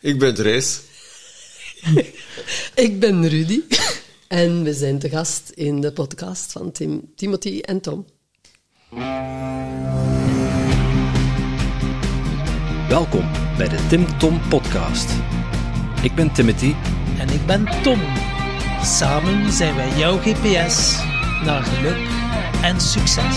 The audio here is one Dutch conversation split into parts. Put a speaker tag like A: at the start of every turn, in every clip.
A: Ik ben Drees.
B: Ik ben Rudy. En we zijn te gast in de podcast van Tim, Timothy en Tom.
C: Welkom bij de Tim Tom Podcast. Ik ben Timothy.
D: En ik ben Tom. Samen zijn wij jouw GPS naar geluk en succes.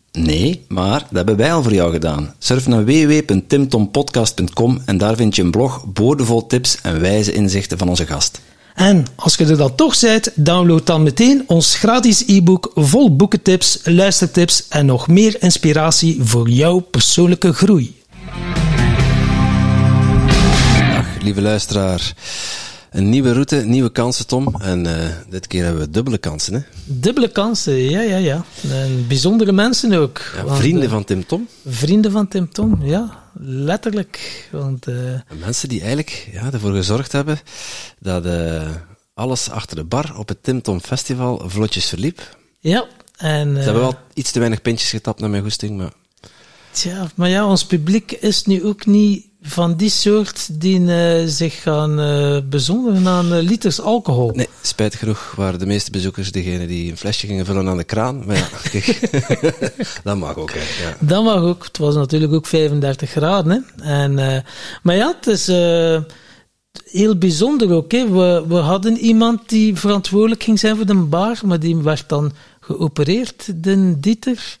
C: Nee, maar dat hebben wij al voor jou gedaan. Surf naar www.timtompodcast.com en daar vind je een blog boordevol tips en wijze inzichten van onze gast.
D: En als je er dan toch bent, download dan meteen ons gratis e-book vol boekentips, luistertips en nog meer inspiratie voor jouw persoonlijke groei.
C: Dag, lieve luisteraar. Een nieuwe route, nieuwe kansen, Tom. En uh, dit keer hebben we dubbele kansen, hè?
D: Dubbele kansen, ja, ja, ja. En bijzondere mensen ook.
C: Ja, want, vrienden uh, van Tim Tom.
D: Vrienden van Tim Tom, ja. Letterlijk. Want, uh,
C: mensen die eigenlijk ja, ervoor gezorgd hebben dat alles achter de bar op het Tim Tom Festival vlotjes verliep.
D: Ja. En,
C: Ze hebben wel iets te weinig pintjes getapt naar mijn goesting, maar...
D: Tja, maar ja, ons publiek is nu ook niet van die soort die uh, zich gaan uh, bezondigen aan uh, liters alcohol.
C: Nee, spijtig genoeg waren de meeste bezoekers degene die een flesje gingen vullen aan de kraan. Maar ja, kijk, dat mag ook. Hè, ja.
D: Dat mag ook. Het was natuurlijk ook 35 graden. Hè. En, maar ja, het is heel bijzonder ook. Hè. We, we hadden iemand die verantwoordelijk ging zijn voor de bar, maar die werd dan geopereerd, de Dieter.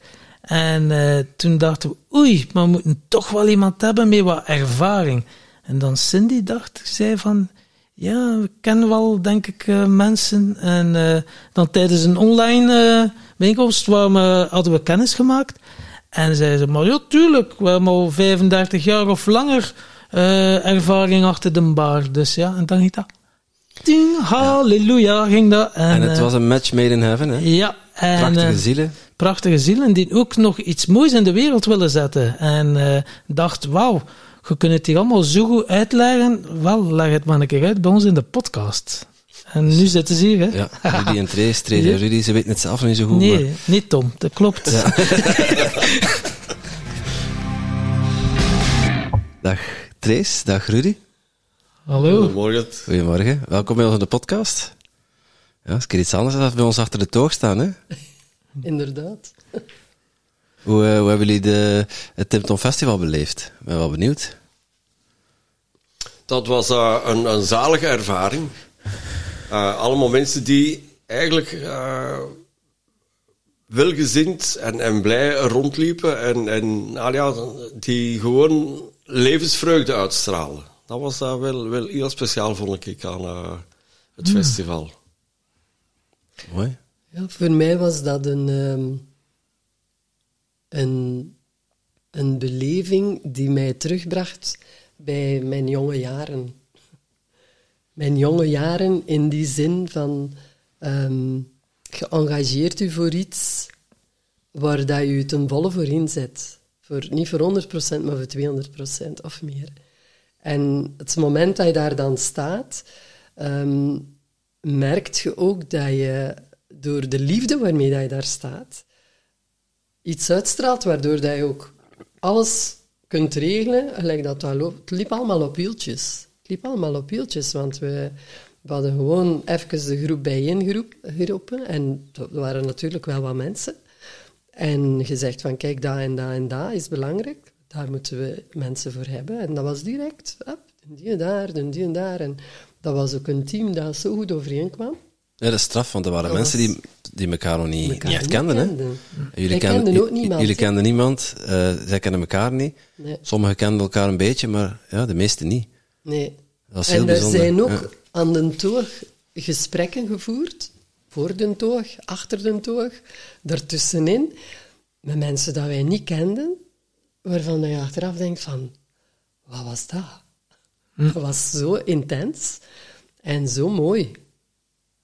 D: En uh, toen dachten we, oei, maar we moeten toch wel iemand hebben met wat ervaring. En dan Cindy dacht, zei van, ja, we kennen wel, denk ik, uh, mensen. En uh, dan tijdens een online bijeenkomst waar we, hadden we kennis gemaakt. En zei ze, maar ja, tuurlijk, we hebben al 35 jaar of langer ervaring achter de bar. Dus ja, en dan ging dat. Ding, halleluja, ging dat.
C: En, en het was een match made in heaven, hè?
D: Ja. En,
C: Prachtige zielen
D: prachtige zielen die ook nog iets moois in de wereld willen zetten. En uh, dacht, wauw, je kunt het hier allemaal zo goed uitleggen. Wel, leg het maar een keer uit bij ons in de podcast. En nu zitten ze hier, hè?
C: Ja, Rudy en Trace, Trace en Rudy, ze weten het zelf niet zo goed.
D: Nee,
C: maar...
D: niet Tom, dat klopt. Ja.
C: dag Trace, dag Rudy.
D: Hallo.
A: Goedemorgen.
C: Goedemorgen, welkom bij ons in de podcast. Ja, is keer iets anders dan bij ons achter de toog staan, hè?
B: Inderdaad.
C: Hoe, uh, hoe hebben jullie de, het Tim Tom Festival beleefd? Ik ben wel benieuwd.
A: Dat was uh, een, een zalige ervaring. Uh, allemaal mensen die eigenlijk welgezind en, en blij rondliepen en, en nou ja, die gewoon levensvreugde uitstralen. Dat was wel, wel heel speciaal, vond ik, aan het mm. festival.
C: Mooi.
B: Voor mij was dat een, um, een, een beleving die mij terugbracht bij mijn jonge jaren. Mijn jonge jaren in die zin van um, geëngageerd u voor iets waar dat u ten volle voor inzet. Voor, niet voor 100%, maar voor 200% of meer. En het moment dat je daar dan staat, um, merkt je ook dat je door de liefde waarmee dat je daar staat, iets uitstraalt waardoor dat je ook alles kunt regelen. Gelijk dat, loopt. Het liep allemaal op wieltjes. Het liep allemaal op wieltjes, want we, hadden gewoon even de groep bijeengeroepen en er waren natuurlijk wel wat mensen. En gezegd van kijk, dat en dat en dat is belangrijk. Daar moeten we mensen voor hebben. En dat was direct, up, die en daar, die en daar. En dat was ook een team dat zo goed overeenkwam.
C: Ja, dat is straf, want er waren dat mensen die, die elkaar nog niet, elkaar niet echt kenden. Hè?
B: Jullie kenden, kenden ook niemand.
C: Jullie kenden niemand, uh, zij kennen elkaar niet. Nee. Sommigen kenden elkaar een beetje, maar ja, de meesten niet.
B: Nee.
C: Dat is heel
B: en er
C: bijzonder.
B: zijn ook
C: ja.
B: aan de toog gesprekken gevoerd, voor de toog, achter de toog, daartussenin, met mensen dat wij niet kenden, waarvan je achteraf denkt van, wat was dat?
D: Hm.
B: Dat was zo intens en zo mooi.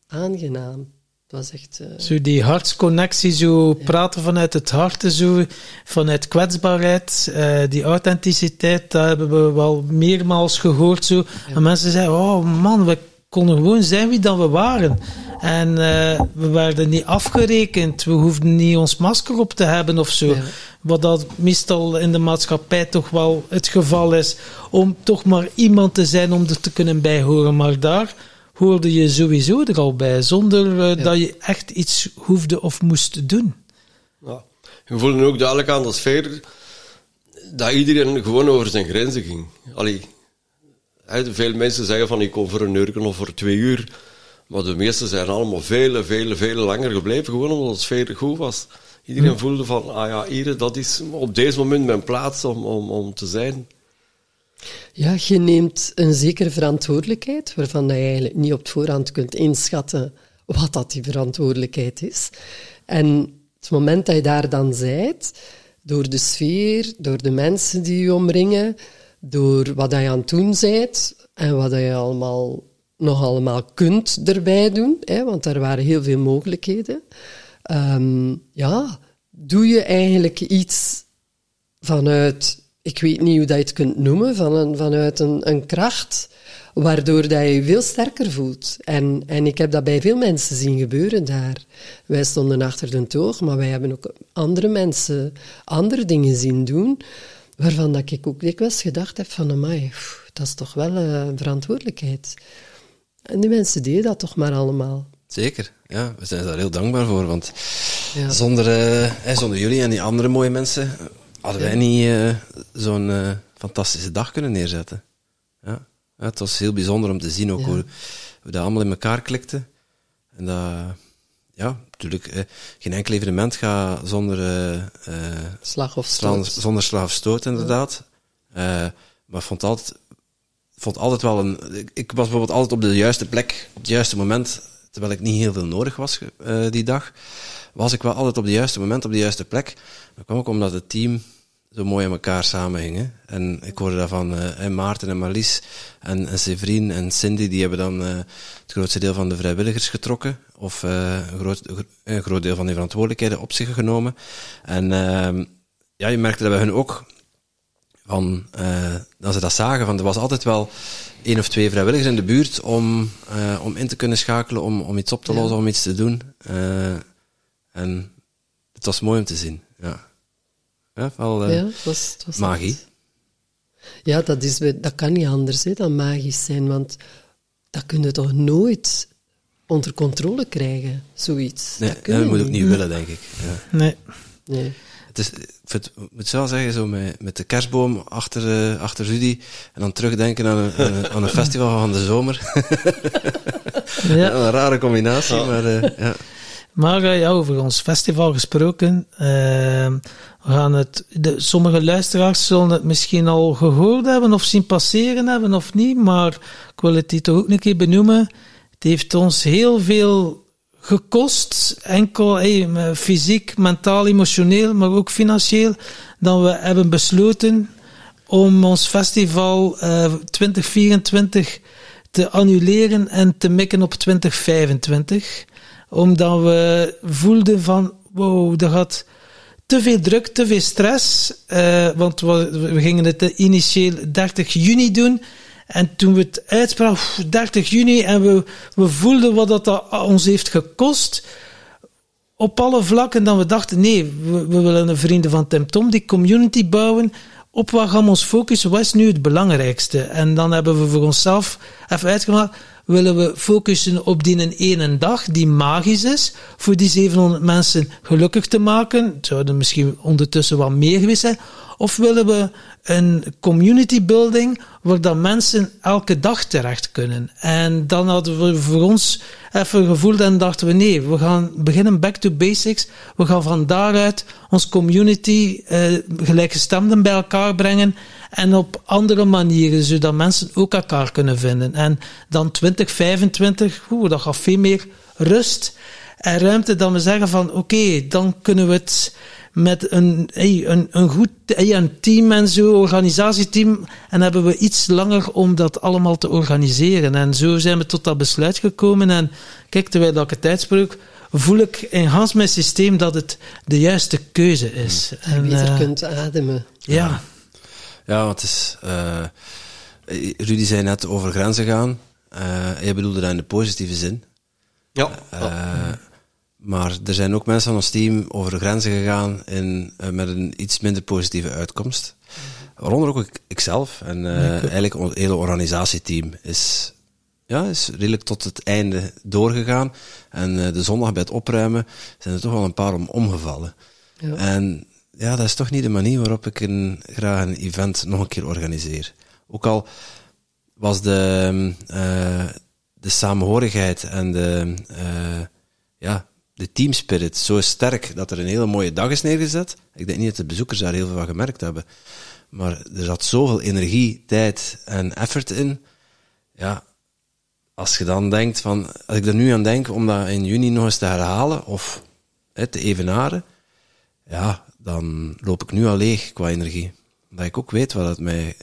B: Aangenaam. Het was echt... eh,
D: Zo die hartsconnectie, zo praten vanuit het hart, zo, vanuit kwetsbaarheid, eh, die authenticiteit, dat hebben we wel meermaals gehoord. Zo. En mensen zeiden, oh man, we konden gewoon zijn wie dat we waren. En eh, we werden niet afgerekend, we hoefden niet ons masker op te hebben of zo.
B: Ja.
D: Wat dat meestal in de maatschappij toch wel het geval is, om toch maar iemand te zijn om er te kunnen bijhoren. Maar daar hoorde je sowieso er al bij, zonder eh,
B: Ja.
D: dat je echt iets hoefde of moest doen.
A: Ja. Je voelde ook duidelijk aan de sfeer dat iedereen gewoon over zijn grenzen ging. Allee, veel mensen zeggen van ik kom voor een uur of voor twee uur. Maar de meesten zijn allemaal vele, vele, vele langer gebleven. Gewoon omdat de sfeer goed was. Iedereen voelde van, ah ja, hier, dat is op deze moment mijn plaats om, om, om te zijn.
B: Ja, je neemt een zekere verantwoordelijkheid, waarvan je eigenlijk niet op voorhand kunt inschatten wat dat die verantwoordelijkheid is. En het moment dat je daar dan zijt, door de sfeer, door de mensen die je omringen, door wat je aan het doen bent en wat je allemaal, nog allemaal kunt erbij doen, hè, want er waren heel veel mogelijkheden. Ehm, ja, doe je eigenlijk iets vanuit, ik weet niet hoe dat je het kunt noemen, van een, vanuit een, een kracht, waardoor dat je je veel sterker voelt. En, en ik heb dat bij veel mensen zien gebeuren daar. Wij stonden achter de toog, maar wij hebben ook andere mensen andere dingen zien doen, waarvan dat ik ook dikwijls gedacht heb van, amai, pff, dat is toch wel eh, een verantwoordelijkheid. En die mensen deden dat toch maar allemaal.
C: Zeker, ja. We zijn daar heel dankbaar voor, want
B: Ja.
C: zonder, eh, zonder jullie en die andere mooie mensen hadden wij niet eh, zo'n eh, fantastische dag kunnen neerzetten. Ja. Ja, het was heel bijzonder om te zien ook
B: Ja.
C: hoe, hoe dat allemaal in elkaar klikte. En dat, ja, natuurlijk, eh, geen enkel evenement gaat zonder, eh,
B: Slag of stoot.
C: zonder slag of stoot, inderdaad. Maar ik vond altijd, vond altijd wel een. ik- was bijvoorbeeld altijd op de juiste plek, op het juiste moment, terwijl ik niet heel veel nodig was die dag. Was ik wel altijd op het juiste moment, op de juiste plek. Dat kwam ook omdat het team zo mooi aan elkaar samenhing. hè. En ik hoorde daarvan eh, eh, Maarten en Marlies en, en Severien en Cindy, die hebben dan eh, het grootste deel van de vrijwilligers getrokken. Of eh, een, groot, een groot deel van die verantwoordelijkheden op zich genomen. En ehm, ja, je merkte dat bij hun ook van, dat ze dat zagen, van er was altijd wel één of twee vrijwilligers in de buurt om, om in te kunnen schakelen, om, om iets op te
B: Ja.
C: lossen, om iets te doen. En het was mooi om te zien. Ja, ja wel eh,
B: Ja, het was, het was
C: magie.
B: Ja, dat, is, dat kan niet anders hè, dan magisch zijn, want dat kun je toch nooit onder controle krijgen, zoiets.
C: Nee,
B: dat kun
C: dat
B: je
C: moet ook niet willen, denk ik. Ja.
D: Nee.
B: Nee.
C: Het is, ik vind, ik moet wel zeggen, zo met, met de kerstboom achter, eh, achter Rudy en dan terugdenken aan een, aan een, aan een festival van de zomer.
D: Ja.
C: een rare combinatie, maar eh, ja.
D: Maar eh, over ons festival gesproken. eh, we gaan het, de, sommige luisteraars zullen het misschien al gehoord hebben of zien passeren hebben of niet. Maar ik wil het hier toch ook een keer benoemen. Het heeft ons heel veel gekost. Enkel fysiek, mentaal, emotioneel, maar ook financieel. Dat we hebben besloten om ons festival eh 2024 te annuleren en te mikken op 2025 omdat we voelden van, wow, er gaat te veel druk, te veel stress. eh, want we, gingen het initieel 30 juni doen. En toen we het uitspraken, pff, 30 juni, en we, we voelden wat dat, dat ons heeft gekost. Op alle vlakken, dan we dachten, nee, we, we willen een vrienden van Tim Tom, die community bouwen. Op wat gaan we ons focussen? Wat is nu het belangrijkste? En dan hebben we voor onszelf even uitgemaakt, willen we focussen op die ene dag, die magisch is, voor die 700 mensen gelukkig te maken. Het zouden misschien ondertussen wat meer geweest zijn. Of willen we een community building waar dat mensen elke dag terecht kunnen? En dan hadden we voor ons even gevoeld en dachten we nee, we gaan beginnen back to basics. We gaan van daaruit ons community eh, gelijkgestemden bij elkaar brengen en op andere manieren, zodat mensen ook elkaar kunnen vinden. En dan 2025, oeh, dat gaat veel meer rust en ruimte dan we zeggen van oké, dan kunnen we het met een, hey, een, een goed hey, een team en zo, organisatieteam. En hebben we iets langer om dat allemaal te organiseren. En zo zijn we tot dat besluit gekomen. En kijk, terwijl ik het uitspreek, voel ik in Hans mijn systeem dat het de juiste keuze is.
B: En
D: En,
B: beter
D: eh,
B: kunt ademen.
D: ja.
C: Ja, want het is... eh, Rudy zei net over grenzen gaan. Eh jij bedoelde dat in de positieve zin.
A: Ja.
C: Eh, Maar er zijn ook mensen van ons team over grenzen gegaan in, met een iets minder positieve uitkomst. Waaronder ook ik, ikzelf. En eigenlijk ons hele organisatieteam is, ja, is redelijk tot het einde doorgegaan. En de zondag bij het opruimen zijn er toch wel een paar om omgevallen.
B: Ja.
C: En ja, dat is toch niet de manier waarop ik een, graag een event nog een keer organiseer. Ook al was de, ehm, eh, de samenhorigheid en de, eh, ja, de teamspirit zo sterk dat er een hele mooie dag is neergezet. Ik denk niet dat de bezoekers daar heel veel van gemerkt hebben. Maar er zat zoveel energie, tijd en effort in. Ja, als je dan denkt van, als ik er nu aan denk om dat in juni nog eens te herhalen of hè, te evenaren, ja, dan loop ik nu al leeg qua energie. Dat ik ook weet wat het mij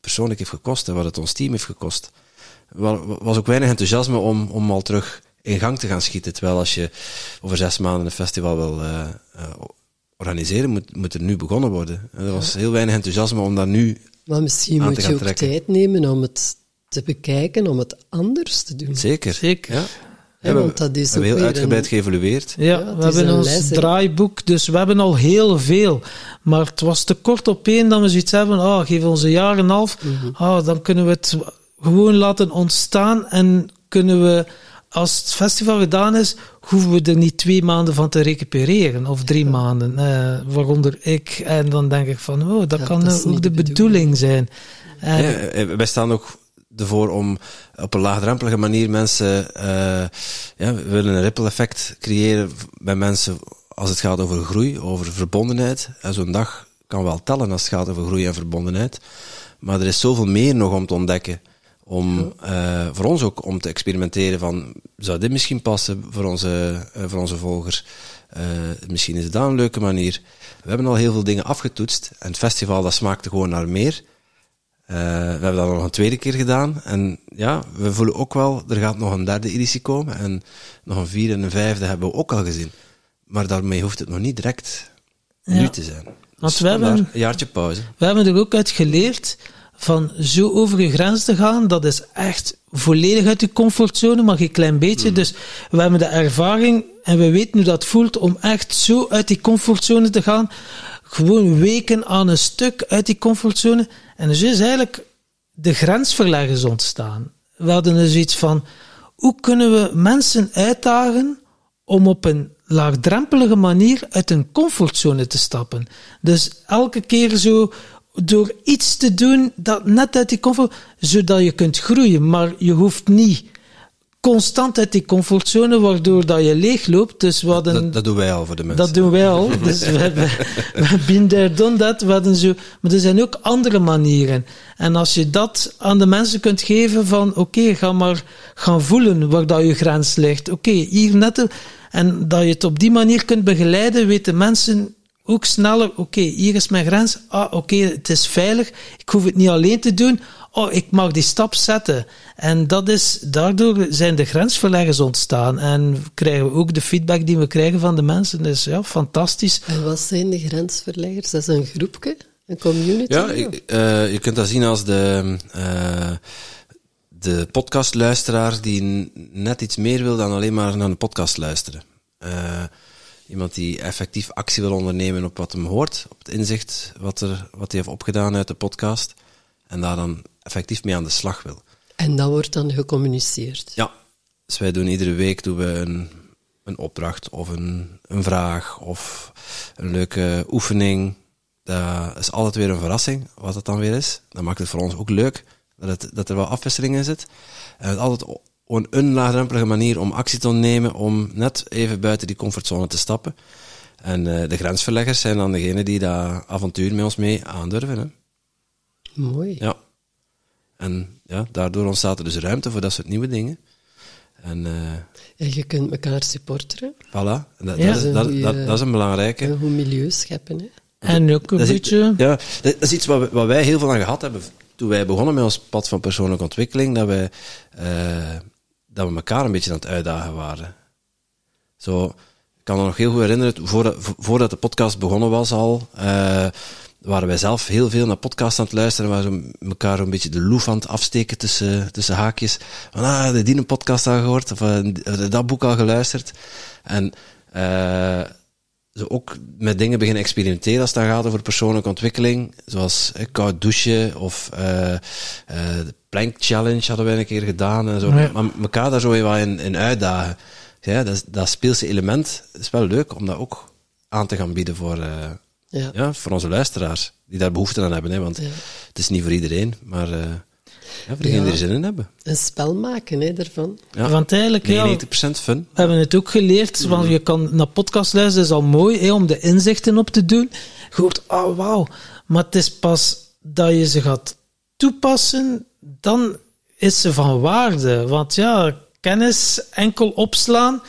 C: persoonlijk heeft gekost en wat het ons team heeft gekost. Er was ook weinig enthousiasme om, om al terug in gang te gaan schieten. Terwijl als je over zes maanden een festival wil eh, eh, organiseren, moet, moet er nu begonnen worden. En er was heel weinig enthousiasme om dat nu
B: Maar misschien moet je ook
C: trekken.
B: tijd nemen om het te bekijken, om het anders te doen.
C: Zeker.
D: Zeker.
C: Ja.
B: Ja,
C: we
B: want dat is
C: we hebben heel uitgebreid
B: een-
C: geëvalueerd.
D: Ja, we hebben
B: een
D: ons
B: les,
D: draaiboek, dus we hebben al heel veel. Maar het was te kort op één dat we zoiets hebben, ah, geef ons een jaar en een half,
B: Mhm.
D: ah, dan kunnen we het gewoon laten ontstaan en kunnen we, als het festival gedaan is, hoeven we er niet twee maanden van te recupereren, of drie maanden, eh, waaronder ik. En dan denk ik van, oh, dat
B: Ja,
D: kan
B: dat
D: ook de bedoeling zijn. En,
C: Ja, eh, wij staan ook ervoor om op een laagdrempelige manier mensen, eh, ja, we willen een ripple effect creëren bij mensen als het gaat over groei, over verbondenheid. En zo'n dag kan wel tellen als het gaat over groei en verbondenheid. Maar er is zoveel meer nog om te ontdekken. Om, eh, voor ons ook om te experimenteren van, zou dit misschien passen voor onze, eh, voor onze volgers? Misschien is dat een leuke manier. We hebben al heel veel dingen afgetoetst. En het festival, dat smaakte gewoon naar meer. Eh, we hebben dat nog een tweede keer gedaan. En ja, we voelen ook wel, er gaat nog een derde editie komen. En nog een vierde en een vijfde hebben we ook al gezien. Maar daarmee hoeft het nog niet direct nu te zijn.
D: Want
C: Dus
D: we hebben-
C: een jaartje pauze.
D: We hebben er ook uit geleerd van zo over je grens te gaan, dat is echt volledig uit je comfortzone, maar geen klein beetje. Dus we hebben de ervaring en we weten hoe dat voelt om echt zo uit die comfortzone te gaan. Gewoon weken aan een stuk uit die comfortzone. En dus is eigenlijk de grensverleggers ontstaan. We hadden dus iets van, hoe kunnen we mensen uitdagen om op een laagdrempelige manier uit een comfortzone te stappen. Dus elke keer zo door iets te doen dat net uit die comfort, zodat je kunt groeien, maar je hoeft niet constant uit die comfortzone, waardoor dat je leegloopt. Dus we hadden,
C: Dat, dat doen wij al voor de mensen.
D: dat doen wij al. Dus we hebben, we hebben there, done that. We hadden zo, maar er zijn ook andere manieren. En als je dat aan de mensen kunt geven van, oké, ga maar gaan voelen waar dat je grens ligt. Oké, hier net. En dat je het op die manier kunt begeleiden, weten mensen ook sneller, oké, hier is mijn grens. Ah, oké, het is veilig. Ik hoef het niet alleen te doen. Oh, ik mag die stap zetten. En dat is, daardoor zijn de grensverleggers ontstaan. En krijgen we ook de feedback die we krijgen van de mensen. Dus ja, fantastisch.
B: En wat zijn de grensverleggers? Dat is een groepje, een community?
C: Ja, ik- eh, je kunt dat zien als de, eh, de podcastluisteraar die net iets meer wil dan alleen maar naar een podcast luisteren. Eh, iemand die effectief actie wil ondernemen op wat hem hoort, op het inzicht wat, er, wat hij heeft opgedaan uit de podcast, en daar dan effectief mee aan de slag wil.
B: En dat wordt dan gecommuniceerd.
C: Ja, dus wij doen iedere week doen we een, een opdracht of een, een vraag of een leuke oefening. Dat is altijd weer een verrassing, wat het dan weer is. Dat maakt het voor ons ook leuk, dat, het, dat er wel afwisseling in zit. En het is altijd een, een laagdrempelige manier om actie te ondernemen, om net even buiten die comfortzone te stappen. En eh, de grensverleggers zijn dan degenen die dat avontuur met ons mee aandurven. Hè.
B: Mooi.
C: Ja. En ja, daardoor ontstaat er dus ruimte voor dat soort nieuwe dingen. En eh,
B: En je kunt elkaar supporteren.
C: voilà, En dat,
D: Ja.
C: dat, is, dat,
B: Dat is een
C: dat,
B: goeie-
C: dat is een belangrijke.
B: Een goed milieu scheppen. Hè.
D: En ook een
C: Dat is,
D: beetje...
C: ja, dat is iets wat, wat wij heel veel aan gehad hebben toen wij begonnen met ons pad van persoonlijke ontwikkeling, dat, wij, eh, dat we elkaar een beetje aan het uitdagen waren. Zo, ik kan me nog heel goed herinneren, voordat, vo- voordat de podcast begonnen was al, eh, waren wij zelf heel veel naar podcasts aan het luisteren, waren we elkaar een beetje de loef aan het afsteken tussen, tussen haakjes. Van, ah, je die een podcast al gehoord? Of eh, dat boek al geluisterd? En eh, zo ook met dingen beginnen experimenteren als het dan gaat over persoonlijke ontwikkeling. Zoals eh, koud douchen of de plank challenge hadden wij een keer gedaan. En zo. Maar elkaar daar zo weer wat in, in uitdagen. Ja, dat, dat speelse element is wel leuk om dat ook aan te gaan bieden voor,
B: Ja.
C: ja, voor onze luisteraars. Die daar behoefte aan hebben. Hè, want
B: Ja.
C: het is niet voor iedereen. Maar eh ja, voor degenen die er zin in hebben.
B: Een spel maken hè, daarvan.
C: Ja.
D: Want eigenlijk, ja,
C: 99% fun.
D: We hebben het ook geleerd, want je kan naar podcast luisteren, is al mooi hè, om de inzichten op te doen. Je hoort, oh wauw, maar het is pas dat je ze gaat toepassen, dan is ze van waarde. Want ja, kennis enkel opslaan,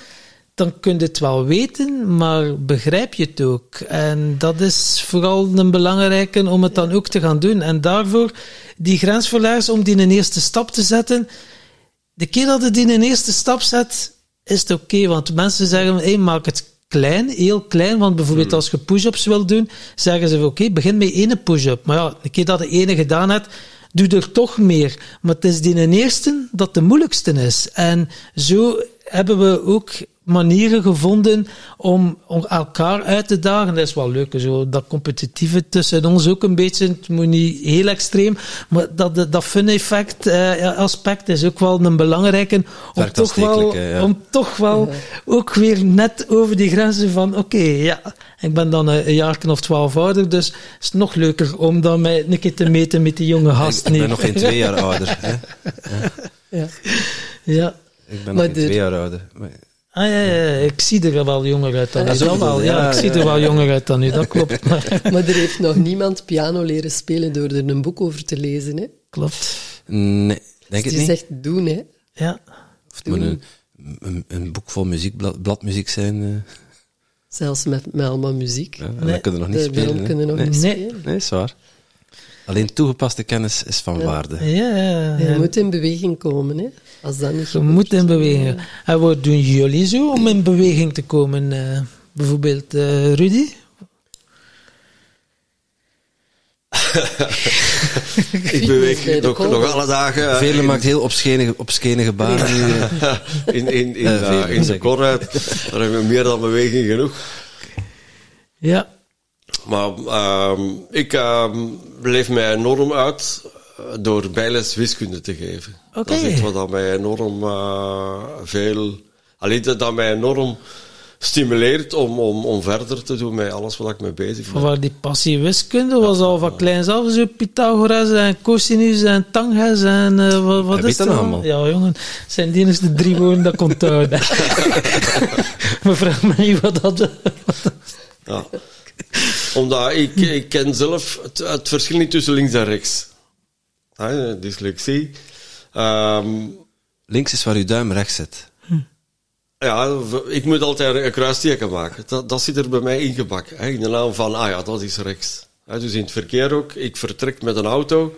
D: dan kun je het wel weten, maar begrijp je het ook? En dat is vooral een belangrijke om het dan ook te gaan doen. En daarvoor, die grensverleggers, om die een eerste stap te zetten, de keer dat je die een eerste stap zet, is het oké. want mensen zeggen, hey, maak het klein, heel klein. Want bijvoorbeeld als je push-ups wil doen, zeggen ze, oké, begin met één push-up. Maar ja, de keer dat je ene gedaan hebt, doe er toch meer. Maar het is die een eerste dat de moeilijkste is. En zo hebben we ook manieren gevonden om, om elkaar uit te dagen. Dat is wel leuk, zo dat competitieve tussen ons ook een beetje. Het moet niet heel extreem, maar dat, dat, dat fun-effect eh, aspect is ook wel een belangrijke. Om toch wel,
C: ja.
D: om toch wel ook weer net over die grenzen van, oké, ja, ik ben dan een, een jaar of twaalf ouder, dus het is nog leuker om dan mij een keer te meten met die jonge
C: Ik,
D: gast.
C: ik ben nog geen twee jaar ouder. Hè.
B: Ja.
D: Ja.
C: Ik ben
B: Maar
C: nog geen
B: de-
C: twee jaar ouder. Maar-
D: Ah ja, ik zie er wel jonger uit dan u.
C: zo
D: Dat wel, ja,
C: ja,
D: ik zie er wel jonger uit dan u, dat klopt. Maar,
B: Maar er heeft nog niemand piano leren spelen door er een boek over te lezen. Hè.
D: klopt.
C: Nee, denk
B: Het
C: het
B: is
C: niet.
B: echt doen, hè.
D: Ja.
C: Of het moet een, een, een boek vol muziek, blad- bladmuziek zijn. eh.
B: Zelfs met, met allemaal muziek.
C: ja, en
D: Nee,
C: dan kunnen we nog niet spelen. hè.
B: kunnen nog
C: nee.
B: niet spelen.
C: nee, is waar. Alleen toegepaste kennis is van waarde.
D: Ja, ja,
B: Je moet in beweging komen, hè. Als dat niet
D: Je moet in beweging. En wat doen jullie zo om in beweging te komen? eh, bijvoorbeeld eh, Rudy?
A: Ik beweeg nog, nog alle dagen
C: Velen
A: in,
C: maakt heel gebaren nu. eh.
A: in, in, in,
C: Velen,
A: in de korruit. Daar hebben we meer dan beweging genoeg.
D: Ja.
A: Maar ehm, ik ehm, leef mij enorm uit eh, door bijles wiskunde te geven.
D: Oké.
A: Dat is iets wat dat mij enorm eh, veel... Alleen dat dat mij enorm stimuleert om, om, om verder te doen met alles wat ik mee bezig ben.
D: Waar die passie wiskunde was al van kleins af, zo Pythagoras en cosinus en tangens en eh, wat, wat is
C: dat nog
D: allemaal? Ja, jongen, zijn die eerste drie woorden dat ik onthoud. maar vraag me niet wat dat...
A: Ja. Omdat ik, ik ken zelf het, het verschil niet tussen links en rechts. Dyslexie. Ehm,
C: Links is waar uw duim rechts zit.
A: ja, ik moet altijd een kruisteken maken. Dat, dat zit er bij mij ingebakken. Hè, in de naam van, ah ja, dat is rechts. Hè, dus in het verkeer ook. Ik vertrek met een auto.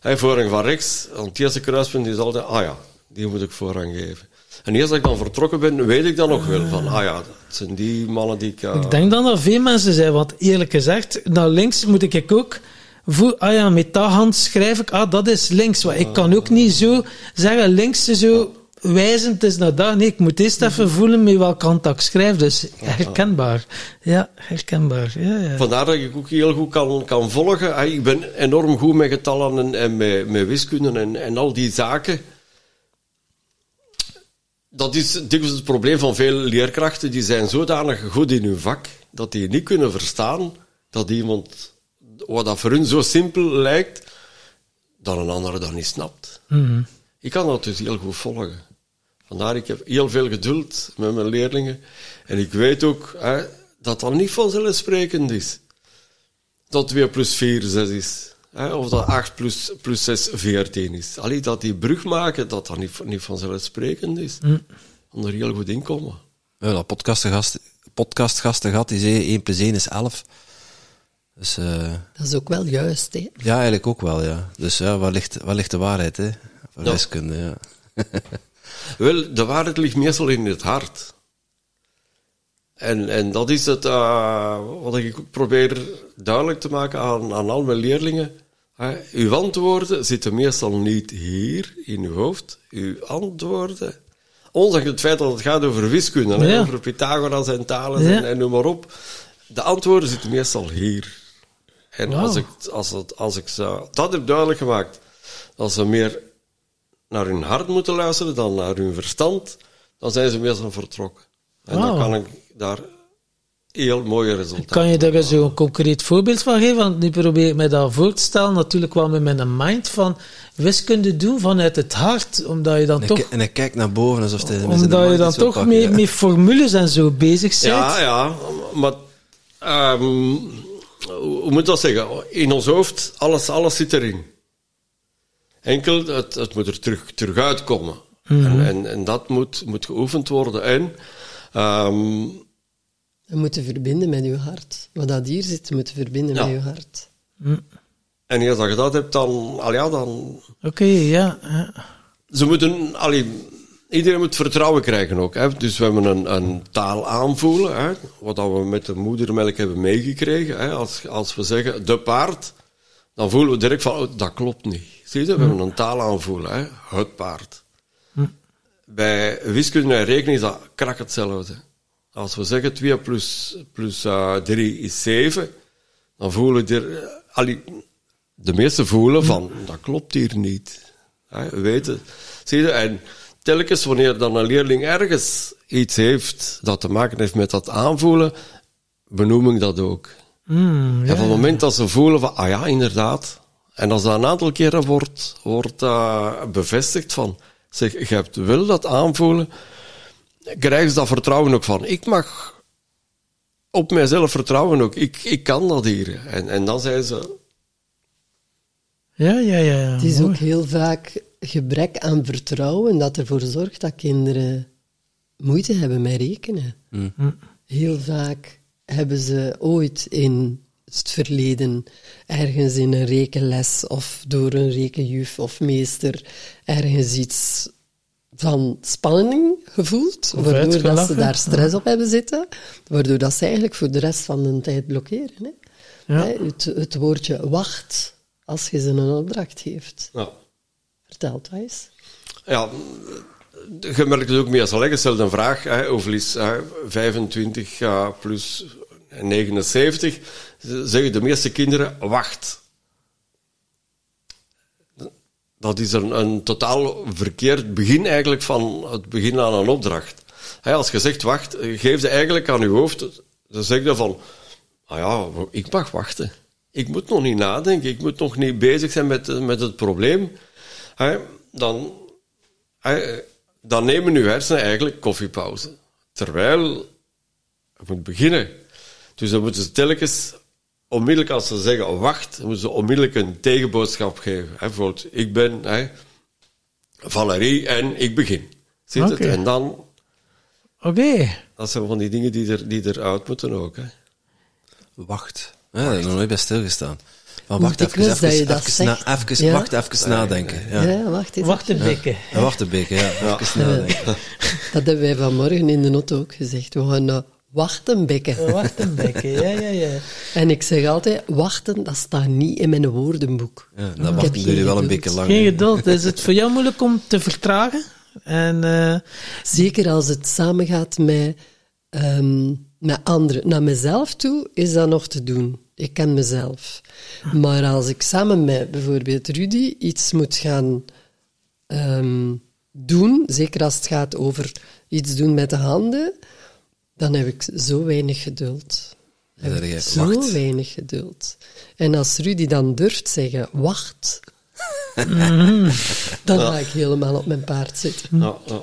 A: Hè, voorrang van rechts. Want het eerste kruispunt is altijd, ah ja, die moet ik voorrang geven. En eerst als ik dan vertrokken ben, weet ik dan nog wel van, ah ja, dat zijn die mannen die ik... eh,
D: Ik denk dan dat veel mensen zijn, want eerlijk gezegd, naar links moet ik ook... Voel, ah ja, met dat hand schrijf ik, ah, dat is links. Want ik kan ook niet zo zeggen, links zo wijzend is naar daar. Nee, ik moet eerst even voelen met welke hand dat ik schrijf. Dus herkenbaar. Ja, herkenbaar. Ja, ja.
A: Vandaar dat ik ook heel goed kan, kan volgen. Ah, Ik ben enorm goed met getallen en, en met, met wiskunde en, en al die zaken. Dat is dikwijls het probleem van veel leerkrachten. Die zijn zodanig goed in hun vak dat die niet kunnen verstaan dat iemand, wat dat voor hun zo simpel lijkt, dat een ander dat niet snapt.
D: Mhm.
A: Ik kan dat dus heel goed volgen. Vandaar, ik heb heel veel geduld met mijn leerlingen. En ik weet ook hè, dat dat niet vanzelfsprekend is. Dat 2 plus 4 6 is. Hè, of dat 8 plus, plus 6 14 is. Allee, dat die brug maken, dat dat niet, niet vanzelfsprekend is. Om er heel goed in komen.
C: Hebben al podcastgast, podcastgasten gehad die zeiden 1 plus 1 is 11. Dus eh,
B: Dat is ook wel juist, hè.
C: ja, eigenlijk ook wel, ja. Dus ja, waar ligt, waar ligt de waarheid, hè? Voor
A: Ja.
C: wiskunde, ja.
A: Wel, de waarheid ligt meestal in het hart. En, en dat is het eh, wat ik probeer duidelijk te maken aan, aan al mijn leerlingen. Uw antwoorden zitten meestal niet hier in uw hoofd. Uw antwoorden, ondanks het feit dat het gaat over wiskunde, hè, over Pythagoras en talen
D: Ja.
A: en, en noem maar op. De antwoorden zitten meestal hier. En als, ik, als, het, als ik ze dat heb duidelijk gemaakt, dat ze meer naar hun hart moeten luisteren dan naar hun verstand, dan zijn ze meestal vertrokken. En dan kan ik daar heel mooie resultaten
D: Kan je daar eens een concreet voorbeeld van geven? Want nu probeer ik mij dat voor te stellen, natuurlijk wel met mijn mind van wiskunde doen vanuit het hart, omdat je dan
C: En,
D: toch,
C: ik, en ik kijk naar boven alsof zijn
D: omdat je dan toch
C: pakken,
D: met,
C: ja.
D: met formules en zo bezig bent.
A: Ja, ja, maar ehm, hoe moet ik dat zeggen? In ons hoofd, alles, alles zit erin. Enkel, het, het moet er terug, terug uitkomen. en, en, en dat moet, moet geoefend worden. En ehm,
B: Je moet je verbinden met je hart. Wat dat hier zit, je moet je verbinden
A: Ja.
B: met je hart.
A: En als je dat hebt, dan, al ja, dan
D: Oké, ja, ja.
A: ze moeten, allee, iedereen moet vertrouwen krijgen ook. Hè. Dus we hebben een, een taal aanvoelen, hè, wat dat we met de moedermelk hebben meegekregen. Hè. Als, als we zeggen de paard, dan voelen we direct van, oh, dat klopt niet. Zie je, we hebben een taal aanvoelen, hè. het paard. Bij wiskunde en rekening is dat krak hetzelfde. Als we zeggen 2 plus, plus eh, 3 is 7, dan voelen er, eh, allee, de meesten voelen van, dat klopt hier niet. Hè, we weten. Zie je, en telkens wanneer dan een leerling ergens iets heeft dat te maken heeft met dat aanvoelen, benoem ik dat ook.
D: Mm,
A: En van het moment dat ze voelen van, ah ja, inderdaad. En als dat een aantal keren wordt, wordt eh, bevestigd van, zeg, je hebt wel dat aanvoelen, krijgen ze dat vertrouwen ook van, ik mag op mijzelf vertrouwen ook, ik, ik kan dat hier. En, en dan zijn ze,
D: ja, ja, ja. ja.
B: Het is
D: mooi.
B: ook heel vaak gebrek aan vertrouwen dat ervoor zorgt dat kinderen moeite hebben met rekenen. Heel vaak hebben ze ooit in het verleden ergens in een rekenles of door een rekenjuf of meester ergens iets van spanning gevoeld,
D: Of
B: waardoor dat ze daar stress op hebben zitten, waardoor dat ze eigenlijk voor de rest van de tijd blokkeren. Hè?
D: Ja.
B: Hè, Het, het woordje wacht als je ze een opdracht geeft.
A: ja,
B: Vertel het eens.
A: Ja, je merkt het ook meestal. hè. Je stelt een vraag, hè, hoeveel is hè, 25 ja, plus 79? Zeggen de meeste kinderen, wacht. Dat is een, een totaal verkeerd begin eigenlijk van het begin aan een opdracht. Als je zegt wacht, geef je eigenlijk aan je hoofd, dan zeg van, ah ja, ik mag wachten. Ik moet nog niet nadenken, ik moet nog niet bezig zijn met, met het probleem. Dan, dan nemen uw hersenen eigenlijk koffiepauze. Terwijl je moet beginnen. Dus dan moeten ze telkens, onmiddellijk als ze zeggen wacht, dan moeten ze onmiddellijk een tegenboodschap geven. Hè, bijvoorbeeld, ik ben hè, Valerie en ik begin. Ziet het? En dan,
D: Oké.
A: dat zijn van die dingen die, er, die eruit moeten ook. Hè.
C: Wacht. Ja, daar heb ik nog nooit bij stilgestaan. Maar
B: Hoe
C: wacht even,
B: dikwijls dat je
C: even,
B: dat
C: even,
B: zegt.
C: na- even,
B: Ja.
C: wacht even nadenken. Ja.
B: Ja, wacht eens.
D: Wacht een beetje.
C: Ja, wacht een beetje, ja. Even nadenken.
B: Dat hebben wij vanmorgen in de auto ook gezegd. We gaan wachten bekken.
D: Wacht een beetje, ja, ja, ja.
B: En ik zeg altijd, wachten, dat staat niet in mijn woordenboek.
C: Ja,
B: heb
C: wachten jullie wel een beetje lang.
D: Geen geduld. Is het voor jou moeilijk om te vertragen? En eh,
B: Zeker als het samengaat met, ehm, met anderen. Naar mezelf toe is dat nog te doen. Ik ken mezelf. Maar als ik samen met bijvoorbeeld Rudy iets moet gaan ehm, doen, zeker als het gaat over iets doen met de handen, dan heb ik zo weinig geduld.
C: Dan
B: Heb
C: zeg
B: ik
C: je,
B: zo
C: wacht.
B: weinig geduld. En als Rudy dan durft zeggen, wacht, dan ga ik helemaal op mijn paard zitten.
A: Ja, ja.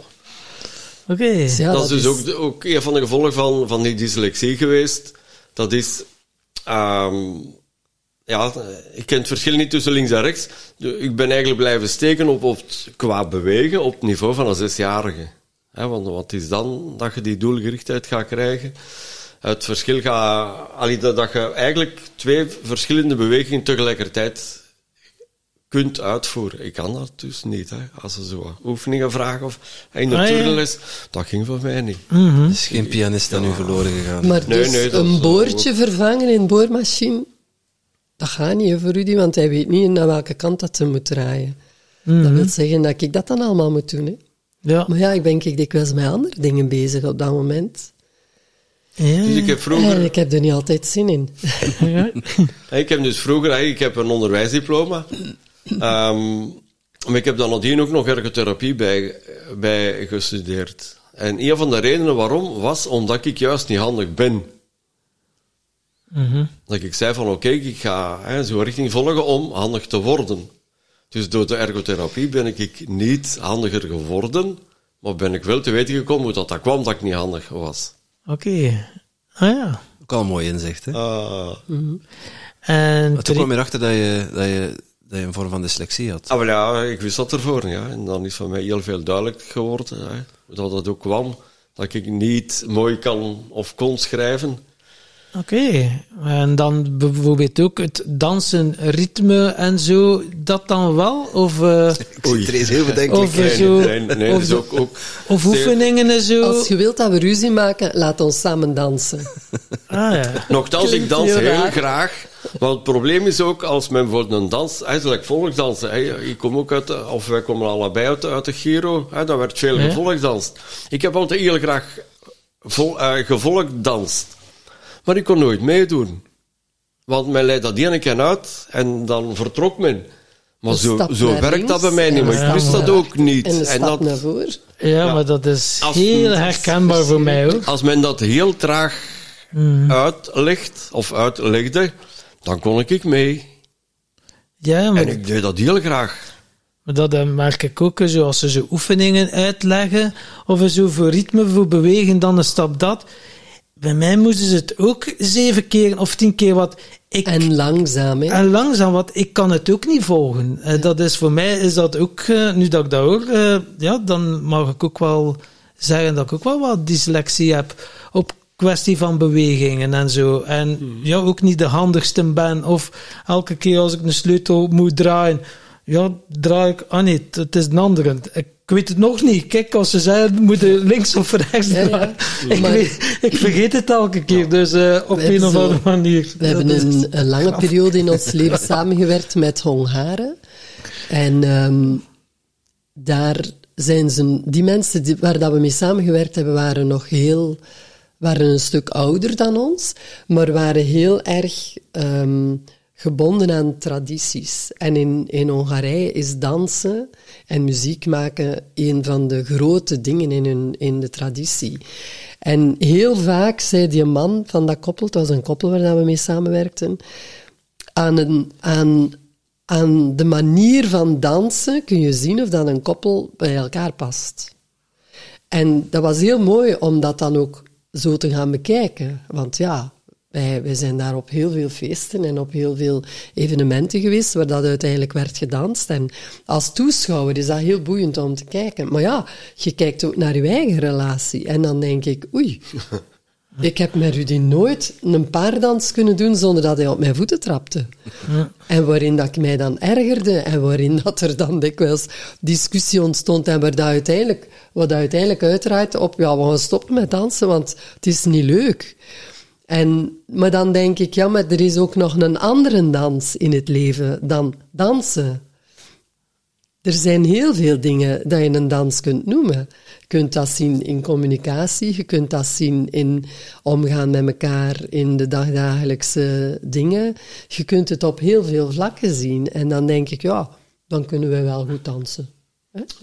D: oké.
B: Dus ja,
A: dat, is dus ook, ook een van de gevolgen van, van die dyslexie geweest. Dat is, ehm, ja, ik ken het verschil niet tussen links en rechts. Ik ben eigenlijk blijven steken op, op het, qua bewegen op het niveau van een zesjarige. Want wat is dan dat je die doelgerichtheid gaat krijgen? Het verschil gaat, allee, dat, dat je eigenlijk twee verschillende bewegingen tegelijkertijd kunt uitvoeren. Ik kan dat dus niet. Hè. Als ze zo oefeningen vragen of in de
D: Ah, ja.
A: turnles, dat ging voor mij niet.
C: Er is geen pianist aan u verloren gegaan.
B: Maar
A: Nee,
B: dus
A: nee, dat
B: een
A: is,
B: boordje vervangen in een boormachine, dat gaat niet voor Rudy, want hij weet niet naar welke kant dat ze moet draaien. Dat wil zeggen dat ik dat dan allemaal moet doen. Hè.
D: Ja.
B: Maar ja, ik ben ik dikwijls met andere dingen bezig op dat moment.
D: Ja.
A: Dus ik heb vroeger...
B: En ik heb er niet altijd zin in.
D: Ja.
A: Ik heb dus vroeger, ik heb een onderwijsdiploma. Ehm, maar ik heb dan nadien ook nog ergotherapie bij, bij gestudeerd. En een van de redenen waarom was omdat ik juist niet handig ben.
D: Mhm.
A: Dat ik zei van oké, ik ga hè, zo'n richting volgen om handig te worden. Dus door de ergotherapie ben ik niet handiger geworden, maar ben ik wel te weten gekomen hoe dat, dat kwam dat ik niet handig was.
D: Oké. Ah ja.
C: Ook al een mooi inzicht, hè?
A: Ah,
D: En
C: Maar toen kwam je erachter dat je, dat, je, dat je een vorm van dyslexie had.
A: Ah, wel ja, ik wist dat ervoor. Ja. En dan is van mij heel veel duidelijk geworden hè, dat dat ook kwam. Dat ik niet mooi kan of kon schrijven.
D: Oké. En dan bijvoorbeeld ook het dansen, ritme en zo, dat dan wel? Of, eh,
C: Ik zit er eens heel bedenkelijk.
D: Of,
A: Nee,
D: zo-
A: nee, nee, nee,
D: of
A: dus ook, ook
D: of oefeningen en zo?
B: Als je wilt dat we ruzie maken, laat ons samen dansen.
D: Ah ja.
A: Nochtans, ik dans
B: heel
A: graag. Want het probleem is ook, als men bijvoorbeeld een dans, eigenlijk volksdansen, hè, ik kom ook uit, de- of wij komen allebei uit, de- uit de Giro, hè, daar werd veel
D: Ja.
A: gevolkdanst. Ik heb altijd heel graag vol, eh, gevolkdanst. Maar ik kon nooit meedoen. Want men leidt dat ene keer uit en dan vertrok men. Maar zo, zo werkt
B: links
A: dat bij mij niet, maar ik wist dat ook niet.
B: En
A: dat,
B: naar voren.
D: Ja, maar dat is
A: Als-
D: heel herkenbaar voor mij hoor.
A: als men dat heel traag
B: Mhm.
A: uitlegt, of uitlegde, dan kon ik mee.
D: Ja, maar,
A: En ik deed dat heel graag.
D: maar dat merk ik ook zo, als ze zo oefeningen uitleggen, of zo voor ritme, voor bewegen, dan een stap dat. Bij mij moesten ze het ook zeven keer of tien keer wat. Ik,
B: En langzaam, hè.
D: En langzaam, want ik kan het ook niet volgen. Eh, dat is voor mij is dat ook, eh, nu dat ik dat hoor, eh, ja, dan mag ik ook wel zeggen dat ik ook wel wat dyslexie heb op kwestie van bewegingen en zo. En ja, ook niet de handigste ben. Of elke keer als ik een sleutel moet draaien, ja, draai ik, ah nee, het is een andere. Ik weet het nog niet. Kijk, als ze zeggen, we moeten links of rechts
B: Ja.
D: Ik,
B: Maar-
D: weet- ik vergeet het elke keer, dus eh, op een of andere manier.
B: We hebben een, een lange periode in ons leven samengewerkt met Hongaren. En ehm, daar zijn ze, die mensen die, waar dat we mee samengewerkt hebben, waren nog heel, waren een stuk ouder dan ons, maar waren heel erg ehm, gebonden aan tradities. En in, in Hongarije is dansen en muziek maken een van de grote dingen in, hun, in de traditie. En heel vaak zei die man van dat koppel, het was een koppel waar we mee samenwerkten, aan, een, aan, aan de manier van dansen kun je zien of dat een koppel bij elkaar past. En dat was heel mooi om dat dan ook zo te gaan bekijken. Want ja, wij, wij zijn daar op heel veel feesten en op heel veel evenementen geweest waar dat uiteindelijk werd gedanst. En als toeschouwer is dat heel boeiend om te kijken. Maar ja, je kijkt ook naar je eigen relatie. En dan denk ik, oei, ik heb met Rudy nooit een paardans kunnen doen zonder dat hij op mijn voeten trapte. En waarin dat ik mij dan ergerde en waarin dat er dan dikwijls discussie ontstond en waar dat uiteindelijk, wat dat uiteindelijk uitdraait op, ja, we gaan stoppen met dansen, want het is niet leuk. En, maar dan denk ik, ja, maar er is ook nog een andere dans in het leven dan dansen. Er zijn heel veel dingen dat je een dans kunt noemen. Je kunt dat zien in communicatie, je kunt dat zien in omgaan met elkaar in de dagdagelijkse dingen. Je kunt het op heel veel vlakken zien. En dan denk ik, ja, dan kunnen we wel goed dansen.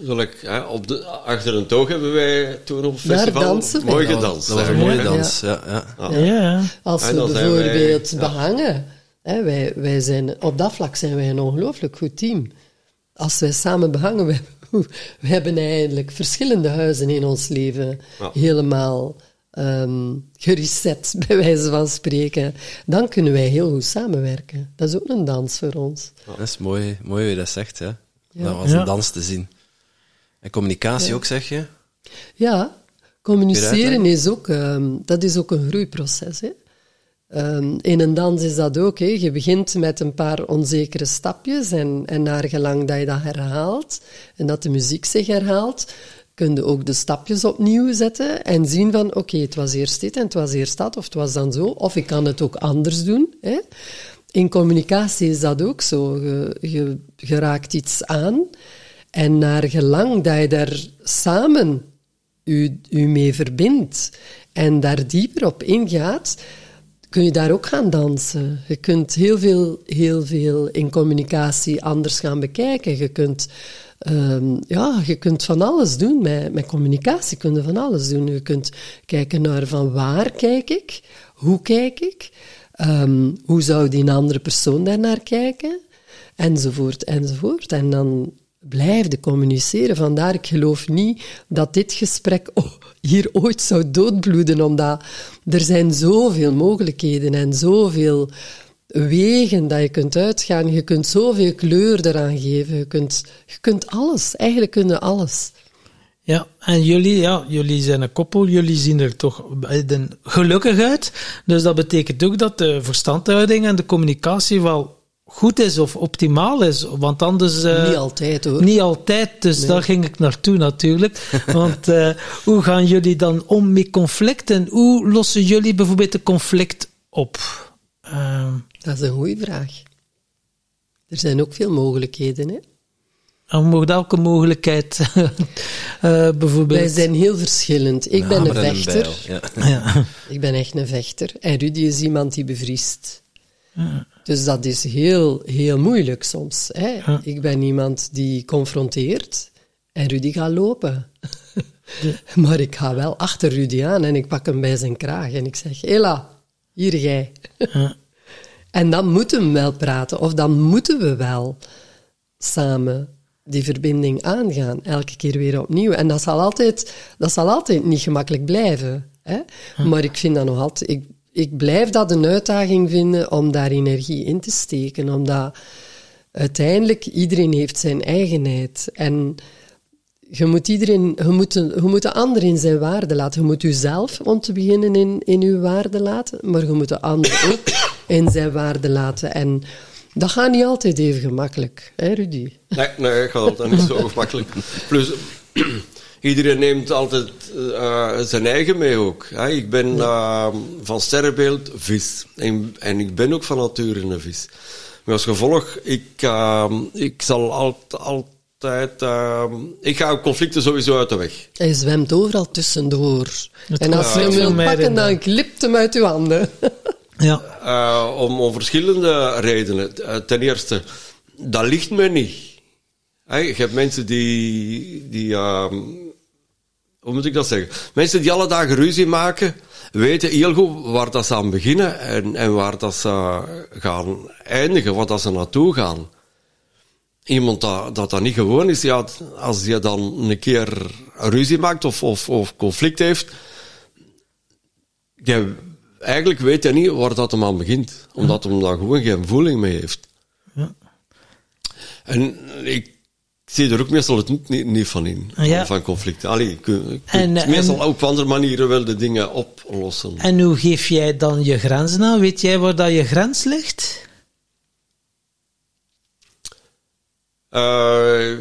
A: Zal ik, hè, op de, achter een toog hebben wij toen op het
B: Daar
A: festival
B: dansen wij.
A: mooi
B: Dat
A: gedanst.
C: Dat was een mooie
B: Ja.
C: dans. Ja, ja.
D: Ja.
B: Als
A: En
B: we
A: wij-
B: bijvoorbeeld
A: ja.
B: behangen, hè, wij, wij zijn, op dat vlak zijn wij een ongelooflijk goed team. Als wij samen behangen, we, we hebben eigenlijk verschillende huizen in ons leven
A: Ja.
B: helemaal ehm, gereset, bij wijze van spreken, dan kunnen wij heel goed samenwerken. Dat is ook een dans voor ons.
C: Dat is mooi, mooi hoe je dat zegt, hè.
B: Ja.
C: Dat was
D: Ja.
C: een dans te zien. En communicatie ook, zeg je?
B: Ja, communiceren is ook, ehm, dat is ook een groeiproces. Hè? Ehm, in een dans is dat ook. Hè? Je begint met een paar onzekere stapjes en, en naar gelang dat je dat herhaalt en dat de muziek zich herhaalt, kun je ook de stapjes opnieuw zetten en zien van oké, het was eerst dit en het was eerst dat, of het was dan zo, of ik kan het ook anders doen. Hè? In communicatie is dat ook zo. Je, je, je raakt iets aan en naar gelang dat je daar samen u, u mee verbindt en daar dieper op ingaat, kun je daar ook gaan dansen. Je kunt heel veel, heel veel in communicatie anders gaan bekijken. Je kunt, ehm, ja, je kunt van alles doen. Met, met communicatie kun je van alles doen. Je kunt kijken naar van waar kijk ik, hoe kijk ik, ehm, hoe zou die andere persoon daarnaar kijken, enzovoort, enzovoort. En dan blijf je communiceren. Vandaar, ik geloof niet dat dit gesprek oh, hier ooit zou doodbloeden, omdat er zijn zoveel mogelijkheden en zoveel wegen dat je kunt uitgaan. Je kunt zoveel kleur eraan geven. Je kunt, je kunt alles. Eigenlijk kunnen alles.
D: Ja, en jullie, ja, jullie zijn een koppel, jullie zien er toch gelukkig uit. Dus dat betekent ook dat de verstandhouding en de communicatie wel goed is of optimaal is. Want anders... eh,
B: niet altijd hoor.
D: Niet altijd, dus daar ging ik naartoe natuurlijk. Want eh, hoe gaan jullie dan om met conflicten? Hoe lossen jullie bijvoorbeeld een conflict op? Ehm,
B: Dat is een goede vraag. Er zijn ook veel mogelijkheden. Hè?
D: mocht elke mogelijkheid, eh, bijvoorbeeld...
B: Wij zijn heel verschillend. Ik ben een
C: en
B: vechter.
C: bijl, Ja.
D: Ja.
B: Ik ben echt een vechter. En Rudy is iemand die bevriest. Dus dat is heel, heel moeilijk soms. Hè? Ik ben iemand die confronteert en Rudy gaat lopen. maar ik ga wel achter Rudy aan en ik pak hem bij zijn kraag en ik zeg, Ella, hier jij. en dan moeten we wel praten, of dan moeten we wel samen die verbinding aangaan, elke keer weer opnieuw. En dat zal altijd, dat zal altijd niet gemakkelijk blijven. Hè? Maar ik vind dat nog altijd... Ik, ik blijf dat een uitdaging vinden om daar energie in te steken, omdat uiteindelijk iedereen heeft zijn eigenheid. En je moet, iedereen, je moet, de- je moet de ander in zijn waarde laten. Je moet jezelf, om te beginnen, in, in uw waarde laten, maar je moet de ander ook in zijn waarde laten. En dat gaat niet altijd even gemakkelijk, hè Rudy?
A: Nee, nee, het gaat altijd niet zo gemakkelijk. Plus, iedereen neemt altijd eh, zijn eigen mee ook. Hè. Ik ben eh, van sterrenbeeld vis. En, en ik ben ook van nature een vis. Maar als gevolg, ik, eh, ik zal alt- altijd... eh, ik ga conflicten sowieso uit de weg.
B: Hij zwemt overal tussendoor.
D: Het
B: en als je hem
D: conflict
B: wil
D: vermijden,
B: pakken, dan glipt hem uit uw handen.
D: Ja.
A: Eh, om, om verschillende redenen. Eh, ten eerste, dat ligt me niet. Hè, je hebt mensen die... die ehm, hoe moet ik dat zeggen? Mensen die alle dagen ruzie maken, weten heel goed waar dat ze aan beginnen en, en waar dat ze gaan eindigen, waar dat ze naartoe gaan. Iemand dat, dat dat niet gewoon is, ja, als je dan een keer ruzie maakt of, of, of conflict heeft, je, eigenlijk weet hij niet waar dat hem aan begint. Omdat hem daar gewoon geen voeling mee heeft.
D: Ja.
A: En ik zie er ook meestal het niet, niet van in.
D: Ja.
A: Van, conflicten. Allee, je kunt, je
D: En, eh,
A: meestal
D: en-
A: op andere manieren wel de dingen oplossen.
D: En hoe geef jij dan je grenzen aan? Weet jij waar dat je grens ligt?
A: Eh,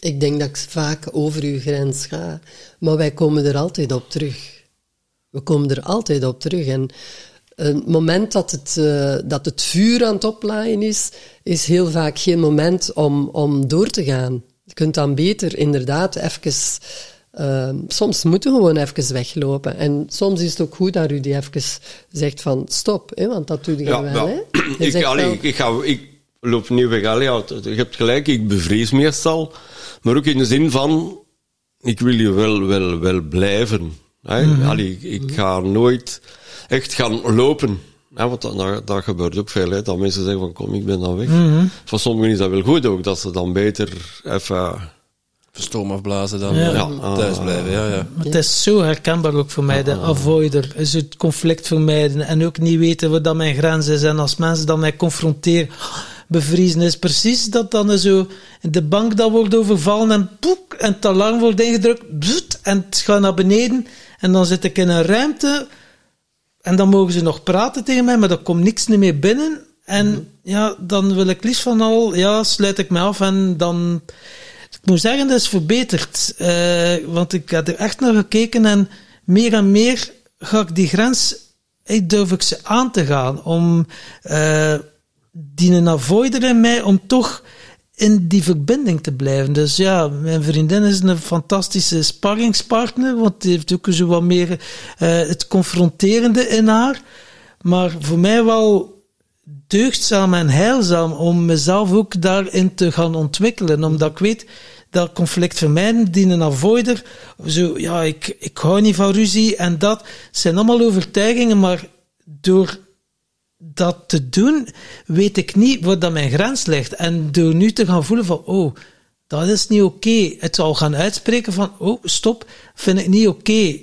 B: Ik denk dat ik vaak over uw grens ga, maar wij komen er altijd op terug. We komen er altijd op terug. En het moment dat het, eh, dat het vuur aan het oplaaien is, is heel vaak geen moment om, om door te gaan. Je kunt dan beter inderdaad even... eh, soms moeten we gewoon even weglopen. En soms is het ook goed dat Rudy even zegt van stop, hè, want dat doe je
A: ja,
B: wel.
A: ja.
B: Hè? Je
A: Ik,
B: zegt
A: allee,
B: wel-
A: ik, ik, ga, ik loop niet weg. Allee, je hebt gelijk, ik bevries meestal. Maar ook in de zin van, ik wil je wel, wel, wel blijven. Hè?
B: Mhm.
A: Allee, ik, ik ga nooit echt gaan lopen. Hè? Want dat, dat, dat gebeurt ook veel, hè? dat mensen zeggen van kom, ik ben dan weg.
B: Mhm.
A: Voor sommigen is dat wel goed ook, dat ze dan beter even...
C: stoom afblazen dan
D: Ja.
C: eh,
A: Ja.
C: thuis blijven. Ja, ja.
D: Het is zo herkenbaar ook voor mij, de avoider. Is het conflict vermijden en ook niet weten wat dat mijn grens is. En als mensen dan mij confronteren, bevriezen is precies dat dan zo de bank dat wordt overvallen en poek, en het alarm wordt ingedrukt, bzoet, en het gaat naar beneden. En dan zit ik in een ruimte en dan mogen ze nog praten tegen mij, maar er komt niks meer binnen. En ja, dan wil ik liefst van al, ja, sluit ik me af en dan... Ik moet zeggen, dat is verbeterd. Eh, want ik heb er echt naar gekeken en meer en meer ga ik die grens, ik durf ik ze aan te gaan. Om eh die een avoider in mij, om toch in die verbinding te blijven. Dus ja, mijn vriendin is een fantastische sparringspartner, want die heeft ook zo wat meer eh, het confronterende in haar. Maar voor mij wel deugdzaam en heilzaam om mezelf ook daarin te gaan ontwikkelen. Omdat ik weet dat conflict vermijden, die een avoider, zo, ja, ik, ik hou niet van ruzie en dat zijn allemaal overtuigingen, maar door dat te doen, weet ik niet waar dat mijn grens ligt. En door nu te gaan voelen van, oh, dat is niet oké. Het zal gaan uitspreken van, oh, stop, vind ik niet oké.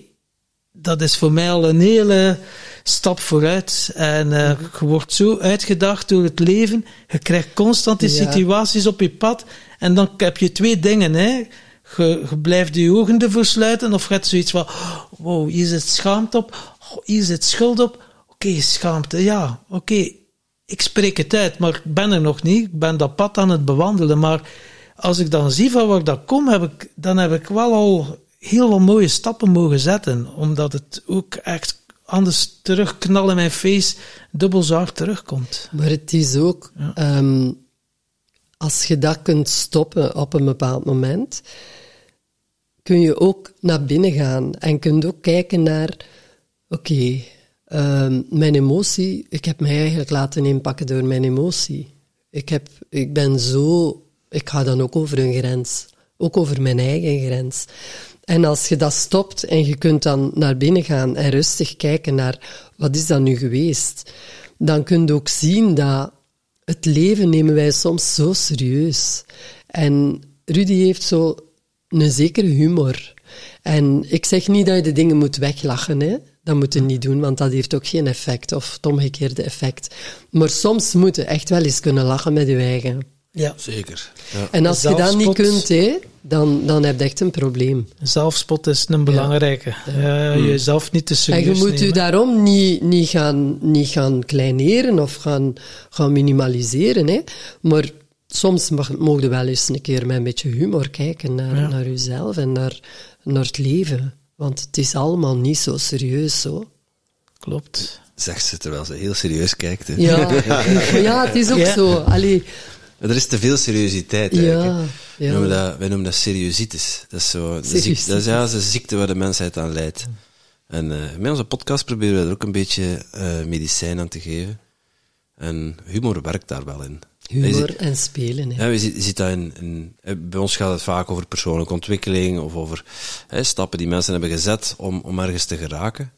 D: Dat is voor mij al een hele stap vooruit. En eh, je wordt zo uitgedaagd door het leven. Je krijgt constant die
B: Ja.
D: situaties op je pad. En dan heb je twee dingen, hè. Je, je blijft je ogen ervoor sluiten, of je hebt zoiets van, wow, hier zit schaamte op, oh, hier zit schuld op. Oké, schaamte, ja, oké. Ik spreek het uit, maar ik ben er nog niet. Ik ben dat pad aan het bewandelen. Maar als ik dan zie van waar dat kom, heb ik, dan heb ik wel al heel wat mooie stappen mogen zetten. Omdat het ook echt anders terugknallen in mijn face dubbel zo hard terugkomt.
B: Maar het is ook, ehm, als je dat kunt stoppen op een bepaald moment, kun je ook naar binnen gaan en kunt ook kijken naar, oké, ehm, mijn emotie, ik heb mij eigenlijk laten inpakken door mijn emotie. Ik, heb, ik ben zo, ik ga dan ook over een grens, ook over mijn eigen grens. En als je dat stopt en je kunt dan naar binnen gaan en rustig kijken naar wat is dat nu geweest, dan kun je ook zien dat het leven nemen wij soms zo serieus. En Rudy heeft zo een zekere humor. En ik zeg niet dat je de dingen moet weglachen, hè. Dat moet je niet doen, want dat heeft ook geen effect, of het omgekeerde effect. Maar soms moet je echt wel eens kunnen lachen met je eigen.
D: Ja.
C: Zeker. Ja.
B: En als je dat niet kunt, hè, dan, dan heb je echt een probleem.
D: Zelfspot is een belangrijke. Ja. jezelf niet te
B: En
D: serieus
B: je moet
D: nemen.
B: je daarom niet, niet, gaan, niet gaan kleineren of gaan, gaan minimaliseren. Hè. Maar soms mag, mogen je wel eens een keer met een beetje humor kijken naar,
D: Ja.
B: naar jezelf en naar, naar het leven. Want het is allemaal niet zo serieus zo.
D: Klopt.
C: Zegt ze terwijl ze heel serieus kijkt. hè.
B: Ja, ja het is ook
D: Ja.
B: zo. Allee,
C: Maar er is te veel seriositeit
B: Ja,
C: eigenlijk.
B: ja.
C: Wij, noemen dat, wij noemen dat seriositis. Dat is, zo, de ziek- dat is, ja, een ziekte waar de mensheid aan leidt. En eh, met onze podcast proberen we er ook een beetje eh, medicijn aan te geven. En humor werkt daar wel in.
B: Humor en spelen. Hè.
C: Ja, ziet dat in, in, eh, bij ons gaat het vaak over persoonlijke ontwikkeling of over hè, stappen die mensen hebben gezet om, om ergens te geraken.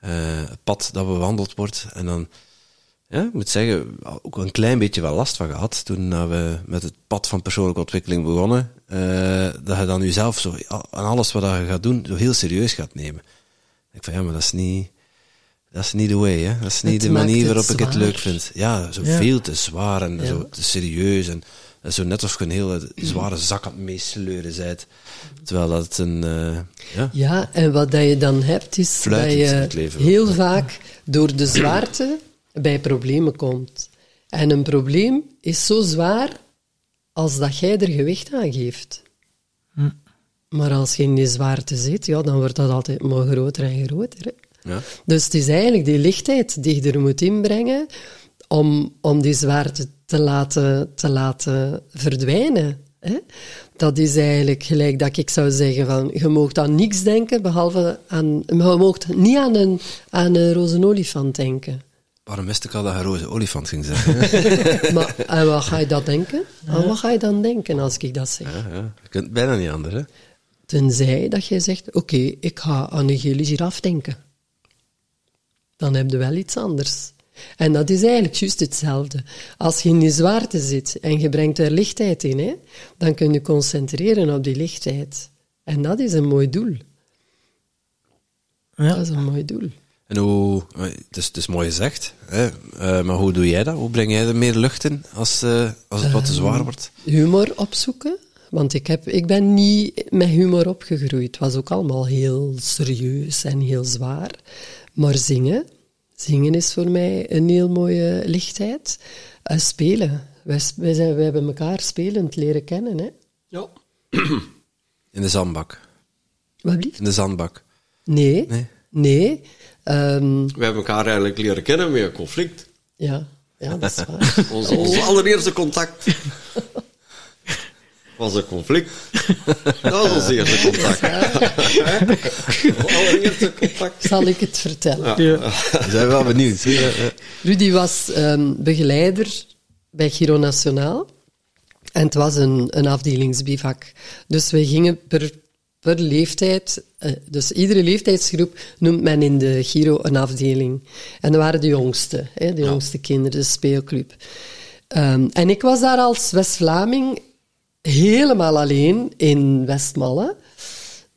C: Eh, het pad dat bewandeld wordt. En dan, ja, ik moet zeggen, ook een klein beetje wel last van gehad toen we met het pad van persoonlijke ontwikkeling begonnen. eh, dat je dan jezelf zo, aan alles wat je gaat doen, zo heel serieus gaat nemen. Ik van ja, maar dat is niet, dat is niet de way, hè. Dat is niet
B: Het
C: de manier
B: het
C: waarop ik het leuk vind. Ja, zo
D: Ja.
C: veel te zwaar en
B: Ja.
C: zo te serieus en, en zo net alsof je een hele zware zak aan het meesleuren bent. Terwijl dat een, eh, ja,
B: Ja, en wat dat je dan hebt, is dat je
C: het leven.
B: heel vaak door de zwaarte bij problemen komt. En een probleem is zo zwaar als dat jij er gewicht aan geeft. Maar als je in die zwaarte zit, ja, dan wordt dat altijd maar groter en groter. Hè.
C: Ja.
B: Dus het is eigenlijk die lichtheid die je er moet inbrengen om, om die zwaarte te laten, te laten verdwijnen. Hè? Dat is eigenlijk gelijk dat ik zou zeggen van, je mag aan niks denken, behalve aan... Je mag niet aan een, aan een roze olifant denken.
C: Waarom wist ik al dat je roze olifant ging zeggen?
B: Maar aan wat ga je dat denken? Aan wat ga je dan denken als ik dat zeg?
C: ja, ja. Je kunt bijna niet anders, hè.
B: Tenzij dat jij zegt, oké, ik ga aan een gele giraf denken. Dan heb je wel iets anders. En dat is eigenlijk juist hetzelfde. Als je in die zwaarte zit en je brengt er lichtheid in, hè, dan kun je concentreren op die lichtheid. En dat is een mooi doel.
D: Ja.
B: Dat is een mooi doel.
C: En hoe, het is, het is mooi gezegd, hè? eh, maar hoe doe jij dat? Hoe breng jij er meer lucht in als, eh, als het wat te zwaar wordt?
B: Humor opzoeken. Want ik, heb, ik ben niet met humor opgegroeid. Het was ook allemaal heel serieus en heel zwaar. Maar zingen, zingen is voor mij een heel mooie lichtheid. Eh, spelen. Wij, wij, zijn, wij hebben elkaar spelend leren kennen. Hè?
A: Ja.
C: In de zandbak.
B: Wat blieft?
C: In de zandbak.
B: Nee.
C: Nee?
B: Nee. Ehm,
A: We hebben elkaar eigenlijk leren kennen met een conflict.
B: ja. ja, dat is waar.
A: Ons, ons allereerste contact was een conflict. Dat was ons eerste contact. Allereerste contact.
B: Zal ik het vertellen?
D: Ja.
C: We zijn wel benieuwd.
B: Rudy was ehm, begeleider bij Giro Nationaal. En het was een, een afdelingsbivak. Dus we gingen per, per leeftijd, eh, dus iedere leeftijdsgroep noemt men in de Giro een afdeling. En dat waren de jongste, hè, de jongste kinderen, de speelclub. Ehm, en ik was daar als West-Vlaming helemaal alleen in Westmalle.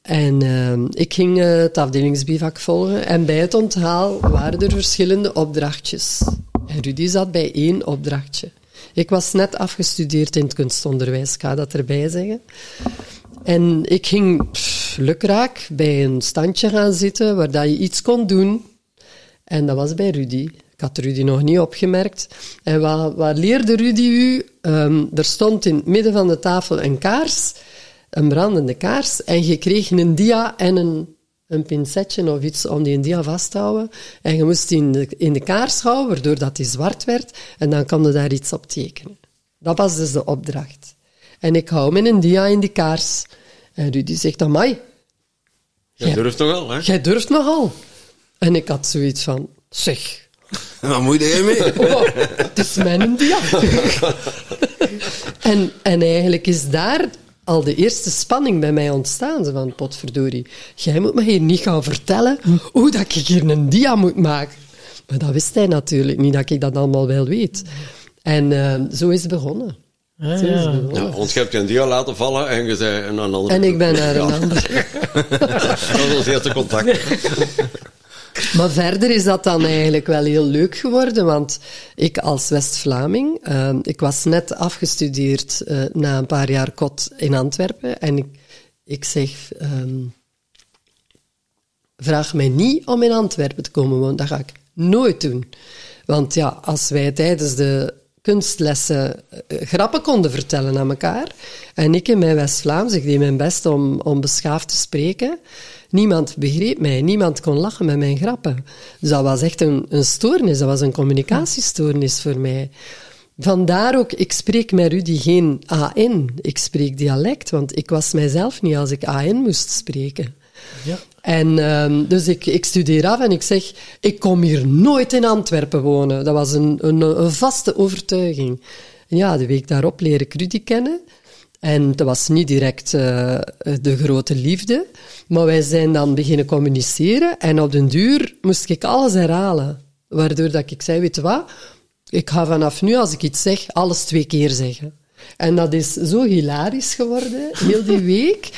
B: En ehm, ik ging eh, het afdelingsbivak volgen. En bij het onthaal waren er verschillende opdrachtjes. En Rudy zat bij één opdrachtje. Ik was net afgestudeerd in het kunstonderwijs, ga dat erbij zeggen. En ik ging lukraak bij een standje gaan zitten waar dat je iets kon doen. En dat was bij Rudy. Had Rudy nog niet opgemerkt. En wat, wat leerde Rudy u? Ehm, er stond in het midden van de tafel een kaars, een brandende kaars, en je kreeg een dia en een, een pincetje of iets om die dia vast te houden. En je moest die in de, in de kaars houden, waardoor dat die zwart werd, en dan kon je daar iets op tekenen. Dat was dus de opdracht. En ik hou een dia in die kaars. En Rudy zegt, amai,
A: Je
B: Ja.
A: durft wel, hè?
B: jij durft nogal. En ik had zoiets van, zeg,
C: Wat moet jij mee?
B: oh, het is mijn dia. en, en eigenlijk is daar al de eerste spanning bij mij ontstaan. Van, potverdorie, jij moet me hier niet gaan vertellen hoe dat ik hier een dia moet maken. Maar dat wist hij natuurlijk niet, dat ik dat allemaal wel weet. En eh, zo is het begonnen.
D: Ja,
B: Zo is het
D: ja.
B: begonnen.
A: Ja, want je hebt je een dia laten vallen en je zei een ander.
B: En ik ben naar een
A: Ja,
B: ander.
A: Dat was ons eerste contact.
B: Maar verder is dat dan eigenlijk wel heel leuk geworden, want ik als West-Vlaming, eh, ik was net afgestudeerd eh, na een paar jaar kot in Antwerpen en ik, ik zeg, ehm, vraag mij niet om in Antwerpen te komen wonen, dat ga ik nooit doen. Want ja, als wij tijdens de kunstlessen eh, grappen konden vertellen aan elkaar, en ik in mijn West-Vlaams, ik deed mijn best om, om beschaafd te spreken, niemand begreep mij, niemand kon lachen met mijn grappen. Dus dat was echt een, een stoornis, dat was een communicatiestoornis voor mij. Vandaar ook, ik spreek met Rudy geen AN, ik spreek dialect, want ik was mijzelf niet als ik AN moest spreken.
D: Ja.
B: En ehm, dus ik, ik studeer af en ik zeg, ik kom hier nooit in Antwerpen wonen. Dat was een, een, een vaste overtuiging. Ja, de week daarop leer ik Rudy kennen. En dat was niet direct eh, de grote liefde, maar wij zijn dan beginnen communiceren en op den duur moest ik alles herhalen. Waardoor dat ik zei, weet je wat, ik ga vanaf nu, als ik iets zeg, alles twee keer zeggen. En dat is zo hilarisch geworden, heel die week.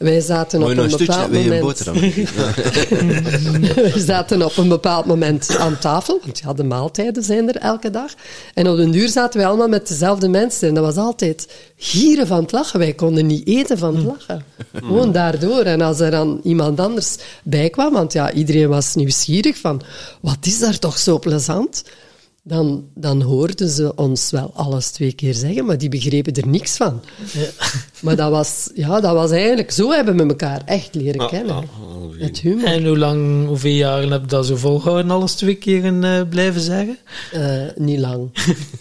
B: Wij zaten op een
C: een
B: bepaald
C: een
B: moment...
C: boterham?
B: We zaten op een bepaald moment aan tafel, want ja, de maaltijden zijn er elke dag. En op den duur zaten wij allemaal met dezelfde mensen. En dat was altijd gieren van het lachen. Wij konden niet eten van het lachen. Gewoon daardoor. En als er dan iemand anders bij kwam, want ja, iedereen was nieuwsgierig van, wat is daar toch zo plezant? Dan, dan hoorden ze ons wel alles twee keer zeggen, maar die begrepen er niks van. Maar dat was, ja, dat was eigenlijk... Zo hebben we elkaar echt leren kennen.
A: ah, ah,
B: humor.
D: En hoe lang, hoeveel jaren heb je dat zo volgehouden, alles twee keer eh, blijven zeggen?
B: Eh, niet lang.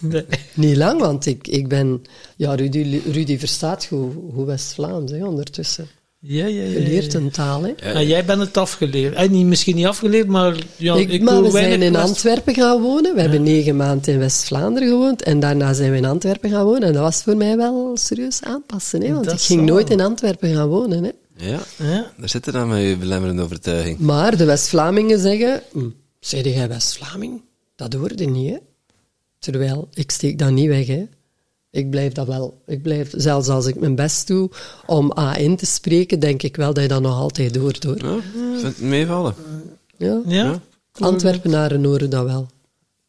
B: niet lang, want ik, ik ben... Ja, Rudy, Rudy verstaat goed, goed West-Vlaams hè, ondertussen.
D: Ja, ja, ja.
B: Je leert
D: ja.
B: een taal, hè.
D: Ah, jij bent het afgeleerd. Eh, niet, misschien niet afgeleerd, maar... Ja,
B: ik,
D: ik
B: maar we zijn in
D: West-
B: Antwerpen gaan wonen. We hebben negen maanden in West-Vlaanderen gewoond. En daarna zijn we in Antwerpen gaan wonen. En dat was voor mij wel serieus aanpassen. Hè? Want
D: Dat
B: ik ging
D: zal.
B: nooit in Antwerpen gaan wonen. Hè?
C: Ja,
D: Ja.
C: daar zit er dan met je belemmerende overtuiging.
B: Maar de West-Vlamingen zeggen... Hm, zei jij West-Vlaming? dat hoorde niet, hè. Terwijl, ik steek dat niet weg, hè. Ik blijf dat wel. Ik blijf, zelfs als ik mijn best doe om A in te spreken, denk ik wel dat je dat nog altijd hoort, hoor.
C: Ja, vind het meevallen.
B: Ja.
D: Ja?
B: Antwerpenaren horen dat wel.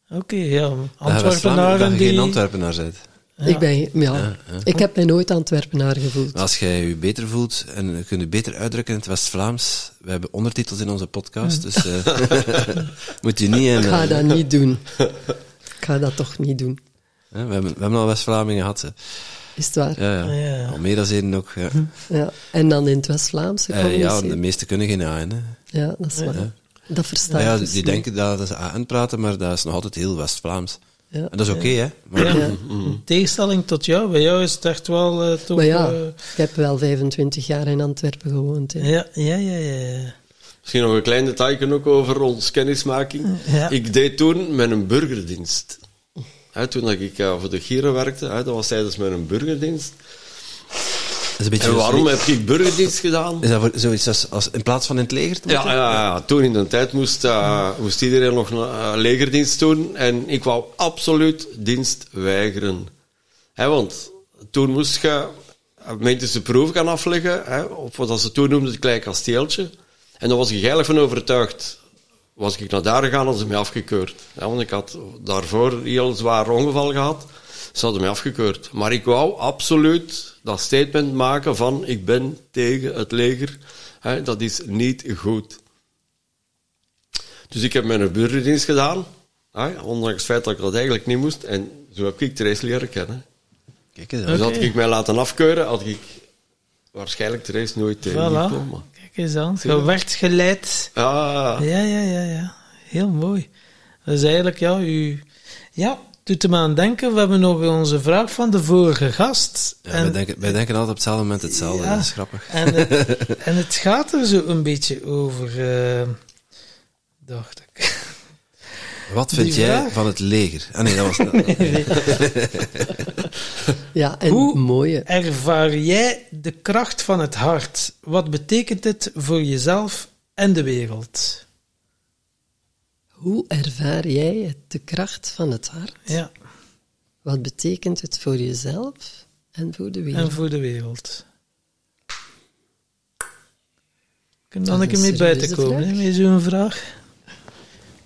D: Oké, ja.
C: Dat je
D: Antwerpenaren die...
C: geen Antwerpenaar bent.
B: Ik, ben, ja, ik heb mij nooit Antwerpenaar gevoeld.
C: Maar als jij je beter voelt en je kunt je beter uitdrukken in het West-Vlaams, we hebben ondertitels in onze podcast, dus eh, moet je niet in...
B: Ik ga
C: eh,
B: dat niet doen. Ik ga dat toch niet doen.
C: Hè, we, hebben, we hebben al West-Vlamingen gehad. hè.
B: Is het waar?
C: Ja, ja.
D: Ja.
C: Al meer dan één ook. Ja,
B: Ja. En dan in het West-Vlaamse
C: Eh, ja de meeste kunnen geen AN. Hè.
B: Ja, dat is waar. Dat versta
C: Maar
B: ik
C: ja,
B: dus
C: die
B: niet.
C: denken dat ze AN praten, maar dat is nog altijd heel West-Vlaams.
B: Ja.
C: En dat is oké, hè. Maar,
D: Ja.
B: Ja.
D: In tegenstelling tot jou, bij jou is het echt wel eh, toch...
B: Maar ja,
D: eh,
B: ik heb wel 25 jaar in Antwerpen gewoond. Hè.
D: ja, ja, ja, ja.
A: Misschien nog een klein detail ook over ons kennismaking.
D: Ja.
A: Ik deed toen met een burgerdienst. Hè, toen dat ik eh, voor de Gieren werkte, hè, dat was tijdens mijn burgerdienst.
C: een beetje
A: En waarom heb ik burgerdienst gedaan?
C: Is dat voor zoiets als, als in plaats van in het leger te
A: Ja, ja, ja, toen in de tijd moest, eh, moest iedereen nog eh, legerdienst doen. En ik wou absoluut dienst weigeren. Hè, want toen moest je medische proef gaan afleggen. Hè, op wat ze toen noemden het klein kasteeltje. En daar was ik eigenlijk van overtuigd. Was ik naar daar gegaan, hadden ze mij afgekeurd. Ja, want ik had daarvoor een heel zwaar ongeval gehad. Ze hadden mij afgekeurd. Maar ik wou absoluut dat statement maken van ik ben tegen het leger. Hè, dat is niet goed. Dus ik heb mijn burgerdienst gedaan. Ondanks het feit dat ik dat eigenlijk niet moest. En zo heb ik Therese leren kennen.
C: Kijk eens,
A: Dus had ik mij laten afkeuren, had ik waarschijnlijk Therese nooit tegengekomen.
D: Voilà. Kijk eens aan. Je werd geleid.
A: Ah,
D: Ja, ja, ja, ja. Heel mooi. Dat is eigenlijk, ja, u... Ja, doet me aan denken. We hebben nog onze vraag van de vorige gast.
C: Ja, wij, denken, wij denken altijd op hetzelfde moment hetzelfde,
D: Ja.
C: dat is grappig.
D: En het, en het gaat er zo een beetje over, eh, dacht ik.
C: Wat vind jij
D: vraag?
C: van het leger? Ah nee, dat was...
B: Ja, en
D: Hoe-
B: mooie.
D: Ervaar jij de kracht van het hart? Wat betekent het voor jezelf en de wereld?
B: Hoe ervaar jij de kracht van het hart?
D: Ja,
B: Wat betekent het voor jezelf en voor de wereld?
D: en voor de wereld. Kun dan
B: een
D: ermee
B: serieuze
D: buiten komen, met zo'n vraag?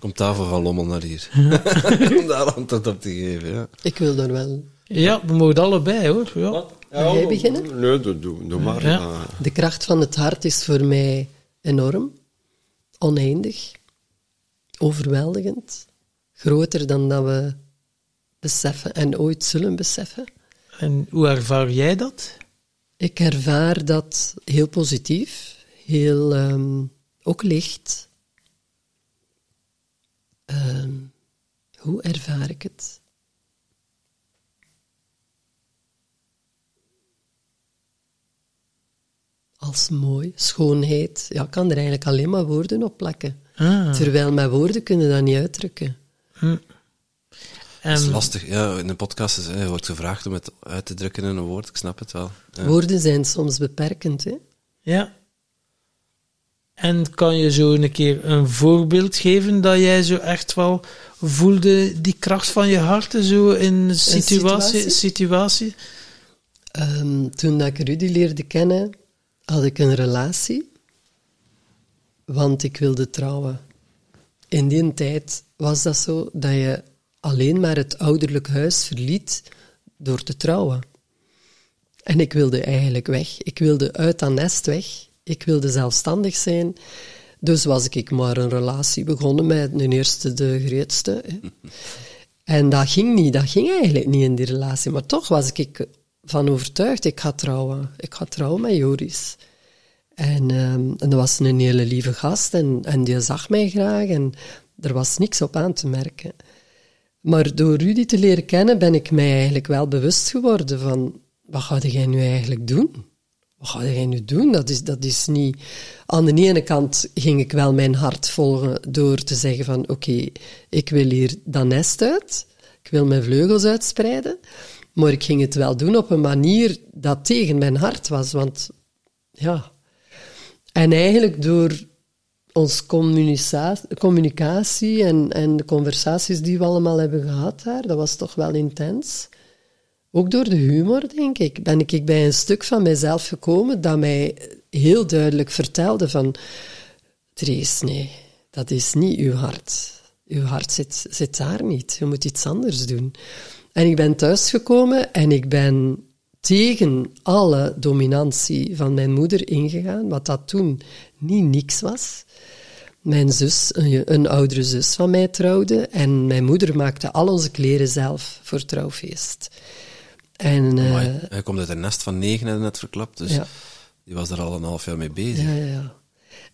C: Komt tafel van Lommel naar hier. Om daar antwoord op te geven, ja.
B: Ik wil er wel
D: Ja, we mogen allebei, hoor. Ja.
B: Wil jij beginnen?
A: Nee, doe, doe, doe maar.
D: Ja.
B: De kracht van het hart is voor mij enorm, oneindig, overweldigend, groter dan dat we beseffen en ooit zullen beseffen.
D: En hoe ervaar jij dat?
B: Ik ervaar dat heel positief, heel ehm, ook licht. Ehm, hoe ervaar ik het? Als mooi, schoonheid. Ja, ik kan er eigenlijk alleen maar woorden op plakken.
D: Ah.
B: Terwijl met woorden kunnen dat niet uitdrukken.
C: Dat is
D: En,
C: lastig. Ja, in een podcast is, hè, wordt gevraagd om het uit te drukken in een woord. Ik snap het wel. Ja.
B: Woorden zijn soms beperkend, hè?
D: ja. En kan je zo een keer een voorbeeld geven dat jij zo echt wel voelde die kracht van je hart zo in een situatie?
B: situatie?
D: situatie?
B: Ehm, toen dat ik Rudy leerde kennen, had ik een relatie, want ik wilde trouwen. In die tijd was dat zo dat je alleen maar het ouderlijk huis verliet door te trouwen. En ik wilde eigenlijk weg. Ik wilde uit dat nest weg. Ik wilde zelfstandig zijn. Dus was ik maar een relatie begonnen met een eerste, de grootste. hè. En dat ging niet, dat ging eigenlijk niet in die relatie. Maar toch was ik van overtuigd, ik ga trouwen. Ik ga trouwen met Joris. En, ehm, en dat was een hele lieve gast en, en die zag mij graag en er was niks op aan te merken. Maar door Rudy te leren kennen ben ik mij eigenlijk wel bewust geworden van, wat ga jij nu eigenlijk doen? Wat ga jij nu doen? Dat is, dat is niet... Aan de ene kant ging ik wel mijn hart volgen door te zeggen van, oké, ik wil hier dat nest uit. Ik wil mijn vleugels uitspreiden. Maar ik ging het wel doen op een manier dat tegen mijn hart was, want ja... En eigenlijk door communicatie, communicatie en, en de conversaties die we allemaal hebben gehad daar, dat was toch wel intens. Ook door de humor, denk ik, ben ik bij een stuk van mijzelf gekomen dat mij heel duidelijk vertelde van... Therese, nee, dat is niet uw hart. Uw hart zit, zit daar niet. Je moet iets anders doen. En ik ben thuisgekomen en ik ben tegen alle dominantie van mijn moeder ingegaan, wat dat toen niet niks was. Mijn zus, een oudere zus van mij trouwde en mijn moeder maakte al onze kleren zelf voor trouwfeest. En, uh,
C: Hij komt uit een nest van negen, en net verklapt, dus
B: Ja.
C: die was er al een half jaar mee bezig.
B: ja, ja.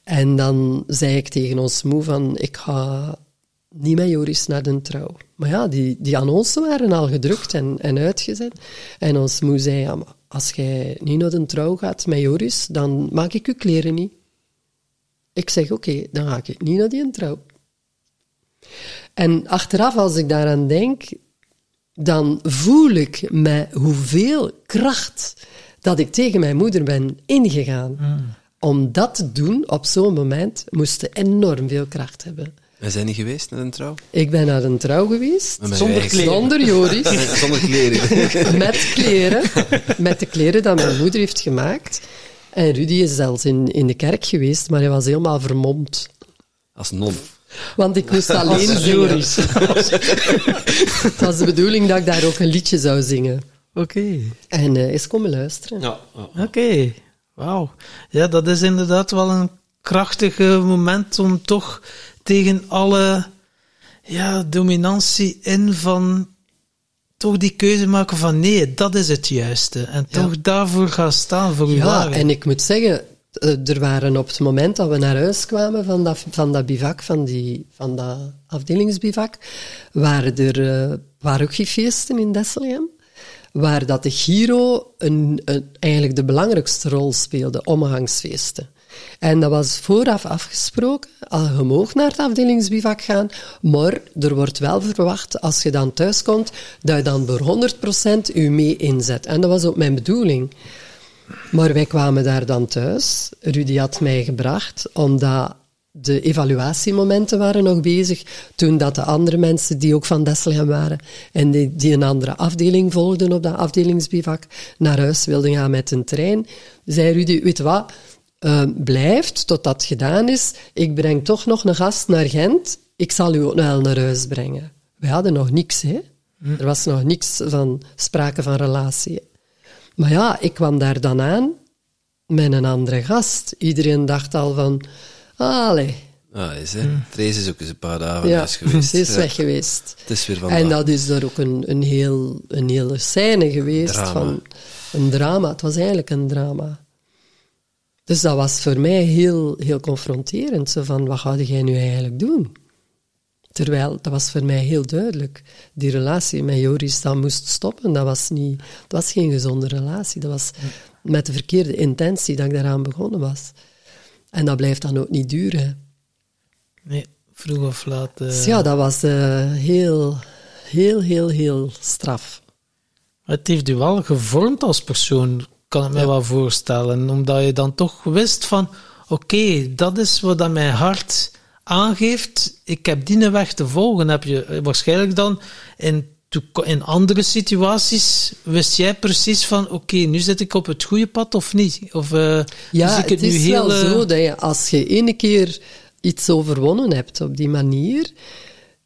B: En dan zei ik tegen ons moe van, ik ga niet met Joris naar de trouw. Maar ja, die, die annonces waren al gedrukt en, en uitgezet. En ons moe zei, ja, maar als jij niet naar de trouw gaat met Joris, dan maak ik uw kleren niet. Ik zeg, oké, dan ga ik niet naar die trouw. En achteraf, als ik daaraan denk, dan voel ik met hoeveel kracht dat ik tegen mijn moeder ben ingegaan. Om dat te doen op zo'n moment moest enorm veel kracht hebben.
C: We zijn niet geweest naar een trouw?
B: Ik ben naar een trouw geweest.
D: Zonder kleren.
B: Zonder Joris.
C: Zonder kleren.
B: met kleren. Met de kleren die mijn moeder heeft gemaakt. En Rudy is zelfs in, in de kerk geweest, maar hij was helemaal vermomd.
C: Als non.
B: Want ik moest alleen Joris. Het was de bedoeling dat ik daar ook een liedje zou zingen.
D: Oké.
B: En eh is komen luisteren.
A: Ja.
D: Oké, wauw. Ja, dat is inderdaad wel een krachtig eh, moment om toch tegen alle ja, dominantie in van toch die keuze maken van nee, dat is het juiste. En
B: Ja.
D: toch daarvoor gaan staan voor uw
B: Ja,
D: waarheid.
B: en ik moet zeggen, er waren op het moment dat we naar huis kwamen van dat, van dat bivak, van, die, van dat afdelingsbivak, waren er eh, waren ook feesten in Desselheim, waar dat de Giro een, een, eigenlijk de belangrijkste rol speelde, omgangsfeesten. En dat was vooraf afgesproken, al je mag naar het afdelingsbivak gaan, maar er wordt wel verwacht, als je dan thuis komt, dat je dan voor 100% je mee inzet. En dat was ook mijn bedoeling. Maar wij kwamen daar dan thuis. Rudy had mij gebracht, omdat de evaluatiemomenten waren nog bezig. Toen dat de andere mensen die ook van Desselheim waren en die, die een andere afdeling volgden op dat afdelingsbivak, naar huis wilden gaan met een trein, zei Rudy, weet wat, eh, blijft tot dat gedaan is. Ik breng toch nog een gast naar Gent. Ik zal u ook wel naar huis brengen. We hadden nog niks, hè. Er was nog niks van sprake van relatie. Maar ja, ik kwam daar dan aan met een andere gast. Iedereen dacht al van, allee,
C: Ah, is hè. Trace is ook eens een paar dagen
B: ja,
C: geweest.
B: ze is weg geweest.
C: Het is weer vandaag.
B: En dat is daar ook een, een, heel, een hele scène geweest
C: Drama.
B: van een drama. Het was eigenlijk een drama. Dus dat was voor mij heel, heel confronterend. Zo van, wat ga jij nu eigenlijk doen? Terwijl, dat was voor mij heel duidelijk. Die relatie met Joris, dat moest stoppen. Dat was, niet, dat was geen gezonde relatie. Dat was met de verkeerde intentie dat ik daaraan begonnen was. En dat blijft dan ook niet duren.
D: Nee, vroeg of laat. eh,
B: Dus ja, dat was eh, heel, heel, heel, heel straf.
D: Het heeft u wel gevormd als persoon, kan ik me wel voorstellen. Omdat je dan toch wist van, oké, dat is wat dat mijn hart aangeeft. Ik heb die weg te volgen. Heb je waarschijnlijk dan in, in andere situaties, wist jij precies van, oké, nu zit ik op het goede pad of niet? Of eh,
B: Ja,
D: ik
B: het,
D: het, nu
B: is
D: heel...
B: wel
D: eh,
B: zo dat je, als je ene keer iets overwonnen hebt op die manier,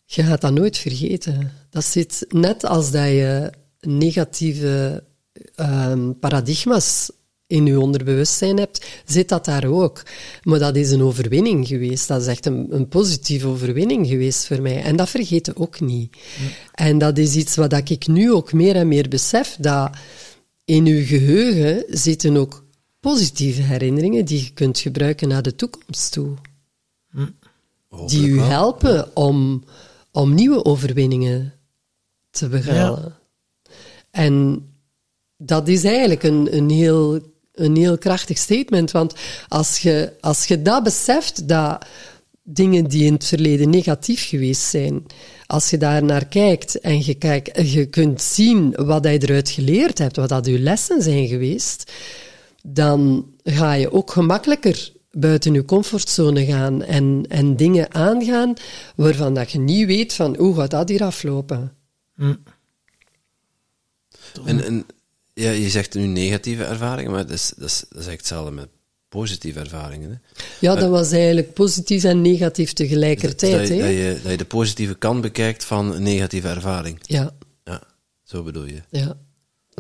B: je gaat dat nooit vergeten. Dat zit net als dat je negatieve ehm, paradigma's in je onderbewustzijn hebt, zit dat daar ook. Maar dat is een overwinning geweest. Dat is echt een, een positieve overwinning geweest voor mij. En dat vergeten ook niet. En dat is iets wat ik nu ook meer en meer besef, dat in je geheugen zitten ook positieve herinneringen die je kunt gebruiken naar de toekomst toe. Die u helpen om, om nieuwe overwinningen te behalen. En dat is eigenlijk een, een, heel, een heel krachtig statement, want als je, als je dat beseft, dat dingen die in het verleden negatief geweest zijn, als je daar naar kijkt en je, kijkt, je kunt zien wat je eruit geleerd hebt, wat dat je lessen zijn geweest, dan ga je ook gemakkelijker buiten je comfortzone gaan en, en dingen aangaan waarvan dat je niet weet van hoe gaat dat hier aflopen.
C: En, en ja, je zegt nu negatieve ervaringen, maar dat is, dat is, dat is eigenlijk hetzelfde met positieve ervaringen. Hè?
B: Ja, dat was eigenlijk positief en negatief tegelijkertijd.
C: dat, je, dat, je, dat je de positieve kant bekijkt van een negatieve ervaring.
B: Ja,
C: Ja, zo bedoel je.
B: ja.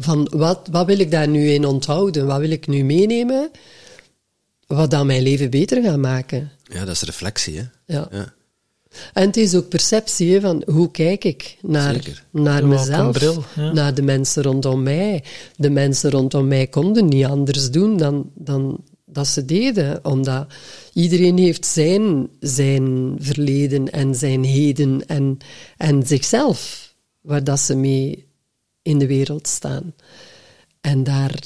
B: Van wat, wat wil ik daar nu in onthouden? Wat wil ik nu meenemen? Wat dan mijn leven beter gaat maken.
C: Ja, dat is reflectie, hè.
B: Ja.
C: Ja.
B: En het is ook perceptie hè, van hoe kijk ik naar,
C: Zeker.
B: naar mezelf,
D: bril, ja.
B: naar de mensen rondom mij. De mensen rondom mij konden niet anders doen dan, dan dat ze deden, omdat iedereen heeft zijn, zijn verleden en zijn heden en, en zichzelf, waar dat ze mee in de wereld staan. En daar,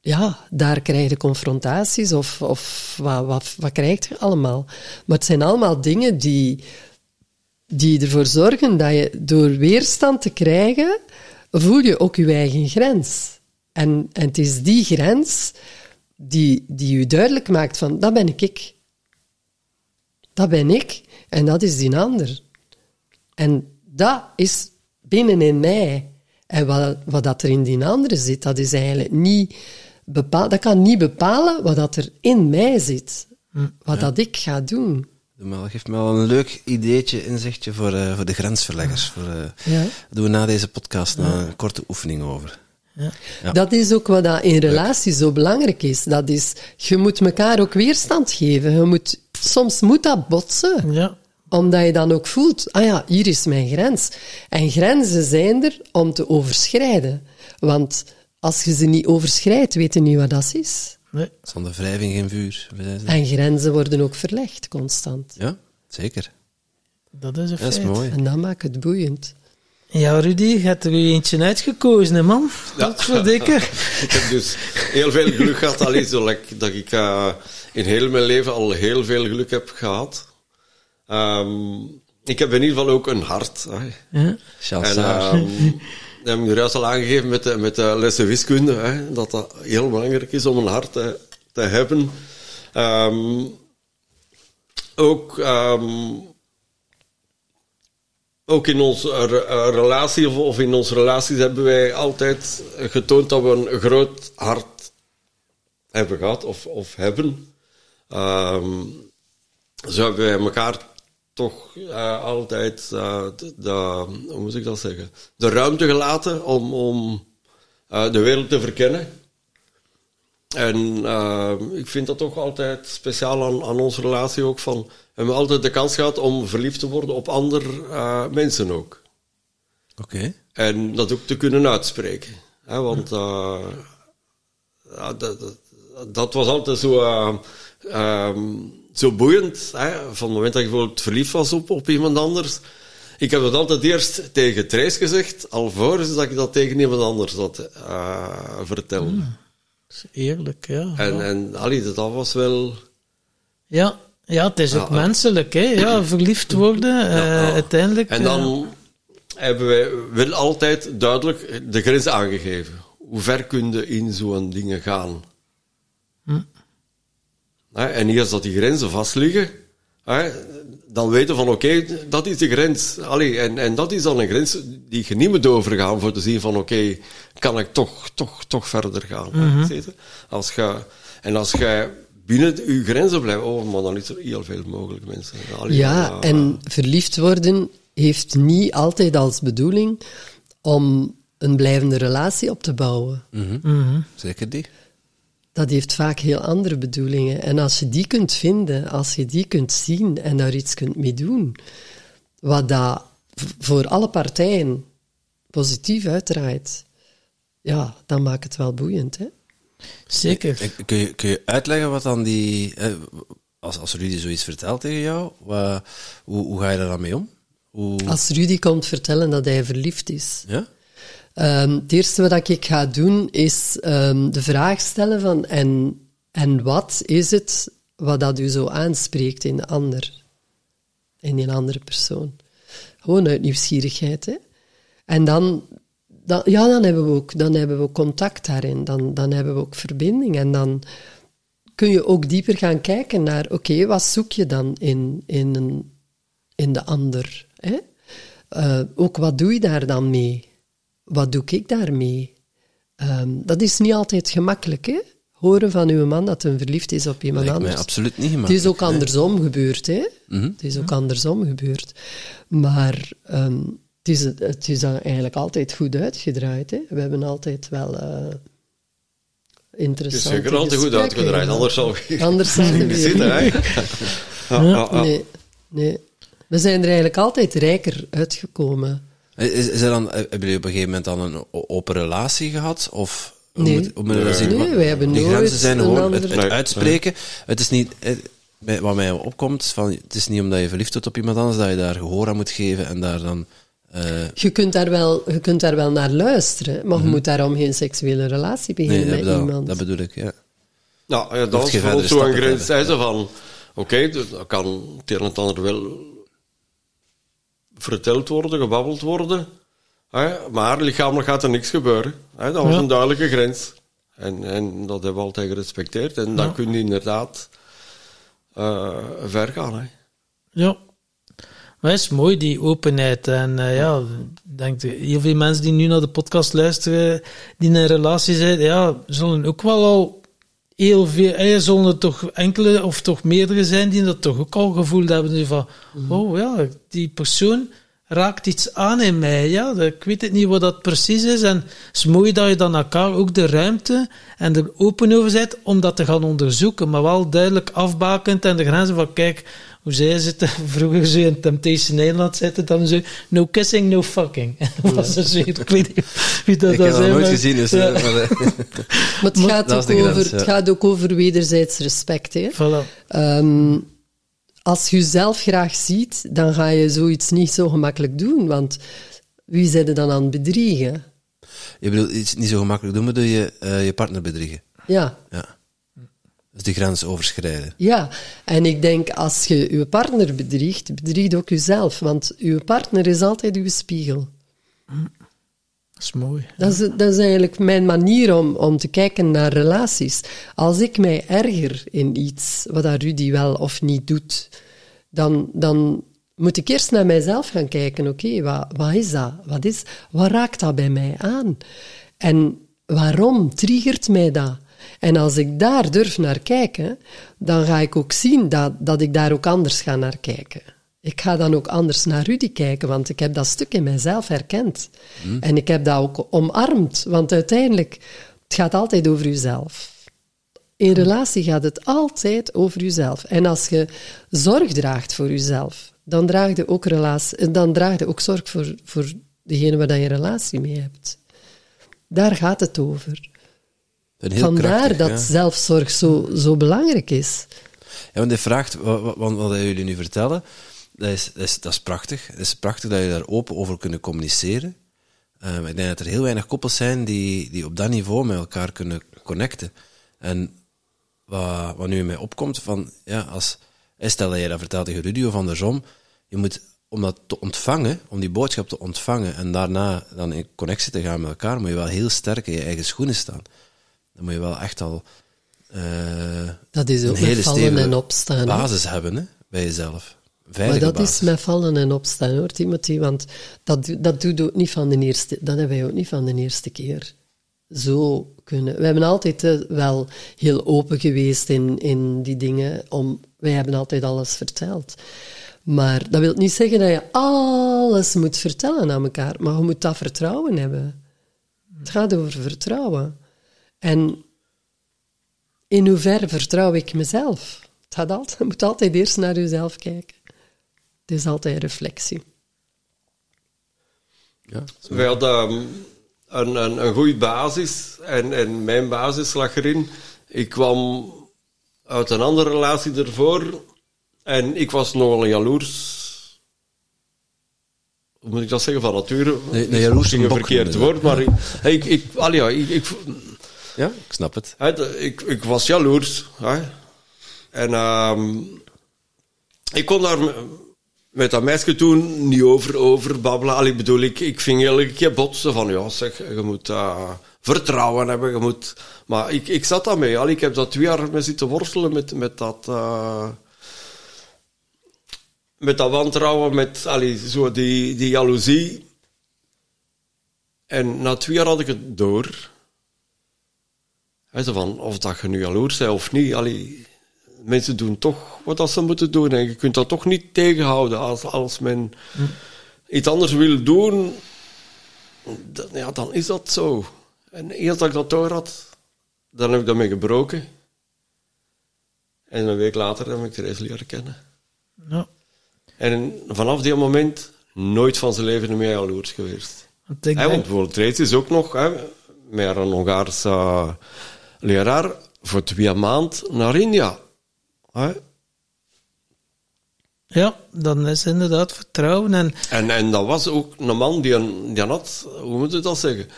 B: ja, daar krijg je confrontaties of, of wat, wat, wat krijg je allemaal. Maar het zijn allemaal dingen die, die ervoor zorgen dat je door weerstand te krijgen, voel je ook je eigen grens. En, en het is die grens die, die je duidelijk maakt van, dat ben ik. Dat ben ik en dat is die ander. En dat is binnenin mij. En wat, wat dat er in die andere zit, dat is eigenlijk niet bepaal, dat kan niet bepalen wat dat er in mij zit. Wat dat ik ga doen.
C: Doe maar, geef me wel een leuk ideetje, inzichtje voor, eh, voor de grensverleggers. Voor, eh,
B: Ja.
C: Doen we na deze podcast nog een korte oefening over. Ja.
B: Dat is ook wat dat in relaties zo belangrijk is. Dat is, je moet elkaar ook weerstand geven. Je moet, soms moet dat botsen.
D: Ja.
B: Omdat je dan ook voelt, ah ja, hier is mijn grens. En grenzen zijn er om te overschrijden. Want als je ze niet overschrijdt, weet je niet wat dat is.
D: Nee.
C: Zonder wrijving geen vuur.
B: En grenzen worden ook verlegd, constant.
C: Ja, zeker.
D: Dat is een
C: Dat is
D: feit.
C: mooi.
B: En dat maakt het boeiend.
D: Ja, Rudy, je hebt er weer eentje uitgekozen, hè, man.
A: Ja.
D: Dat voor dikke.
A: Ik heb dus heel veel geluk gehad. Alleen zo like, dat ik eh, in heel mijn leven al heel veel geluk heb gehad. Ehm, ik heb in ieder geval ook een hart. Hè.
D: Ja.
A: En. dat heb ik juist al aangegeven met de, met de lessen wiskunde. Hè, dat dat heel belangrijk is om een hart te, hebben. Ehm, ook, ehm, ook in onze eh, relatie of, in onze relaties hebben wij altijd getoond dat we een groot hart hebben gehad of, of hebben. Ehm, zo hebben wij elkaar toch eh, altijd eh, de, de- hoe moet ik dat zeggen, de ruimte gelaten om, om eh, de wereld te verkennen. En ik vind dat toch altijd speciaal aan, aan onze relatie ook van, we hebben altijd de kans gehad om verliefd te worden op andere mensen ook.
C: Oké.
A: En dat ook te kunnen uitspreken. Hè, want dat, dat, dat was altijd zo, eh, ehm, zo boeiend. Hè, van het moment dat ik bijvoorbeeld verliefd was op, op iemand anders. Ik heb dat altijd eerst tegen Trace gezegd, alvorens dat ik dat tegen iemand anders had eh, verteld.
D: Dat is eerlijk, ja.
A: En,
D: ja.
A: en allee, dat was wel...
D: Ja, ja, het is ook
A: ja.
D: menselijk, hè. Ja, verliefd worden, eh, uiteindelijk.
A: En
D: eh,
A: dan hebben wij wel altijd duidelijk de grens aangegeven. Hoe ver kun je in zo'n dingen gaan? Hè, En eerst dat die grenzen vast liggen, hè, dan weten van oké, dat is de grens. Allee, en, en dat is dan een grens die je niet moet overgaan voor te zien van oké, kan ik toch, toch, toch verder gaan. je? Als je, en als je binnen je grenzen blijft, oh man, dan is er heel veel mogelijk mensen. Allee,
B: Ja, en verliefd worden heeft niet altijd als bedoeling om een blijvende relatie op te bouwen.
C: Mhm. Zeker die.
B: Dat heeft vaak heel andere bedoelingen. En als je die kunt vinden, als je die kunt zien en daar iets kunt mee doen, wat dat voor alle partijen positief uitdraait, ja, dan maakt het wel boeiend. Hè?
D: Zeker.
C: Kun je, kun je uitleggen wat dan die... eh, als, als Rudy zoiets vertelt tegen jou, wa- hoe, hoe ga je daar dan mee om? Hoe,
B: Als Rudy komt vertellen dat hij verliefd is,
C: ja?
B: Ehm, het eerste wat ik ga doen is ehm, de vraag stellen van en, en wat is het wat dat u zo aanspreekt in de ander, in een andere persoon. Gewoon uit nieuwsgierigheid. Hè? En dan, dan, ja, dan hebben we ook, dan hebben we contact daarin, dan, dan hebben we ook verbinding en dan kun je ook dieper gaan kijken naar, oké, wat zoek je dan in, in, een, in de ander? Hè? Eh, ook wat doe je daar dan mee? Wat doe ik daarmee? Ehm, dat is niet altijd gemakkelijk, hè? Horen van uw man dat hij verliefd is op iemand
C: Lijkt mij
B: anders.
C: absoluut niet
B: Het is ook andersom gebeurd, hè?
C: Mhm.
B: Het is ook andersom gebeurd. Maar ehm, het, is, het is eigenlijk altijd goed uitgedraaid. Hè? We hebben altijd wel eh
A: Het is zeker altijd goed uitgedraaid, anders zou ik
B: Anders we
A: zitten. Hè? Ja, ja, ja.
B: Nee, nee. We zijn er eigenlijk altijd rijker uitgekomen.
C: Is, is er dan, hebben jullie op een gegeven moment dan een open relatie gehad? Of hoe
B: Nee.
C: moet, hoe moet je dat zien?
B: Nee, wij hebben nooit
C: grenzen zijn gewoon het,
B: andere-
C: het
A: Nee,
C: uitspreken. Het is niet, eh, wat mij opkomt, van, het is niet omdat je verliefd wordt op iemand anders, dat je daar gehoor aan moet geven en daar dan... eh,
B: Je kunt daar wel, je kunt daar wel naar luisteren, maar je moet daarom geen seksuele relatie beginnen met iemand.
C: dat bedoel ik, ja.
A: Nou, ja, dat
C: verdere
A: zo een
C: stappen
A: grens. Van, oké, dus dat kan het een en ander wel verteld worden, gebabbeld worden. Hè, maar lichamelijk gaat er niks gebeuren. Hè, dat was
D: Ja.
A: een duidelijke grens. En, en dat hebben we altijd gerespecteerd. En dan
D: Ja.
A: kun je inderdaad eh, ver gaan. Hè.
D: Ja. Maar het is mooi, die openheid. En eh, ja, denk heel veel mensen die nu naar de podcast luisteren, die in een relatie zijn, ja, zullen ook wel al heel veel, eh, zullen er toch enkele of toch meerdere zijn die dat toch ook al gevoeld hebben van, oh ja, die persoon raakt iets aan in mij. Ja, ik weet het niet wat dat precies is. En het is mooi dat je dan elkaar ook de ruimte en er open over bent om dat te gaan onderzoeken, maar wel duidelijk afbakend en de grenzen van, kijk, hoe zij zitten, vroeger zo in Temptation Island zitten, dan zo, no kissing, no fucking. Dat was er zo, ik weet niet wie dat
C: ik
D: dat
C: heb dat nooit gezien, dus...
D: ja.
C: eh, maar,
B: Maar het, gaat ook
C: grens,
B: over,
C: ja.
B: het gaat ook over wederzijds respect. Hè?
D: Voilà.
B: Ehm, als je jezelf graag ziet, dan ga je zoiets niet zo gemakkelijk doen, want wie zijn er dan aan het bedriegen?
C: je bedoelt iets niet zo gemakkelijk doen, maar doe je eh, je partner bedriegen.
B: Ja,
C: Ja. Dus die grens overschrijden.
B: ja. En ik denk, als je je partner bedriegt, bedriegt ook jezelf, want je partner is altijd uw spiegel.
D: Dat is mooi.
B: Dat is, dat is eigenlijk mijn manier om, om te kijken naar relaties. Als ik mij erger in iets, wat dat Rudy wel of niet doet, dan, dan moet ik eerst naar mijzelf gaan kijken. Oké, wat, wat is dat? Wat, is, wat raakt dat bij mij aan? En waarom triggert mij dat? En als ik daar durf naar kijken, dan ga ik ook zien dat, dat ik daar ook anders ga naar kijken. Ik ga dan ook anders naar Rudy kijken, want ik heb dat stuk in mijzelf herkend. En ik heb dat ook omarmd, want uiteindelijk, het gaat altijd over jezelf. In relatie gaat het altijd over jezelf. En als je zorg draagt voor jezelf, dan draag je ook, relatie, dan draag je ook zorg voor, voor degene waar je een relatie mee hebt. Daar gaat het over. Vandaar
C: krachtig,
B: dat
C: ja.
B: zelfzorg zo, zo belangrijk is.
C: Ja, want die vraagt, wat, wat, wat jullie nu vertellen, dat is, dat, is, dat is prachtig. Het is prachtig dat je daar open over kunnen communiceren. Eh, maar ik denk dat er heel weinig koppels zijn die, die op dat niveau met elkaar kunnen connecten. En wat, wat nu in mij opkomt, van, ja, als, eh, stel dat je dat vertelt tegen Rudy of andersom, je moet, om dat te ontvangen, om die boodschap te ontvangen en daarna dan in connectie te gaan met elkaar, moet je wel heel sterk in je eigen schoenen staan. Dan moet je wel echt al eh,
B: Dat is ook
C: een hele
B: vallen en opstaan.
C: basis hebben hè, bij jezelf. Een
B: Maar
C: Veilige
B: dat
C: basis.
B: is met vallen en opstaan hoor, Timothy. Want dat, dat doet ook niet van de eerste, dat hebben wij ook niet van de eerste keer. Zo kunnen. We hebben altijd eh, wel heel open geweest in, in die dingen. Om, wij hebben altijd alles verteld. Maar dat wil niet zeggen dat je alles moet vertellen aan elkaar. Maar je moet dat vertrouwen hebben. Het gaat over vertrouwen. En in hoeverre vertrouw ik mezelf? Het gaat altijd, je moet altijd eerst naar jezelf kijken. Het is altijd reflectie.
C: Ja,
A: Wij hadden um, een, een, een goede basis en, en mijn basis lag erin. Ik kwam uit een andere relatie ervoor en ik was nogal jaloers. Hoe moet ik dat zeggen? Van nature.
C: Nee, nee,
A: is
C: jaloers
A: misschien
C: een
A: verkeerd woord, maar ik, ik, ik, allee, ja, ik, ik,
C: ja, ik snap het.
A: ik, ik was jaloers. En ehm, ik kon daar met dat meisje toen niet over, over babbelen. Allee, bedoel, ik, ik ving elke keer botsen van, ja zeg, je moet uh, vertrouwen hebben, je moet... Maar ik, ik zat daarmee, allee, ik heb dat twee jaar mee zitten worstelen met, met dat... Uh, met dat wantrouwen, met allee, zo die, die jaloezie. En na twee jaar had ik het door. He, van, of dat je nu jaloers bent of niet. Allee, mensen doen toch wat ze moeten doen. En je kunt dat toch niet tegenhouden. Als, als men hm. iets anders wil doen, dan, ja, dan is dat zo. En eerst dat ik dat door had, dan heb ik daarmee gebroken. En een week later heb ik Therese leren kennen. Ja. En vanaf die moment nooit van zijn leven meer jaloers geweest. Want, ik want bijvoorbeeld Therese is ook nog hè, met Hongaarse leraar voor twee maanden naar India.
D: Ja, dan is inderdaad vertrouwen. En,
A: en, en dat was ook een man die, een, die had, hoe moet je dat zeggen?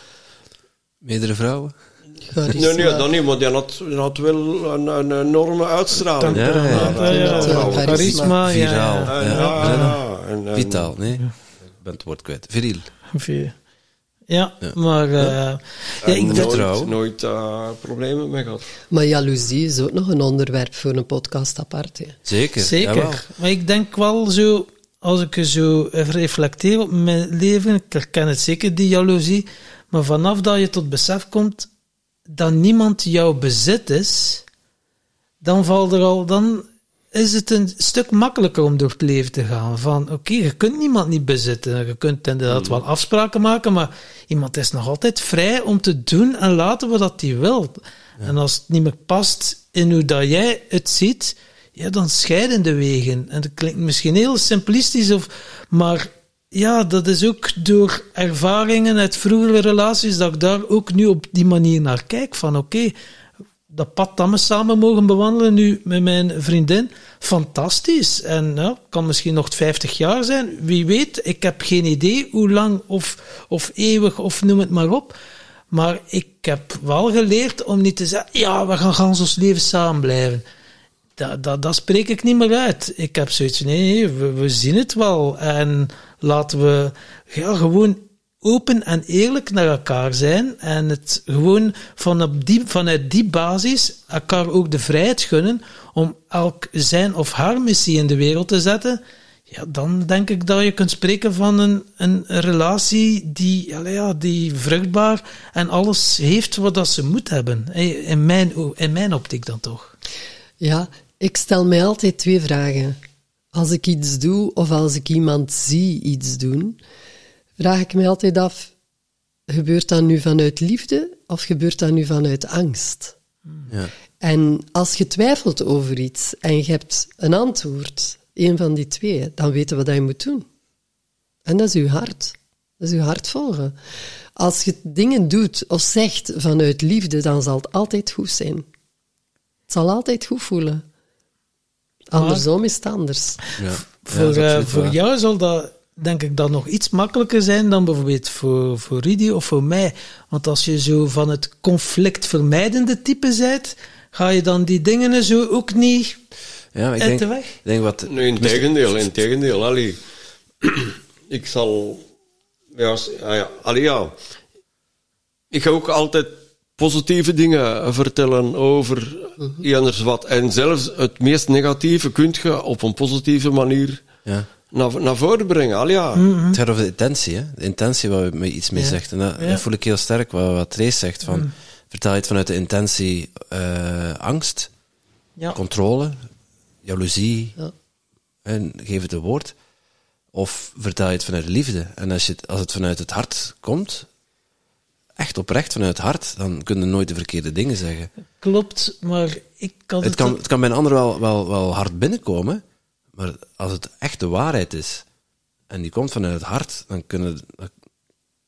C: Meerdere vrouwen?
A: Nee, nee, dat niet, maar die had, die had wel een, een enorme uitstraling.
C: Ja, ja,
D: ja, Charisma,
C: Viraal.
A: Ja, ja.
C: En, en, Vitaal, nee? Ik ben het woord kwijt. Viriel.
D: Viril. Ja, maar... Uh, ja.
A: ik nooit, nooit uh, problemen mee gehad.
B: Maar jaloezie is ook nog een onderwerp voor een podcast apart. Hè.
C: Zeker.
D: Zeker. Maar ik denk wel zo, als ik zo reflecteer op mijn leven, ik herken het zeker, die jaloezie, maar vanaf dat je tot besef komt dat niemand jouw bezit is, dan valt er al, dan is het een stuk makkelijker om door het leven te gaan. Van oké, je kunt niemand niet bezitten. Je kunt inderdaad hmm. wel afspraken maken, maar iemand is nog altijd vrij om te doen en laten wat hij wil. En als het niet meer past in hoe dat jij het ziet, ja, dan scheiden de wegen. En dat klinkt misschien heel simplistisch, of, maar ja, dat is ook door ervaringen uit vroegere relaties dat ik daar ook nu op die manier naar kijk. Van oké, dat pad dat we samen mogen bewandelen nu met mijn vriendin, fantastisch. En ja, kan misschien nog 50 jaar zijn, wie weet. Ik heb geen idee hoe lang of, of eeuwig of noem het maar op. Maar ik heb wel geleerd om niet te zeggen, ja, we gaan gans ons leven samen blijven. Dat, dat, dat spreek ik niet meer uit. Ik heb zoiets nee, nee we, we zien het wel. En laten we ja, gewoon open en eerlijk naar elkaar zijn en het gewoon van die, vanuit die basis elkaar ook de vrijheid gunnen om elk zijn of haar missie in de wereld te zetten, ja, dan denk ik dat je kunt spreken van een, een relatie die, ja, die vruchtbaar en alles heeft wat dat ze moet hebben. In mijn, in mijn optiek dan toch.
B: Ja, ik stel mij altijd twee vragen. Als ik iets doe of als ik iemand zie iets doen, vraag ik me altijd af, gebeurt dat nu vanuit liefde of gebeurt dat nu vanuit angst? Ja. En als je twijfelt over iets en je hebt een antwoord, een van die twee, dan weten we wat je moet doen. En dat is uw hart. Dat is uw hart volgen. Als je dingen doet of zegt vanuit liefde, dan zal het altijd goed zijn. Het zal altijd goed voelen. Andersom is het anders.
D: Ja. Voor, uh, voor jou zal dat denk ik dat nog iets makkelijker zijn dan bijvoorbeeld voor, voor Ridi of voor mij. Want als je zo van het conflictvermijdende type bent, ga je dan die dingen zo ook niet
C: ja, ik
D: uit
C: denk,
D: de weg?
C: Ik denk wat...
A: Nee, in tegendeel, in tegendeel. Allee, ik zal... Ja, ja, allee, ja. Ik ga ook altijd positieve dingen vertellen over mm wat. En zelfs het meest negatieve kunt je op een positieve manier... Ja naar, naar voren brengen. Al ja.
C: Het gaat over de intentie, hè? de intentie waar me iets mee zegt. En dat, voel ik heel sterk, wat, wat Trace zegt. Van, mm. Vertel je het vanuit de intentie uh, angst, ja. controle, jaloezie, en geef het een woord. Of vertel je het vanuit liefde. En als, je het, als het vanuit het hart komt, echt oprecht vanuit het hart, dan kun je nooit de verkeerde dingen zeggen.
D: Klopt, maar ik kan
C: het... Het kan, het kan bij een ander wel, wel, wel hard binnenkomen, maar als het echt de waarheid is, en die komt vanuit het hart, dan kunnen,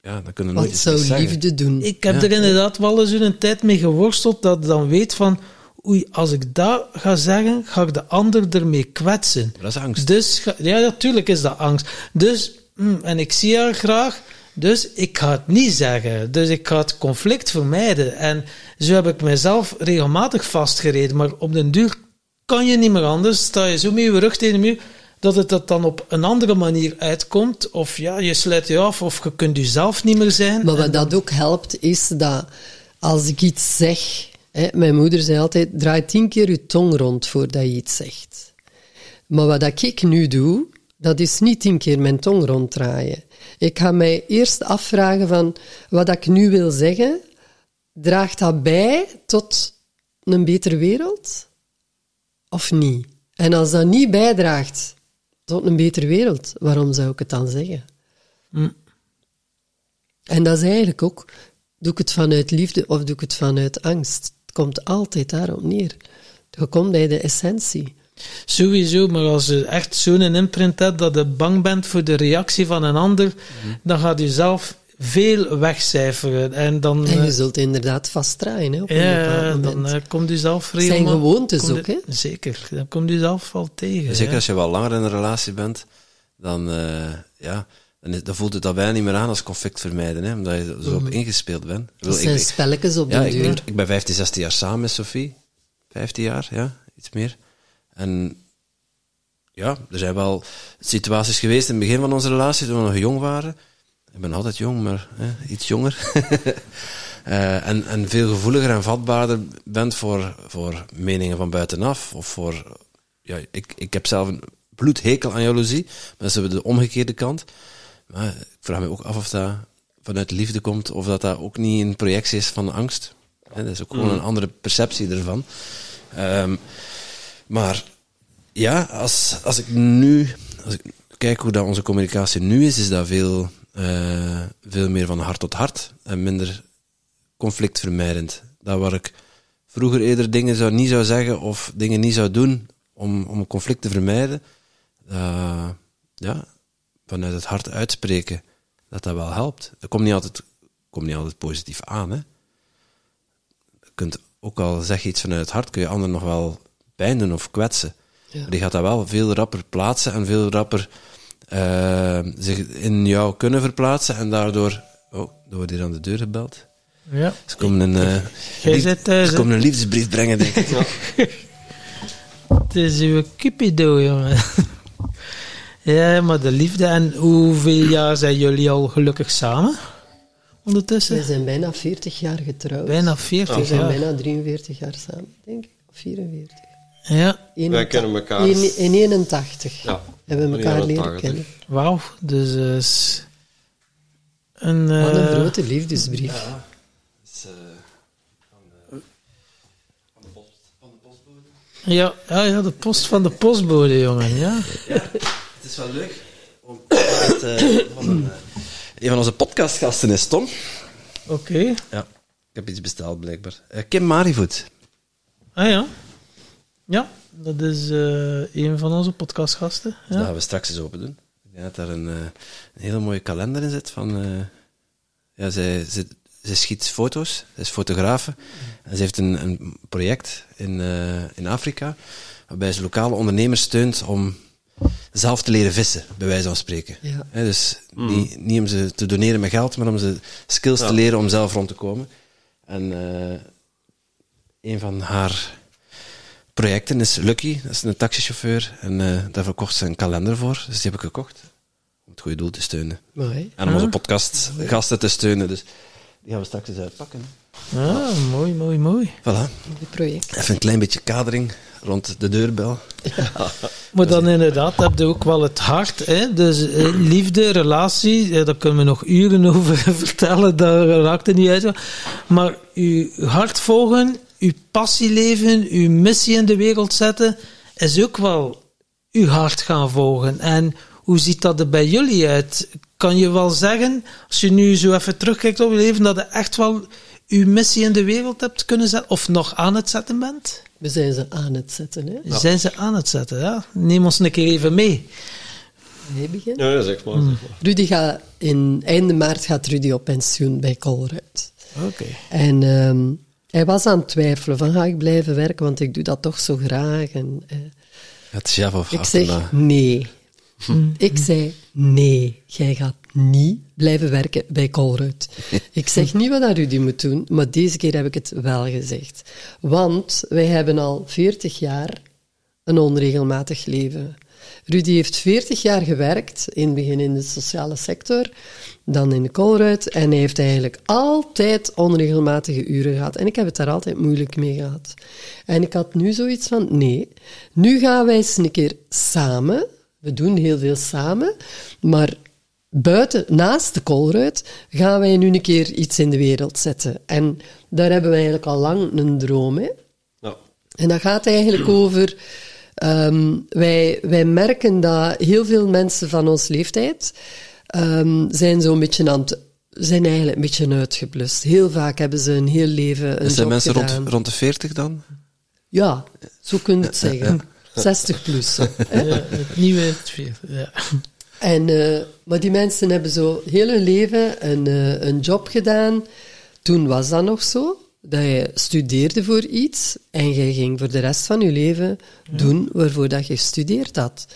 C: ja, dan kunnen
B: nooit Wat zou liefde doen?
D: Ik heb er inderdaad wel eens een tijd mee geworsteld, dat ik dan weet van, oei, als ik dat ga zeggen, ga ik de ander ermee kwetsen.
C: Dat is angst.
D: Dus, ja, natuurlijk is dat angst. Dus, mm, en ik zie haar graag, dus ik ga het niet zeggen. Dus ik ga het conflict vermijden. En zo heb ik mezelf regelmatig vastgereden, maar op den duur kan je niet meer anders. Sta je zo met je rug tegen de muur. dat het dat dan op een andere manier uitkomt. Of ja, je sluit je af, of je kunt jezelf niet meer zijn.
B: Maar wat dat ook helpt, is dat als ik iets zeg... Hè, mijn moeder zei altijd, draai tien keer je tong rond voordat je iets zegt. Maar wat dat ik nu doe, dat is niet tien keer mijn tong ronddraaien. Ik ga mij eerst afvragen van, wat ik nu wil zeggen, draagt dat bij tot een betere wereld? Of niet? En als dat niet bijdraagt tot een betere wereld, waarom zou ik het dan zeggen? En dat is eigenlijk ook, doe ik het vanuit liefde of doe ik het vanuit angst? Het komt altijd daarop neer. Je komt bij de essentie.
D: Sowieso, maar als je echt zo'n imprint hebt dat je bang bent voor de reactie van een ander, dan gaat je zelf veel wegcijferen. En dan,
B: En
D: eh,
B: je zult inderdaad vastdraaien hè, op een
D: ja, dan eh, komt u zelf
B: Het zijn
D: regelmatig-
B: gewoontes ook, hè?
D: Zeker, dan komt u zelf wel tegen.
C: Zeker als je wel langer in een relatie bent, dan, eh, ja, dan, is- dan voelt het dat bijna niet meer aan als conflict vermijden, hè, omdat je zo op ingespeeld bent. Wil-
B: zijn
C: ik-
B: spelletjes op
C: ja,
B: de
C: ik,
B: deur.
C: ik, ik ben 15, 16 jaar samen met Sophie. 15 jaar, ja, iets meer. En ja, er zijn wel situaties geweest in het begin van onze relatie, toen we nog jong waren. Ik ben altijd jong, maar hè, iets jonger. Eh, en, en veel gevoeliger en vatbaarder bent voor, voor meningen van buitenaf. Of voor, ja, ik, ik heb zelf een bloedhekel aan jaloezie. Dat is de omgekeerde kant. Maar ik vraag me ook af of dat vanuit liefde komt, of dat dat ook niet een projectie is van angst. Dat is ook gewoon een andere perceptie ervan. Ehm, maar ja, als, als ik nu als ik kijk hoe dat onze communicatie nu is, is dat veel, eh, veel meer van hart tot hart en minder conflictvermijdend. Dat waar ik vroeger eerder dingen zou, niet zou zeggen of dingen niet zou doen om, om een conflict te vermijden, eh, ja, vanuit het hart uitspreken, dat dat wel helpt. Dat komt niet altijd, komt niet altijd positief aan. Hè? Je kunt, ook al zeg je iets vanuit het hart, kun je anderen nog wel pijn doen of kwetsen.
B: Ja.
C: Maar die gaat dat wel veel rapper plaatsen en veel rapper eh, zich in jou kunnen verplaatsen en daardoor... Oh, er wordt hier aan de deur gebeld.
D: Ja.
C: Ze komen een, eh,
D: Jij
C: lief-
D: zit thuis,
C: ze komen een liefdesbrief brengen, denk ik.
D: Het is uw cupido, jongen. ja, maar de liefde. En hoeveel jaar zijn jullie al gelukkig samen?
B: We
D: Ondertussen?
B: zijn bijna 40 jaar getrouwd.
D: Bijna 40
B: We zijn bijna 43 jaar samen, denk ik. Of 44.
D: Ja,
A: Wij kennen elkaar.
B: In, in 81
A: Ja,
B: hebben we elkaar leren
A: 81.
B: kennen.
D: wauw. Dus eh, is een...
B: Wat een
D: eh,
B: grote liefdesbrief.
D: ja, ja, ja, de post van de postbode, jongen. Ja.
C: Het is wel leuk om het, eh, van een, eh, een van onze podcastgasten is Tom.
D: Oké.
C: Ja, ik heb iets besteld blijkbaar. Eh, Kim Marivoet.
D: Ah ja. Ja, dat is eh, een van onze podcastgasten.
C: Dat
D: Ja.
C: gaan we straks eens open doen. Ik denk dat daar een, eh, een hele mooie kalender in zit. Van, eh, ja, zij, zij, zij schiet foto's, zij is fotografe. En ze heeft een, een project in, eh, in Afrika, waarbij ze lokale ondernemers steunt om zelf te leren vissen, bij wijze van spreken.
B: Ja.
C: Hè, dus niet, niet om ze te doneren met geld, maar om ze skills te leren om zelf rond te komen. En eh, een van haar projecten is Lucky, dat is een taxichauffeur. En eh, daar verkocht ze een kalender voor, dus die heb ik gekocht. Om het goede doel te steunen.
B: Mooi.
C: En om onze podcast gasten te steunen, dus die gaan we straks eens uitpakken.
D: Ah, mooi, mooi, mooi.
C: Voilà,
B: project.
C: even een klein beetje kadering rond de deurbel.
D: Maar dan inderdaad heb je ook wel het hart. Hè? Dus eh, liefde, relatie, eh, daar kunnen we nog uren over vertellen, daar raakt het niet uit. Maar uw hart volgen, uw passie leven, uw missie in de wereld zetten, is ook wel uw hart gaan volgen. En hoe ziet dat er bij jullie uit? Kan je wel zeggen, als je nu zo even terugkijkt op je leven, dat je echt wel uw missie in de wereld hebt kunnen zetten, of nog aan het zetten bent?
B: We zijn ze aan het zetten. Hè?
D: Zijn ze aan het zetten? Ja? Neem ons een keer even mee.
B: Begint?
A: Ja, ja, zeg maar. Zeg maar.
B: Rudy gaat in einde maart gaat Rudy op pensioen bij Colruyt.
D: Oké.
B: En ehm, hij was aan het twijfelen van ga ik blijven werken, want ik doe dat toch zo graag. En, eh,
C: Het chef of
B: ik zeg nee. Ik zei nee, jij gaat niet blijven werken bij Colruyt. Ik zeg niet wat dat Rudy moet doen, maar deze keer heb ik het wel gezegd. Want wij hebben al 40 jaar een onregelmatig leven. Rudy heeft 40 jaar gewerkt, in het begin in de sociale sector, dan in de Colruyt, en hij heeft eigenlijk altijd onregelmatige uren gehad. En ik heb het daar altijd moeilijk mee gehad. En ik had nu zoiets van, nee, nu gaan wij eens een keer samen, we doen heel veel samen, maar buiten, naast de Colruyt, gaan wij nu een keer iets in de wereld zetten. En daar hebben we eigenlijk al lang een droom, hè.
A: Ja.
B: En dat gaat eigenlijk over. Ehm, wij, wij merken dat heel veel mensen van ons leeftijd ehm, zijn zo'n beetje aan het, zijn eigenlijk een beetje uitgeblust. Heel vaak hebben ze een heel leven een
C: Dat zijn
B: job
C: mensen
B: gedaan.
C: rond, rond de 40 dan?
B: Ja, zo kun je het zeggen. 60 plus. hè.
D: Ja, het nieuwe. Ja.
B: En, eh, maar die mensen hebben zo heel hun leven een, eh, een job gedaan. Toen was dat nog zo, dat je studeerde voor iets en je ging voor de rest van je leven doen waarvoor dat je gestudeerd had.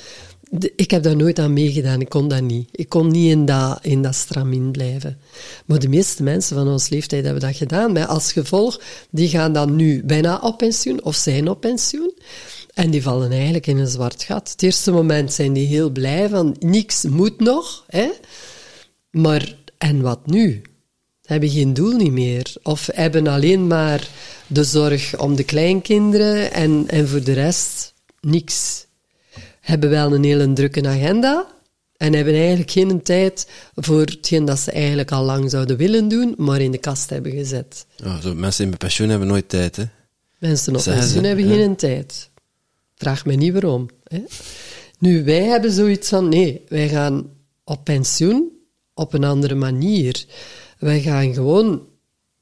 B: De- ik heb daar nooit aan meegedaan, ik kon dat niet. Ik kon niet in dat, in dat stramien blijven. Maar de meeste mensen van ons leeftijd hebben dat gedaan. Maar als gevolg, die gaan dan nu bijna op pensioen of zijn op pensioen. En die vallen eigenlijk in een zwart gat. Het eerste moment zijn die heel blij van niks moet nog. Hè? Maar en wat nu? Hebben geen doel niet meer. Of hebben alleen maar de zorg om de kleinkinderen en, en voor de rest niks. Hebben wel een hele drukke agenda en hebben eigenlijk geen tijd voor hetgeen dat ze eigenlijk al lang zouden willen doen, maar in de kast hebben gezet.
C: Zo, mensen in pensioen hebben nooit tijd, hè?
B: Mensen op pensioen hebben
C: ja.
B: geen tijd. Vraag me niet waarom. Hè? Nu, wij hebben zoiets van, nee, wij gaan op pensioen op een andere manier. Wij gaan gewoon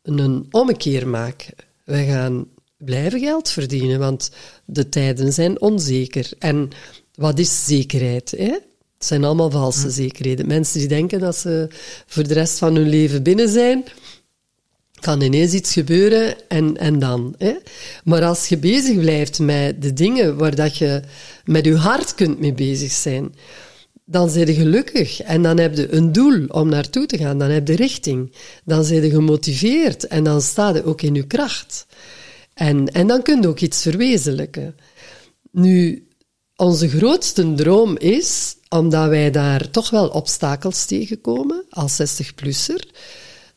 B: een ommekeer maken. Wij gaan blijven geld verdienen, want de tijden zijn onzeker. En wat is zekerheid? Hè? Het zijn allemaal valse zekerheden. Mensen die denken dat ze voor de rest van hun leven binnen zijn, kan ineens iets gebeuren en, en dan. Hè? Maar als je bezig blijft met de dingen waar dat je met je hart kunt mee bezig zijn, dan ben je gelukkig en dan heb je een doel om naartoe te gaan, dan heb je richting, dan ben je gemotiveerd en dan sta je ook in je kracht. En, en dan kun je ook iets verwezenlijken. Nu, onze grootste droom is, omdat wij daar toch wel obstakels tegenkomen als 60-plusser,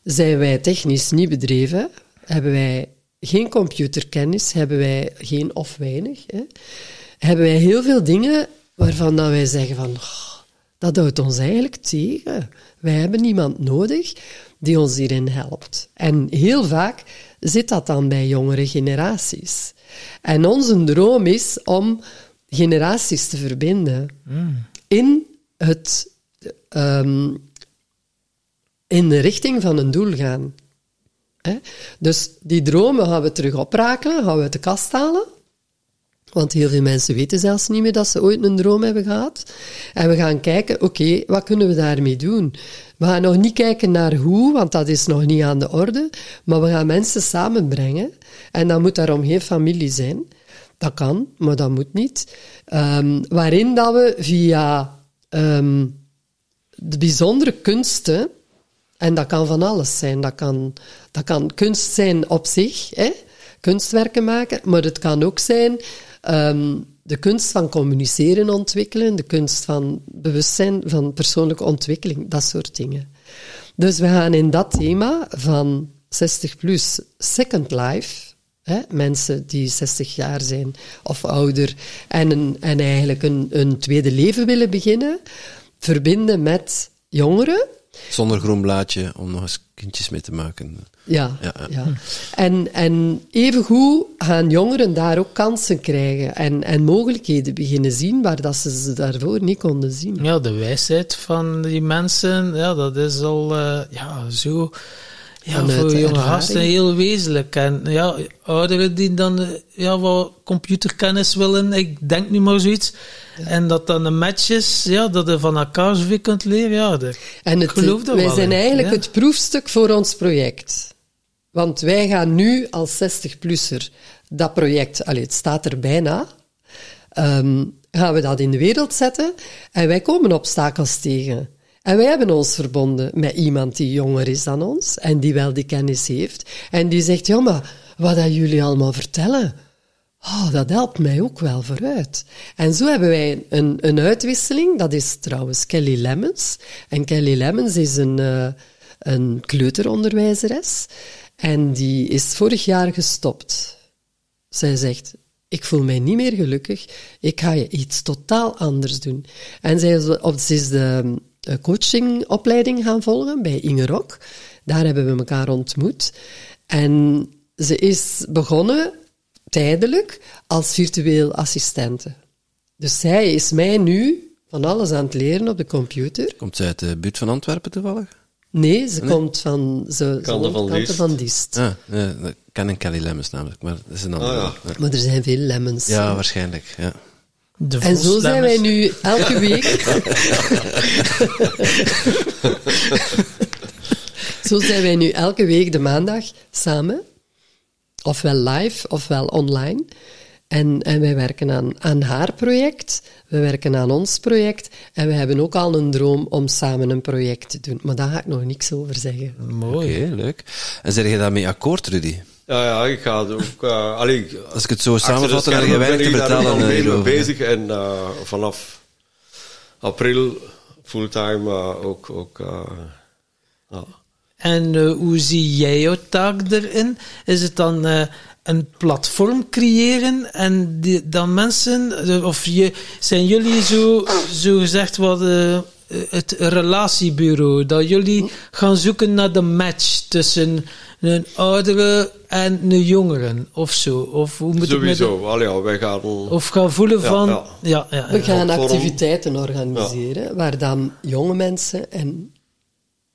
B: zijn wij technisch niet bedreven, hebben wij geen computerkennis, hebben wij geen of weinig, hè, hebben wij heel veel dingen waarvan dat wij zeggen van, "Oh, dat houdt ons eigenlijk tegen. Wij hebben niemand nodig die ons hierin helpt. En heel vaak zit dat dan bij jongere generaties. En onze droom is om generaties te verbinden in het ehm, in de richting van een doel gaan. Hè? Dus die dromen gaan we terug oprakelen, gaan we uit de kast halen. Want heel veel mensen weten zelfs niet meer dat ze ooit een droom hebben gehad. En we gaan kijken, oké, wat kunnen we daarmee doen? We gaan nog niet kijken naar hoe, want dat is nog niet aan de orde. Maar we gaan mensen samenbrengen. En dan moet daarom geen familie zijn. Dat kan, maar dat moet niet. Ehm, waarin dat we via ehm, de bijzondere kunsten, en dat kan van alles zijn, dat kan, dat kan kunst zijn op zich, hè? kunstwerken maken, maar het kan ook zijn ehm, de kunst van communiceren ontwikkelen, de kunst van bewustzijn, van persoonlijke ontwikkeling, dat soort dingen. Dus we gaan in dat thema van 60 plus Second Life, hè, mensen die 60 jaar zijn of ouder en, een, en eigenlijk een, een tweede leven willen beginnen, verbinden met jongeren.
C: Zonder groen blaadje om nog eens kindjes mee te maken.
B: Ja,
C: Ja, ja.
B: ja. En, en evengoed gaan jongeren daar ook kansen krijgen en, en mogelijkheden beginnen zien waar dat ze ze daarvoor niet konden zien.
D: Ja, de wijsheid van die mensen, ja, dat is al eh, ja, zo ja,
B: Vanuit
D: voor jonge gasten heel wezenlijk. En ja, ouderen die dan eh, ja, wat computerkennis willen, ik denk nu maar zoiets. En dat dan een match is, ja, dat je van elkaar zoveel kunt leren. Ja, dat,
B: En
D: ik
B: het,
D: geloof dat
B: wij
D: wel
B: zijn
D: in,
B: eigenlijk
D: ja.
B: het proefstuk voor ons project. Want wij gaan nu als 60-plusser dat project, allee, het staat er bijna, ehm, gaan we dat in de wereld zetten en wij komen obstakels tegen. En wij hebben ons verbonden met iemand die jonger is dan ons en die wel die kennis heeft. En die zegt, ja, wat dat jullie allemaal vertellen, Oh, dat helpt mij ook wel vooruit. En zo hebben wij een, een uitwisseling. Dat is trouwens Kelly Lemmens. En Kelly Lemmens is een, uh, een kleuteronderwijzeres. En die is vorig jaar gestopt. Zij zegt, ik voel mij niet meer gelukkig. Ik ga iets totaal anders doen. En zij ze is de coachingopleiding gaan volgen bij Inge Rok. Daar hebben we elkaar ontmoet. En ze is begonnen tijdelijk als virtueel assistente. Dus zij is mij nu van alles aan het leren op de computer.
C: Komt zij uit de buurt van Antwerpen toevallig?
B: Nee, ze komt van, ze,
A: Kanten van
B: van Diest.
C: Ah, ja, ik ken een Kelly Lemmens namelijk, maar dat is een andere.
A: Ah, ja.
C: ja.
B: Maar er zijn veel lemmens.
C: Ja, waarschijnlijk. Ja.
D: De
B: En zo zijn wij nu elke week. zo zijn wij nu elke week de maandag samen. Ofwel live, ofwel online. En, en wij werken aan, aan haar project, we werken aan ons project. En we hebben ook al een droom om samen een project te doen. Maar daar ga ik nog niks over zeggen.
D: Mooi.
C: leuk. En zeg je daarmee akkoord, Rudy?
A: Ja, ja, ik ga het ook... eh allee,
C: Als ik het zo samenvat, dan je te
A: ben ik nog
C: eh,
A: mee mee bezig. En eh, vanaf april fulltime ook... ook eh, ja.
D: En hoe zie jij jouw taak erin? Is het dan eh, een platform creëren en die, dan mensen, of je, zijn jullie zo, zo gezegd wat eh, het relatiebureau, dat jullie gaan zoeken naar de match tussen een oudere en een jongeren of zo? Of hoe moet
A: Sowieso. Allee, ja, wij gaan...
D: of gaan voelen
A: Ja,
D: van,
A: ja.
D: ja, ja,
B: We gaan
A: Platform.
B: activiteiten organiseren waar dan jonge mensen en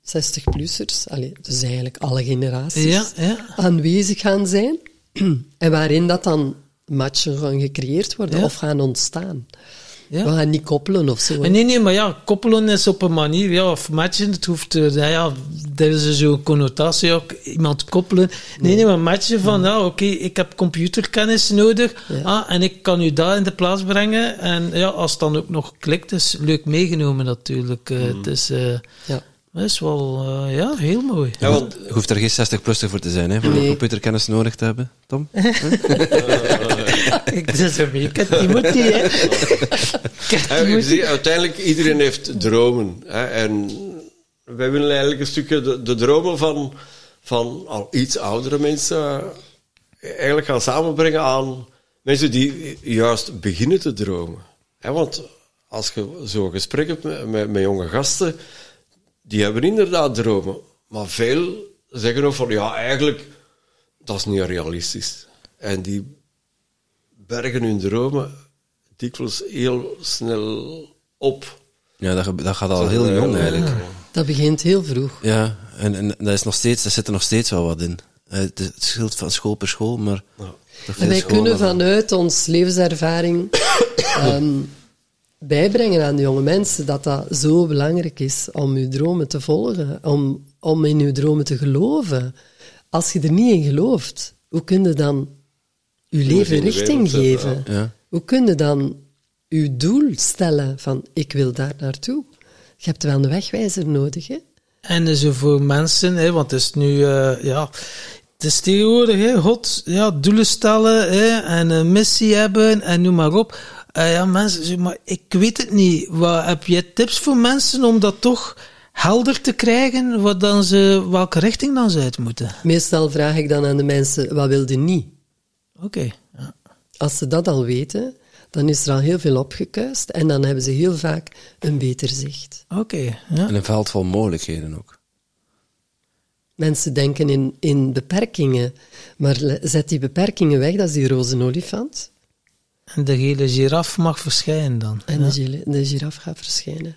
B: 60-plussers, dus eigenlijk alle generaties,
D: Ja, ja.
B: aanwezig gaan zijn. en waarin dat dan matchen gaan gecreëerd worden
D: Ja.
B: of gaan ontstaan.
D: Ja.
B: We gaan niet koppelen of zo.
D: Nee, nee, maar ja, koppelen is op een manier, ja, of matchen, het hoeft, eh, ja, ja, er is zo'n connotatie, ook iemand koppelen. Nee, nee, maar matchen van, ja, oké, ik heb computerkennis nodig,
B: Ja.
D: ah, en ik kan u daar in de plaats brengen. En ja, als het dan ook nog klikt, is leuk meegenomen natuurlijk. eh, Het is, eh,
B: Ja.
D: Dat is wel, eh, ja, heel mooi.
A: Ja, want
C: Je hoeft er geen 60-plusser voor te zijn, hè, voor
B: Nee.
C: computerkennis nodig te hebben, Tom.
D: Ik dus een week, het Timothy, hè.
A: Ja, je
D: Timothy.
A: ziet, uiteindelijk, iedereen heeft dromen. Hè, en wij willen eigenlijk een stukje de, de dromen van, van al iets oudere mensen eh, eigenlijk gaan samenbrengen aan mensen die juist beginnen te dromen. Hè, want als je zo gesprek hebt met, met, met jonge gasten, die hebben inderdaad dromen. Maar veel zeggen ook van, ja, eigenlijk, dat is niet realistisch. En die bergen hun dromen dikwijls heel snel op.
C: Ja, dat, dat gaat al heel jong eigenlijk.
B: Dat begint heel vroeg.
C: Ja, en, en dat is nog steeds, daar zit er nog steeds wel wat in. Eh, Het, het scheelt van school per school, maar... toch
B: En wij kunnen vanuit ons levenservaring ehm, bijbrengen aan de jonge mensen dat dat zo belangrijk is om uw dromen te volgen, om, om in uw dromen te geloven. Als je er niet in gelooft, hoe kun je dan uw
A: je
B: leven richting geven?
C: Ja.
B: Hoe kun je dan uw doel stellen van ik wil daar naartoe? Je hebt wel een wegwijzer nodig, hè?
D: En zo voor mensen, hè, want het is nu, eh, ja, het is tegenwoordig, hè, God, ja, doelen stellen hè, en een missie hebben en noem maar op. Eh, ja, mensen zeggen, maar ik weet het niet. Wat, heb je tips voor mensen om dat toch helder te krijgen, wat dan ze, welke richting dan ze uit moeten?
B: Meestal vraag ik dan aan de mensen, wat wil je niet?
D: Oké. ja.
B: Als ze dat al weten, dan is er al heel veel opgekuist en dan hebben ze heel vaak een beter zicht.
D: Oké, ja.
C: En een veld vol mogelijkheden ook.
B: Mensen denken in, in beperkingen, maar zet die beperkingen weg, dat is die roze olifant.
D: En de gele giraf mag verschijnen dan.
B: En
D: ja.
B: de, de giraf gaat verschijnen.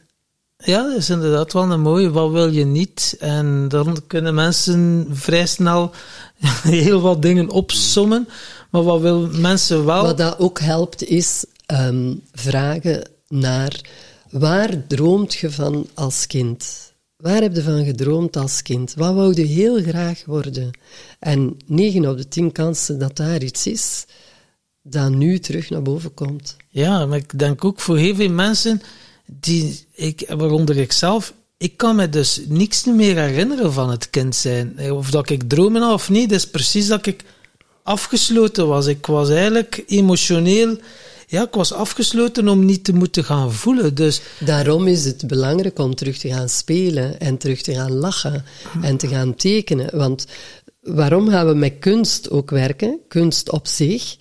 D: Ja, dat is inderdaad wel een mooie. Wat wil je niet? En dan kunnen mensen vrij snel heel wat dingen opsommen. Maar wat wil mensen wel?
B: Wat dat ook helpt, is ehm, vragen naar waar droomt je van als kind? Waar heb je van gedroomd als kind? Wat wou je heel graag worden? En 9 op de 10 kansen dat daar iets is dat nu terug naar boven komt.
D: Ja, maar ik denk ook voor heel veel mensen, die, ik, waaronder ik zelf, ik kan me dus niks meer herinneren van het kind zijn. Of dat ik dromen had of niet, dat is precies dat ik afgesloten was. Ik was eigenlijk emotioneel, ja, ik was afgesloten om niet te moeten gaan voelen. Dus
B: Daarom is het belangrijk om terug te gaan spelen en terug te gaan lachen en te gaan tekenen. Want waarom gaan we met kunst ook werken? Kunst op zich.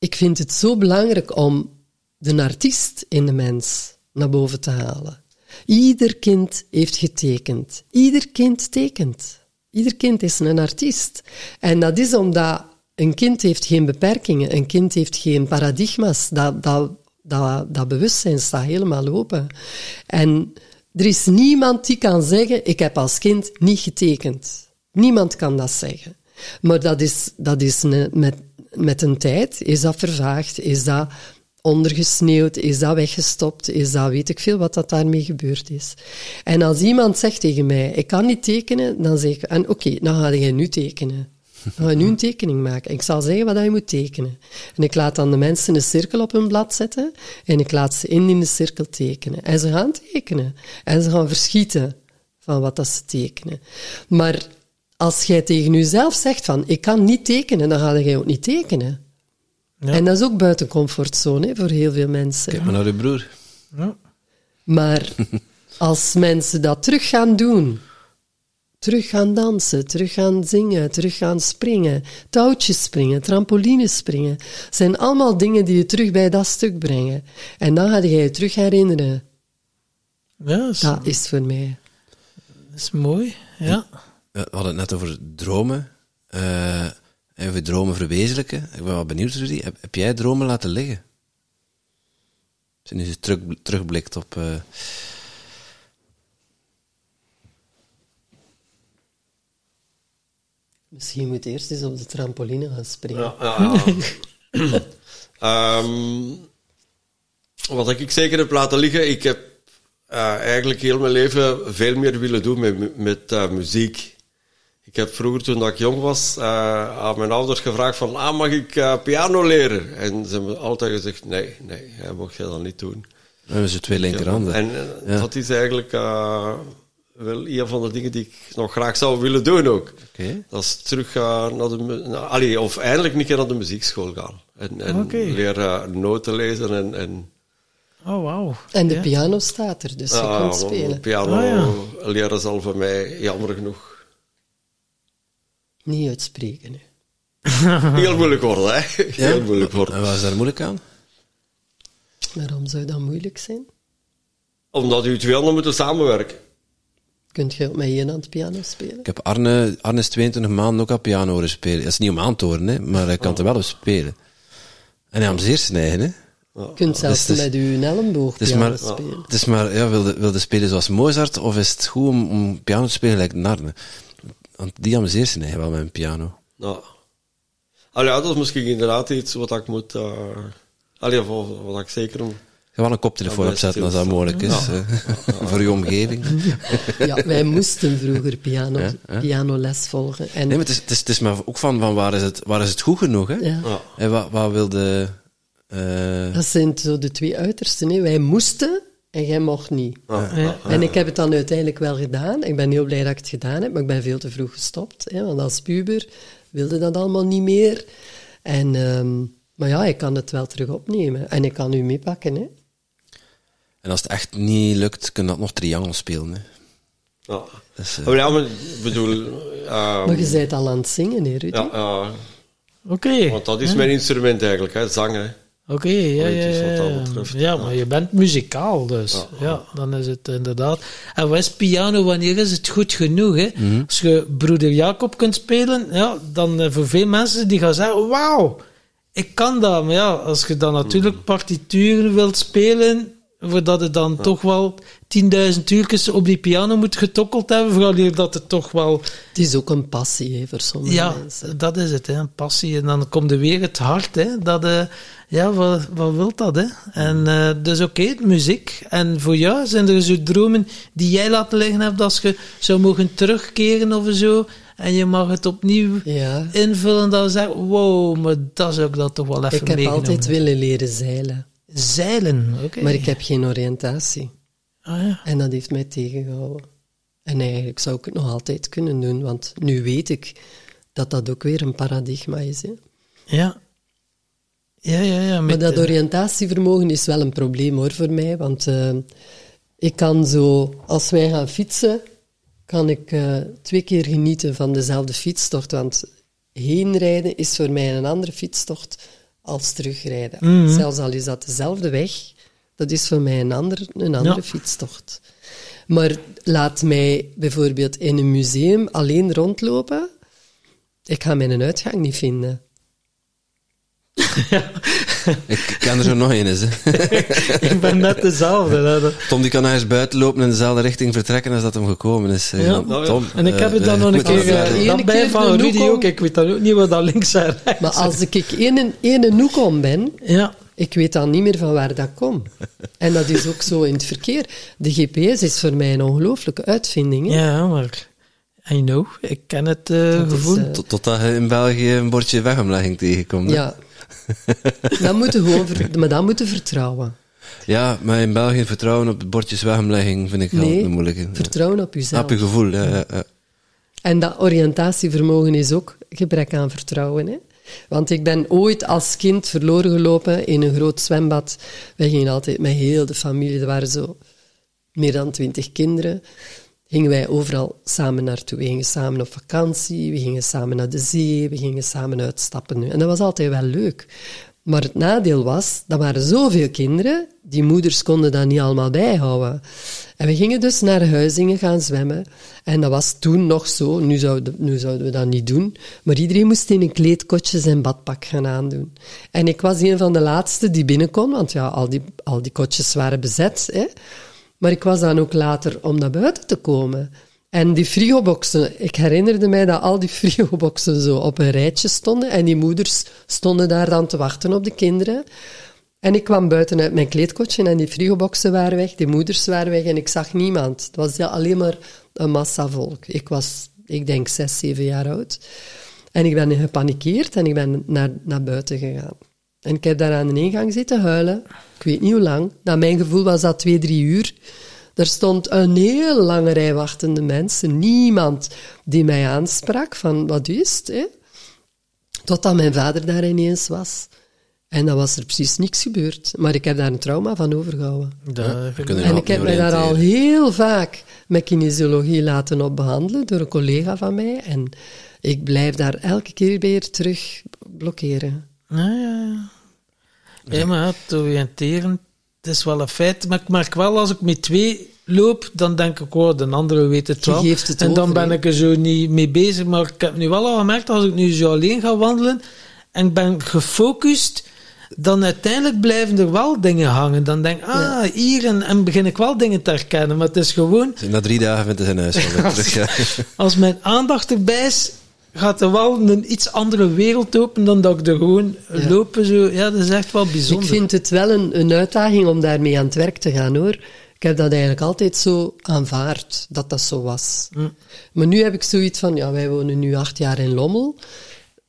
B: Ik vind het zo belangrijk om de artiest in de mens naar boven te halen. Ieder kind heeft getekend. Ieder kind tekent. Ieder kind is een artiest. En dat is omdat een kind heeft geen beperkingen, een kind heeft geen paradigma's. Dat, dat, dat, dat bewustzijn staat helemaal open. En er is niemand die kan zeggen, ik heb als kind niet getekend. Niemand kan dat zeggen. Maar dat is, dat is een, met, met een tijd, is dat vervaagd, is dat ondergesneeuwd, is dat weggestopt, is dat weet ik veel wat dat daarmee gebeurd is. En als iemand zegt tegen mij, ik kan niet tekenen, dan zeg ik, en oké, dan ga je nu tekenen. Dan ga nu een tekening maken. Ik zal zeggen wat je moet tekenen. En ik laat dan de mensen een cirkel op hun blad zetten en ik laat ze in de cirkel tekenen. En ze gaan tekenen. En ze gaan verschieten van wat dat ze tekenen. Maar als jij tegen jezelf zegt van, ik kan niet tekenen, dan ga je ook niet tekenen.
D: Ja.
B: En dat is ook buiten comfortzone hè, voor heel veel mensen.
C: Kijk maar naar uw broer.
D: ja.
B: Maar als mensen dat terug gaan doen, terug gaan dansen, terug gaan zingen, terug gaan springen, touwtjes springen, trampolines springen, zijn allemaal dingen die je terug bij dat stuk brengen. En dan ga je je terug herinneren.
D: ja dat, is,
B: Dat is voor mij.
D: dat is mooi. Ja.
C: We hadden het net over dromen. eh en over dromen verwezenlijken. Ik ben wel benieuwd, Rudy. Heb, heb jij dromen laten liggen? Als je nu terug, terugblikt op... eh,
B: Misschien moet je eerst eens op de trampoline gaan springen.
A: Ja, ja, ja. Ehm, wat ik zeker heb laten liggen, ik heb eh, eigenlijk heel mijn leven veel meer willen doen met, met eh, muziek. Ik heb vroeger, toen dat ik jong was, eh, aan mijn ouders gevraagd van, ah, mag ik eh, piano leren? En ze hebben altijd gezegd, nee, nee, jij mag je dat niet doen.
C: we hebben ze twee linkerhanden.
A: En eh,
C: Ja.
A: dat is eigenlijk eh, wel een van de dingen die ik nog graag zou willen doen ook.
C: Oké.
A: Dat is terug naar de... nou, allee, of eindelijk een keer naar de muziekschool gaan. En, en leren noten lezen en... en
D: Oh, wauw.
B: En de
D: Ja.
B: piano staat er, dus je
A: ah,
B: kunt spelen.
A: piano
D: Ah,
A: leren zal voor mij jammer genoeg
B: Niet uitspreken. Hè.
A: heel moeilijk worden. Hè? Heel moeilijk worden.
C: En wat is daar moeilijk aan?
B: Waarom zou dat moeilijk zijn?
A: Omdat u twee handen moeten samenwerken.
B: Kunt je ook met één hand piano spelen?
C: Ik heb Arne, Arne is 22 maanden ook al piano horen spelen. Dat is niet om aan te horen, hè, maar hij kan er wel op spelen. En hij am zeer snijden, hè.
B: Je kunt zelfs
C: dus-
B: met je elleboog
C: Het is
B: piano
C: maar,
B: spelen.
C: het is maar ja, wilde, wilde spelen zoals Mozart, of is het goed om, om piano te spelen gelijk Arne? Want die amuseert zich wel met een piano.
A: Nou. Allee, ja, dat is misschien inderdaad iets wat ik moet... eh allee, wat, wat ik zeker...
C: Ga wel een koptelefoon
A: Ja,
C: opzetten als dat mogelijk is. hè. Voor je omgeving.
B: Ja, wij moesten vroeger piano,
C: Ja, ja.
B: pianoles volgen. En
C: Nee, maar het is, het is, het is maar ook van, van waar, is het, waar is het goed genoeg, hè?
B: ja,
A: Ja.
C: En wat, wat wilde... eh
B: dat zijn zo de twee uitersten. Hè. Wij moesten en jij mocht niet.
D: Ja.
B: En ik heb het dan uiteindelijk wel gedaan. Ik ben heel blij dat ik het gedaan heb, maar ik ben veel te vroeg gestopt. Hè, want als puber wilde dat allemaal niet meer. En, ehm, maar ja, ik kan het wel terug opnemen. En ik kan u meepakken. Hè.
C: En als het echt niet lukt, kun je dat nog triangel spelen, hè.
A: Ja.
C: Dus,
A: Maar ja, maar ik bedoel... eh,
B: Maar je bent al aan het zingen, hè, Rudy?
A: ja, ja,
D: Oké.
A: want dat is mijn instrument eigenlijk, hè, zang.
D: Oké, ja, ja, ja, ja. maar je bent muzikaal, dus. Ja,
A: Ja.
D: dan is het inderdaad. En wat is piano, wanneer is het goed genoeg? Hè?
A: Mhm.
D: Als je broeder Jacob kunt spelen, ja, dan eh, voor veel mensen die gaan zeggen, wauw, ik kan dat. Maar ja, als je dan natuurlijk
A: Mhm.
D: partituren wilt spelen, voordat het dan toch wel 10.000 uurtjes op die piano moet getokkeld hebben, vooral hier dat het toch wel
B: Het is ook een passie hè, voor sommige
D: ja,
B: mensen.
D: dat is het, hè, een passie. En dan komt er weer het hart, hè. Dat, eh, ja, wat, wat wil dat, hè? En eh, dus oké, muziek. En voor jou zijn er zo dromen die jij laten liggen hebt als je zou mogen terugkeren of zo. En je mag het opnieuw
B: Ja.
D: invullen. Dan zeg wow, maar dat zou ik dan toch wel even
B: Ik heb
D: meegenomen.
B: altijd willen leren zeilen.
D: Zeilen.
B: Maar ik heb geen oriëntatie.
D: Ah, ja.
B: En dat heeft mij tegengehouden. En eigenlijk zou ik het nog altijd kunnen doen, want nu weet ik dat dat ook weer een paradigma is. Hè.
D: Ja. Ja, ja, ja.
B: Maar dat
D: de-
B: oriëntatievermogen is wel een probleem hoor voor mij. Want eh, ik kan zo, als wij gaan fietsen, kan ik eh, twee keer genieten van dezelfde fietstocht. Want heenrijden is voor mij een andere fietstocht als terugrijden.
D: Mhm.
B: Zelfs al is dat dezelfde weg, dat is voor mij een, ander, een andere
D: Ja.
B: fietstocht. Maar laat mij bijvoorbeeld in een museum alleen rondlopen. Ik ga mijn uitgang niet vinden.
C: Ik ken er zo nog een eens. hè.
D: ik ben net dezelfde.
C: Tom die kan ergens buiten lopen in dezelfde richting vertrekken als dat hem gekomen is.
D: Ja.
A: Ja.
C: Tom,
D: En ik heb
C: eh,
D: het dan
C: eh,
D: nog een keer...
B: verder.
D: eh, dat bij
B: keer
D: van Rudy
B: Noekom.
D: ook. Ik weet dan ook niet wat dat links en rechts
B: Maar als ik ene, ene noek om ben,
D: Ja.
B: ik weet dan niet meer van waar dat komt. En dat is ook zo in het verkeer. De GPS is voor mij een ongelooflijke uitvinding. Hè?
D: ja, maar... I know. Ik ken het
B: is,
D: gevoel.
C: Tot, totdat je in België een bordje wegomlegging tegenkomt. hè?
B: Ja. Dat moet je gewoon maar dat moet je vertrouwen.
C: Ja, maar in België vertrouwen op de bordjes wegomlegging vind ik wel
B: Nee,
C: moeilijke.
B: Vertrouwen op jezelf.
C: Op je gevoel, ja, ja, ja.
B: En dat oriëntatievermogen is ook gebrek aan vertrouwen. Hè? Want ik ben ooit als kind verloren gelopen in een groot zwembad. Wij gingen altijd met heel de familie, er waren zo meer dan twintig kinderen. Gingen wij overal samen naartoe. We gingen samen op vakantie, we gingen samen naar de zee, we gingen samen uitstappen. En dat was altijd wel leuk. Maar het nadeel was, dat waren zoveel kinderen, die moeders konden dat niet allemaal bijhouden. En we gingen dus naar Huizingen gaan zwemmen. En dat was toen nog zo, nu zouden, nu zouden we dat niet doen, maar iedereen moest in een kleedkotje zijn badpak gaan aandoen. En ik was een van de laatste die binnen kon, want ja, al die, al die kotjes waren bezet. Hè. Maar ik was dan ook later om naar buiten te komen. En die frigoboxen, ik herinnerde mij dat al die frigoboxen zo op een rijtje stonden en die moeders stonden daar dan te wachten op de kinderen. En ik kwam buiten uit mijn kleedkotje en die frigoboxen waren weg, die moeders waren weg en ik zag niemand. Het was alleen maar een massa volk. Ik was, ik denk, zes, zeven jaar oud. En ik ben gepanikeerd en ik ben naar, naar buiten gegaan. En ik heb daar aan de ingang zitten huilen. Ik weet niet hoe lang. Naar mijn gevoel was dat twee, drie uur. Er stond een heel lange rij wachtende mensen. Niemand die mij aansprak van, wat is het? Hè? Totdat mijn vader daar ineens was. En dan was er precies niks gebeurd. Maar ik heb daar een trauma van overgehouden. En ik heb mij daar al heel vaak met kinesiologie laten op behandelen door een collega van mij. En ik blijf daar elke keer weer terug blokkeren.
D: Ja, ja, ja. Ja, maar ja, het oriënteren, het is wel een feit. Maar ik merk wel, als ik met twee loop, dan denk ik, oh, de andere weet het wel.
B: geeft het
D: en dan ben ik er zo niet mee bezig. Maar ik heb nu wel al gemerkt, als ik nu zo alleen ga wandelen en ik ben gefocust, dan uiteindelijk blijven er wel dingen hangen. Dan denk ik, ah, hier, en, en begin ik wel dingen te herkennen. Maar het is gewoon,
C: Na drie dagen vindt hij zijn huis wel weer terug. ja.
D: als mijn aandacht erbij is, gaat er wel een iets andere wereld open dan dat ik er gewoon
B: Ja.
D: lopen. Zo. Ja, dat is echt wel bijzonder.
B: Ik vind het wel een, een uitdaging om daarmee aan het werk te gaan, hoor. Ik heb dat eigenlijk altijd zo aanvaard, dat dat zo was. Maar nu heb ik zoiets van, ja, wij wonen nu acht jaar in Lommel.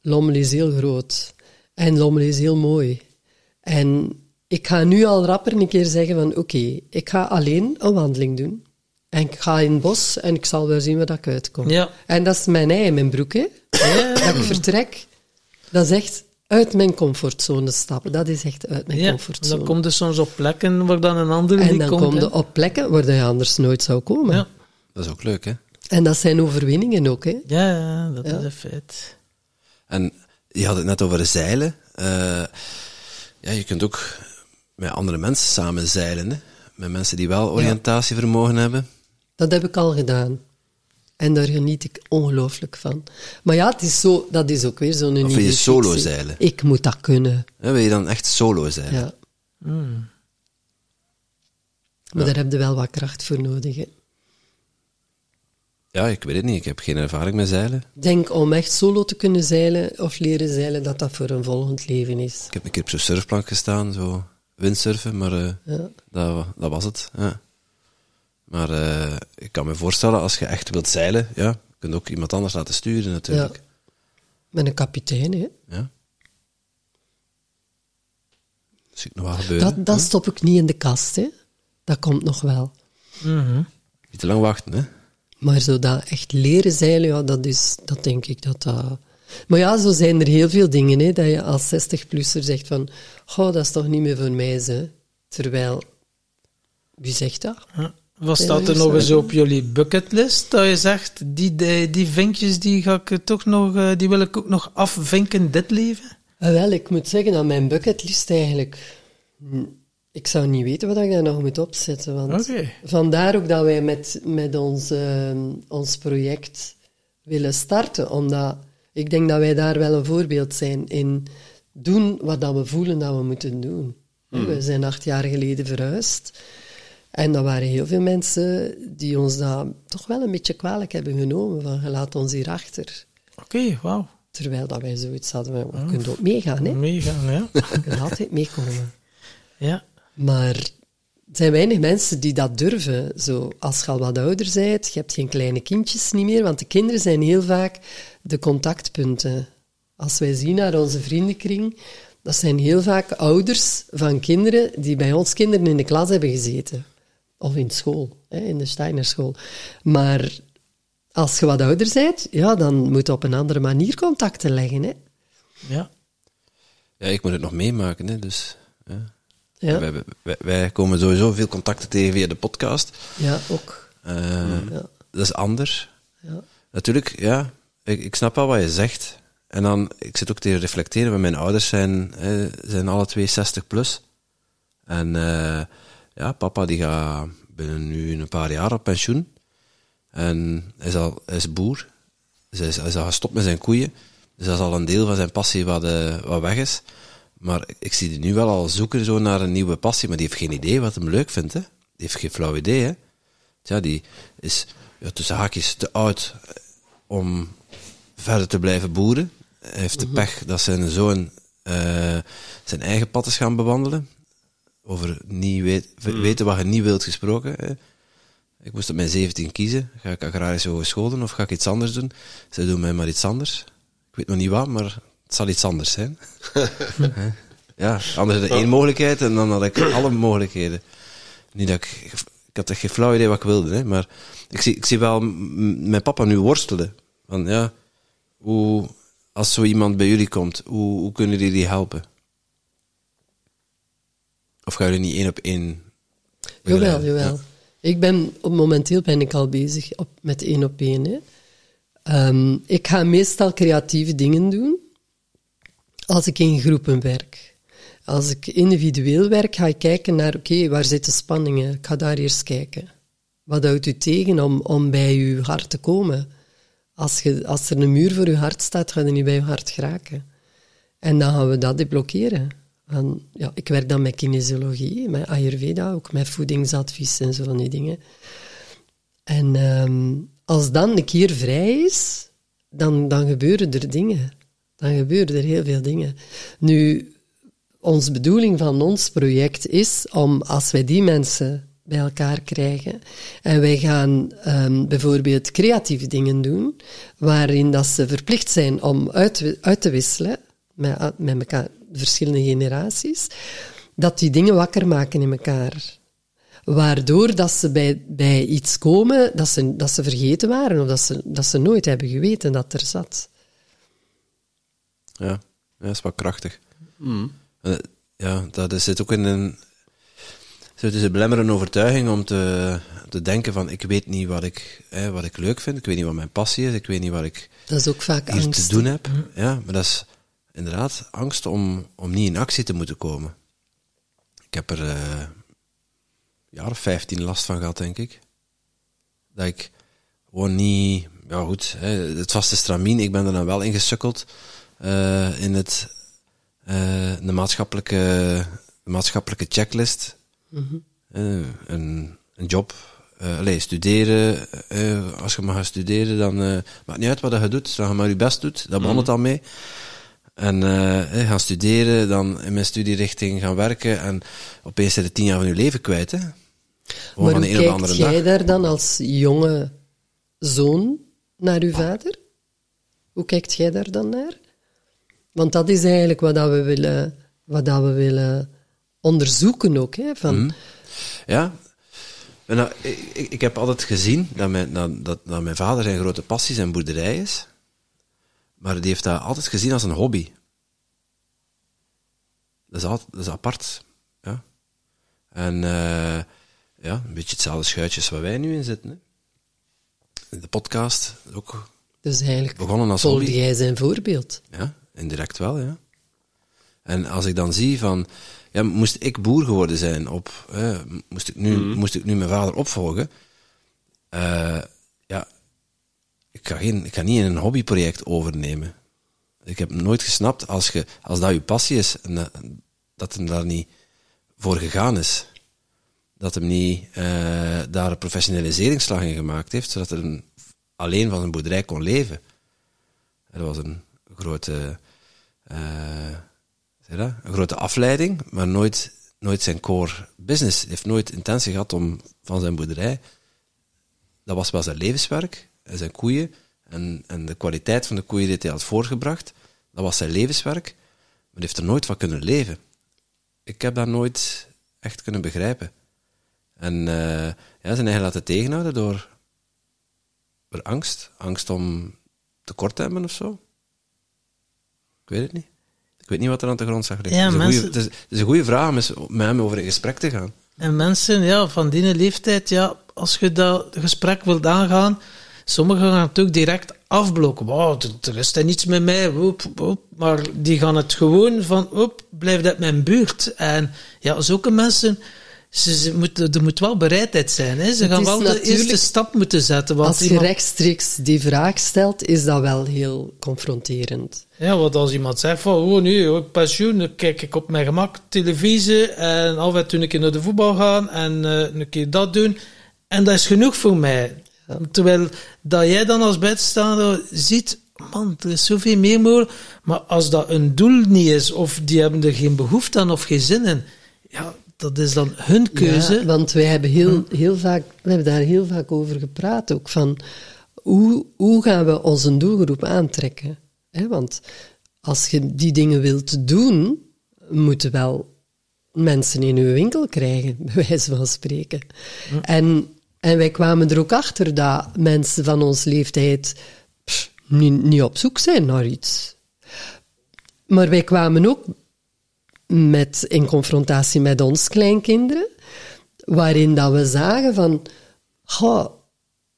B: Lommel is heel groot. En Lommel is heel mooi. En ik ga nu al rapper een keer zeggen van, oké, ik ga alleen een wandeling doen. En ik ga in het bos en ik zal wel zien waar dat ik uitkom.
D: Ja.
B: En dat is mijn ei in mijn broek, hè. Dat ik vertrek, dat is echt uit mijn comfortzone stappen. Dat is echt uit mijn
D: Ja,
B: comfortzone.
D: dan komt er soms op plekken waar dan een andere
B: en
D: niet
B: dan
D: komt.
B: kom je op plekken waar je anders nooit zou komen.
D: Ja.
C: Dat is ook leuk, hè?
B: En dat zijn overwinningen ook, hè.
D: Ja, ja, dat
B: Ja.
D: is een feit.
C: En je had het net over zeilen. Eh, ja, je kunt ook met andere mensen samen zeilen. Hè? Met mensen die wel oriëntatievermogen hebben.
B: Dat heb ik al gedaan. En daar geniet ik ongelooflijk van. Maar ja, het is zo, dat is ook weer zo'n
C: Of wil je
B: nieuwe
C: solo
B: fictie.
C: zeilen?
B: Ik moet dat kunnen,
C: Hè, wil je dan echt solo zeilen?
B: ja. Maar daar heb je wel wat kracht voor nodig, hè.
C: Ja, ik weet het niet. Ik heb geen ervaring met zeilen.
B: Ik denk om echt solo te kunnen zeilen of leren zeilen, dat dat voor een volgend leven is.
C: Ik heb een keer op zo'n surfplank gestaan, zo windsurfen, maar eh,
B: Ja.
C: dat, dat was het. Ja. Maar eh, ik kan me voorstellen, als je echt wilt zeilen, ja, je kunt ook iemand anders laten sturen natuurlijk.
B: Met een kapitein, hè.
C: Ja. Dat zie ik nog wel gebeuren.
B: Dat, dat stop ik niet in de kast, hè. Dat komt nog wel.
D: Mhm.
C: Niet te lang wachten, hè.
B: Maar zo dat echt leren zeilen, ja, dat, is, dat denk ik dat dat Maar ja, zo zijn er heel veel dingen, hè, dat je als 60-plusser zegt van, goh, dat is toch niet meer voor mij, ze. Terwijl, wie zegt dat?
D: Ja. Wat
B: Ja,
D: staat er nog eens op jullie bucketlist? Dat je zegt, die, die, die vinkjes die ga ik toch nog, eh, die wil ik ook nog afvinken dit leven?
B: Ah, wel, ik moet zeggen, aan mijn bucketlist eigenlijk... hm, Ik zou niet weten wat ik daar nog moet opzetten, want...
D: Oké.
B: Vandaar ook dat wij met, met ons, eh, ons project willen starten, omdat ik denk dat wij daar wel een voorbeeld zijn in doen wat dat we voelen dat we moeten doen. We zijn acht jaar geleden verhuisd en er waren heel veel mensen die ons dat toch wel een beetje kwalijk hebben genomen, van je laat ons hier achter.
D: Oké, wauw.
B: Terwijl dat wij zoiets hadden, we we kunnen ook meegaan, hè?
D: Meegaan, ja.
B: we kunnen altijd meekomen.
D: ja.
B: Maar er zijn weinig mensen die dat durven. Zo, als je al wat ouder bent, je hebt geen kleine kindjes niet meer, want de kinderen zijn heel vaak de contactpunten. Als wij zien naar onze vriendenkring, dat zijn heel vaak ouders van kinderen die bij ons kinderen in de klas hebben gezeten. Of in school, hè, in de Steinerschool. Maar als je wat ouder bent, ja, dan moet je op een andere manier contacten leggen. Hè.
D: ja.
C: Ja, ik moet het nog meemaken, hè, dus... Ja.
B: Ja,
C: Wij, wij, wij komen sowieso veel contacten tegen via de podcast.
B: ja ook.
C: Eh,
B: Ja.
C: Dat is anders.
B: Ja.
C: Natuurlijk, ja, ik, ik snap wel wat je zegt. En dan, ik zit ook te reflecteren, want mijn ouders zijn, hè, zijn alle twee 60 plus. En eh, ja, papa die gaat binnen nu een paar jaar op pensioen. En hij is, al, hij is boer. Dus hij is, hij is al gestopt met zijn koeien. Dus dat is al een deel van zijn passie wat, eh, wat weg is. Maar ik zie die nu wel al zoeken zo naar een nieuwe passie, maar die heeft geen idee wat hem leuk vindt. Hè? Die heeft geen flauw idee. Hè? Tja, die is ja, tussen haakjes te oud om verder te blijven boeren. Hij heeft de pech dat zijn zoon eh, zijn eigen pad is gaan bewandelen. Over niet weet, weten wat je niet wilt gesproken. Hè? Ik moest op mijn 17 kiezen. Ga ik agrarische hogescholen of ga ik iets anders doen? Ze doen mij maar iets anders. Ik weet nog niet wat, maar het zal iets anders zijn. Ja, anders had ik één mogelijkheid en dan had ik alle mogelijkheden. Niet dat ik, ik had echt geen flauw idee wat ik wilde, hè, maar ik zie, ik zie wel mijn papa nu worstelen. Van ja, hoe, als zo iemand bij jullie komt, hoe, hoe kunnen jullie die helpen? Of gaan jullie niet één op één?
B: Jawel, jawel. Ik ben, op, momenteel ben ik al bezig op, met één op één. hè. Ehm, ik ga meestal creatieve dingen doen als ik in groepen werk. Als ik individueel werk, ga ik kijken naar, oké, waar zitten spanningen? Ik ga daar eerst kijken. Wat houdt u tegen om, om bij uw hart te komen? Als, je, als er een muur voor uw hart staat, ga je niet bij uw hart geraken. En dan gaan we dat deblokkeren. Ja, ik werk dan met kinesiologie, met Ayurveda, ook met voedingsadvies en zo van die dingen. En ehm, als dan een keer vrij is, dan, dan gebeuren er dingen. Dan gebeuren er heel veel dingen. Nu, onze bedoeling van ons project is om, als wij die mensen bij elkaar krijgen en wij gaan ehm, bijvoorbeeld creatieve dingen doen, waarin dat ze verplicht zijn om uit, uit te wisselen met, met elkaar, verschillende generaties, dat die dingen wakker maken in elkaar. Waardoor dat ze bij, bij iets komen dat ze, dat ze vergeten waren of dat ze, dat ze nooit hebben geweten dat er zat.
C: Ja, ja dat is wel krachtig. Eh, Ja, dat is, zit ook in een... Het is een belemmerende overtuiging om te, te denken van ik weet niet wat ik, hè, wat ik leuk vind, ik weet niet wat mijn passie is, ik weet niet wat ik
B: Dat is ook vaak
C: hier
B: angst.
C: te doen heb. Ja, maar dat is inderdaad angst om, om niet in actie te moeten komen. Ik heb er eh, een jaar of vijftien last van gehad, denk ik. Dat ik gewoon niet... Ja goed, hè, het vaste stramien, ik ben er dan wel in gesukkeld eh, in het, eh, de, maatschappelijke, de maatschappelijke checklist. Eh, een, een job, eh allee, studeren. als je maar gaat studeren, dan maakt niet uit wat je doet, zolang je maar je best doet. Daar begon het al mee. En eh, eh, gaan studeren, dan in mijn studierichting gaan werken en opeens je tien jaar van je leven kwijt. Hè? Gewoon
B: Maar
C: van
B: hoe
C: de een de
B: kijkt
C: andere
B: jij
C: dag.
B: daar dan als jonge zoon naar uw vader? Hoe kijkt jij daar dan naar? Want dat is eigenlijk wat dat we willen, wat dat we willen onderzoeken ook. Hè? Van,
C: Mhm. Ja. En nou, ik, ik, heb altijd gezien dat mijn, dat, dat mijn vader zijn grote passie zijn boerderij is. Maar die heeft dat altijd gezien als een hobby. Dat is, altijd, dat is apart. Ja. En eh, ja, een beetje hetzelfde schuitjes waar wij nu in zitten. Hè. De podcast is ook
B: Dus eigenlijk
C: begonnen als
B: volgde
C: hobby.
B: jij zijn voorbeeld.
C: Ja, indirect wel, ja. En als ik dan zie van, ja, moest ik boer geworden zijn op, hè, moest, ik nu, moest ik nu mijn vader opvolgen, eh, ja, ik ga, geen, ik ga niet een hobbyproject overnemen. Ik heb nooit gesnapt, als, je, als dat je passie is, en dat, hem daar niet voor gegaan is. Dat hem niet eh, daar een professionaliseringsslag in gemaakt heeft, zodat hij een- alleen van een boerderij kon leven. Dat was een grote, eh, zeg dat? een grote afleiding, maar nooit, nooit zijn core business. Hij heeft nooit intentie gehad om van zijn boerderij. Dat was wel zijn levenswerk en zijn koeien. En, en de kwaliteit van de koeien die hij had voortgebracht, dat was zijn levenswerk. Maar hij heeft er nooit van kunnen leven. Ik heb dat nooit echt kunnen begrijpen. En eh ja, zijn eigen laten tegenhouden door, door angst. Angst om tekort te hebben of zo. Ik weet het niet. Ik weet niet wat er aan de grond zag liggen.
D: Ja,
C: het, is een
D: mensen-
C: goeie- het, is, het is een goede vraag om eens met hem over in gesprek te gaan.
D: En mensen ja, van die leeftijd, ja, als je dat gesprek wilt aangaan, sommigen gaan het ook direct afblokken. Wow, er- is er niets met mij, maar die gaan het gewoon van, op, blijf uit mijn buurt. En ja, zulke mensen, ze, ze moeten, er moet wel bereidheid zijn. Hè. Ze
B: Het
D: gaan wel de eerste stap moeten zetten. Want
B: Als je
D: iemand-
B: rechtstreeks die vraag stelt, is dat wel heel confronterend.
D: Ja, want als iemand zegt van, oh nu, hoor, ik pensioen, dan kijk ik op mijn gemak televisie en af en toe een keer naar de voetbal gaan en eh, een keer dat doen. En dat is genoeg voor mij. Terwijl dat jij dan als buitenstaander ziet, man, er is zoveel meer mogelijk. Maar als dat een doel niet is, of die hebben er geen behoefte aan of geen zin in, ja, dat is dan hun keuze.
B: Ja, want wij hebben heel, heel vaak, we hebben daar heel vaak over gepraat ook, van hoe, hoe gaan we onze doelgroep aantrekken? want als je die dingen wilt doen, moeten wel mensen in uw winkel krijgen, bij wijze van spreken. En, en wij kwamen er ook achter dat mensen van ons leeftijd niet op zoek zijn naar iets. Maar wij kwamen ook met, in confrontatie met ons kleinkinderen, waarin dat we zagen van, goh,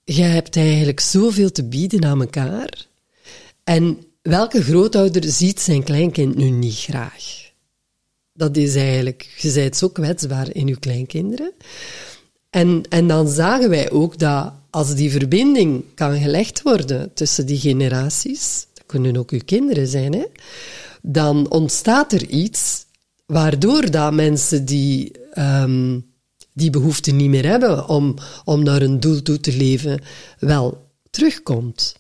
B: jij hebt eigenlijk zoveel te bieden aan elkaar. En welke grootouder ziet zijn kleinkind nu niet graag? Dat is eigenlijk, je bent zo kwetsbaar in je kleinkinderen. En, en dan zagen wij ook dat als die verbinding kan gelegd worden tussen die generaties, dat kunnen ook uw kinderen zijn, hè, dan ontstaat er iets waardoor dat mensen die, ehm, die behoefte niet meer hebben om, om naar een doel toe te leven, wel terugkomt.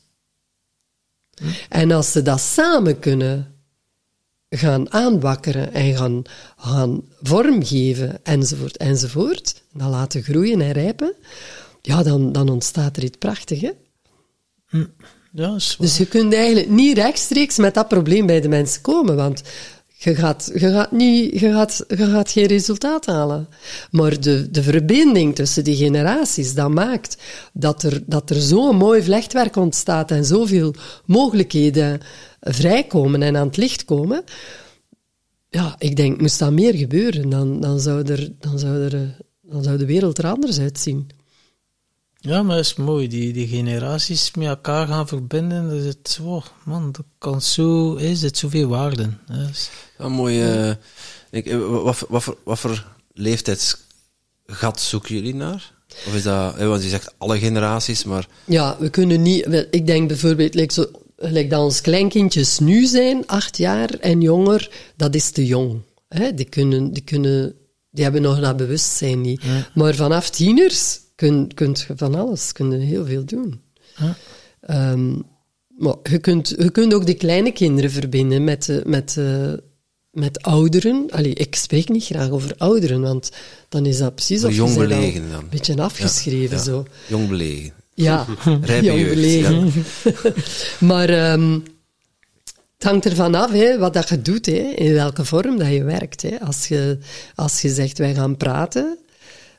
B: En als ze dat samen kunnen gaan aanwakkeren en gaan, gaan vormgeven, enzovoort, enzovoort, en dat laten groeien en rijpen, ja, dan, dan ontstaat er iets prachtigs, hè?
D: Ja.
B: Dus je kunt eigenlijk niet rechtstreeks met dat probleem bij de mensen komen, want je gaat, niet, je gaat, geen resultaat halen. Maar de, de verbinding tussen die generaties, dat maakt dat er, dat er zo'n mooi vlechtwerk ontstaat en zoveel mogelijkheden vrijkomen en aan het licht komen. Ja, ik denk, moest dat meer gebeuren, dan, dan, zou, er, dan, zou, er, dan zou de wereld er anders uitzien.
D: Ja, maar dat is mooi. Die, die generaties met elkaar gaan verbinden. Dat is het, oh, man, dat kan zo, is het zoveel waarde. Dat is-
C: Ja, mooi. eh, ik, eh, wat, voor- wat, voor, wat voor leeftijdsgat zoeken jullie naar? Of is dat, eh, want je zegt alle generaties, maar
B: Ja, we kunnen niet... Ik denk bijvoorbeeld, like zo, like dat ons kleinkindjes nu zijn, acht jaar en jonger, dat is te jong. Hè? Die, kunnen, die, kunnen, die hebben nog dat bewustzijn niet. Maar vanaf tieners kun, kunt je van alles, kun je heel veel doen. Ehm, maar je kunt, je kunt ook de kleine kinderen verbinden met, de- met, eh, met ouderen. Allee, ik spreek niet graag over ouderen, want dan is dat precies of
C: jong belegen dan.
B: een beetje afgeschreven.
C: Ja,
B: Zo.
C: jong belegen.
B: Ja, jong
C: jeugd,
B: belegen. maar ehm, het hangt ervan af hè, wat dat je doet, hè, in welke vorm dat je werkt. Hè. Als, je, als je zegt, wij gaan praten,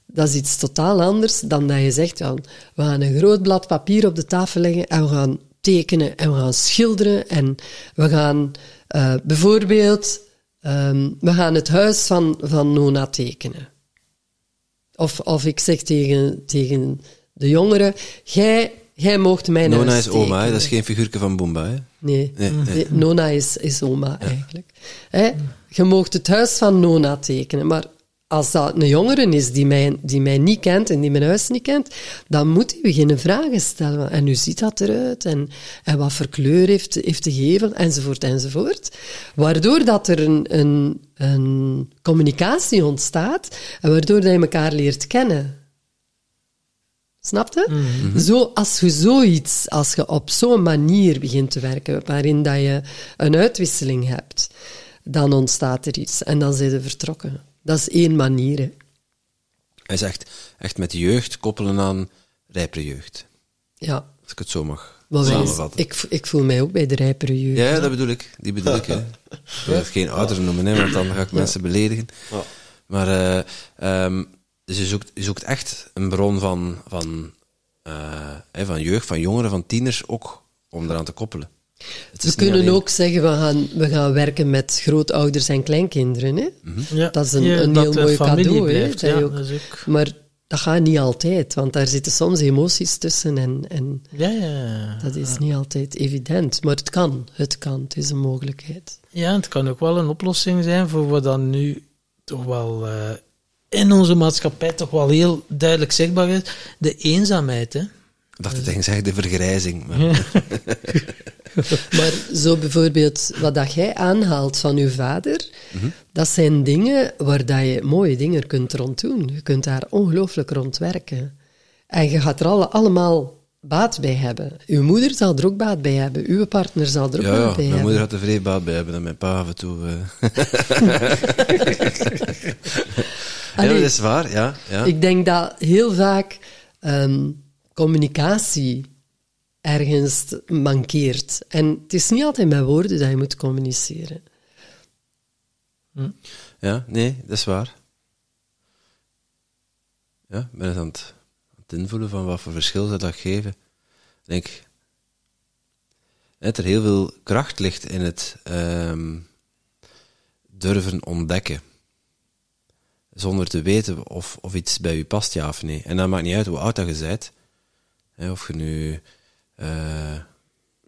B: dat is iets totaal anders dan dat je zegt, ja, we gaan een groot blad papier op de tafel leggen en we gaan tekenen en we gaan schilderen en we gaan eh, bijvoorbeeld, ehm, we gaan het huis van, van Nona tekenen. Of, of ik zeg tegen, tegen de jongeren, jij, jij mocht mijn
C: Nona
B: huis
C: is oma, hè? dat is geen figuurtje van Boomba. Hè?
B: Nee,
C: Nee, nee.
B: Nee, Nona is, is oma eigenlijk. Hè? Je moogt het huis van Nona tekenen, maar als dat een jongere is die mij, die mij niet kent en die mijn huis niet kent, dan moet hij beginnen vragen stellen. En hoe ziet dat eruit? En, en wat voor kleur heeft, heeft de gevel? Enzovoort, enzovoort. Waardoor dat er een, een, een communicatie ontstaat en waardoor dat je elkaar leert kennen. Snap je? Zo, als je zoiets, als je op zo'n manier begint te werken, waarin dat je een uitwisseling hebt, dan ontstaat er iets en dan zijn ze vertrokken. Dat is één manier. Hè.
C: Hij is echt, met jeugd koppelen aan rijpere jeugd.
B: Ja,
C: Als ik het zo mag
B: maar
C: samenvatten.
B: ik, ik voel mij ook bij de rijpere jeugd.
C: Ja, dat bedoel ik. Die bedoel ik. Hè. Ik wil het geen ouder noemen, hè, want dan ga ik mensen beledigen.
A: Ja.
C: Maar eh, ehm, dus je, zoekt, je zoekt echt een bron van, van, eh, hè, van jeugd, van jongeren, van tieners ook om eraan te koppelen. Het
B: We kunnen
C: alleen-
B: ook zeggen, we gaan, we gaan werken met grootouders en kleinkinderen. Hè?
D: Ja,
B: Dat is een-
D: ja,
B: een heel mooi cadeau, hè,
D: Blijft, ja,
B: ook-
D: dat is ook...
B: Maar dat gaat niet altijd, want daar zitten soms emoties tussen en, en
D: Ja, ja, ja.
B: dat is niet altijd evident. Maar het kan, het kan, het is een mogelijkheid.
D: Ja, het kan ook wel een oplossing zijn voor wat dan nu toch wel eh, in onze maatschappij toch wel heel duidelijk zichtbaar is. De eenzaamheid, hè.
C: Ik dacht dat ging zeggen de vergrijzing. Maar,
B: Maar zo bijvoorbeeld wat dat jij aanhaalt van uw vader, dat zijn dingen waar dat je mooie dingen kunt rond doen. Je kunt daar ongelooflijk rond werken. En je gaat er alle, allemaal baat bij hebben. Uw moeder zal er ook baat bij hebben. Uw partner zal er ook
C: ja,
B: baat
C: ja,
B: bij
C: mijn
B: hebben.
C: moeder had er vrij baat bij hebben en mijn pa af en toe. eh. ja, dat is waar, ja. ja.
B: Ik denk dat heel vaak ehm, communicatie ergens mankeert. En het is niet altijd met woorden dat je moet communiceren.
C: Ja, nee, dat is waar. Ja, ik ben eens aan het, aan het invoelen van wat voor verschil zou dat geven. Ik denk dat er heel veel kracht ligt in het ehm, durven ontdekken. Zonder te weten of, of iets bij je past, ja of nee. En dat maakt niet uit hoe oud dat je bent. Hè, of je nu... eh,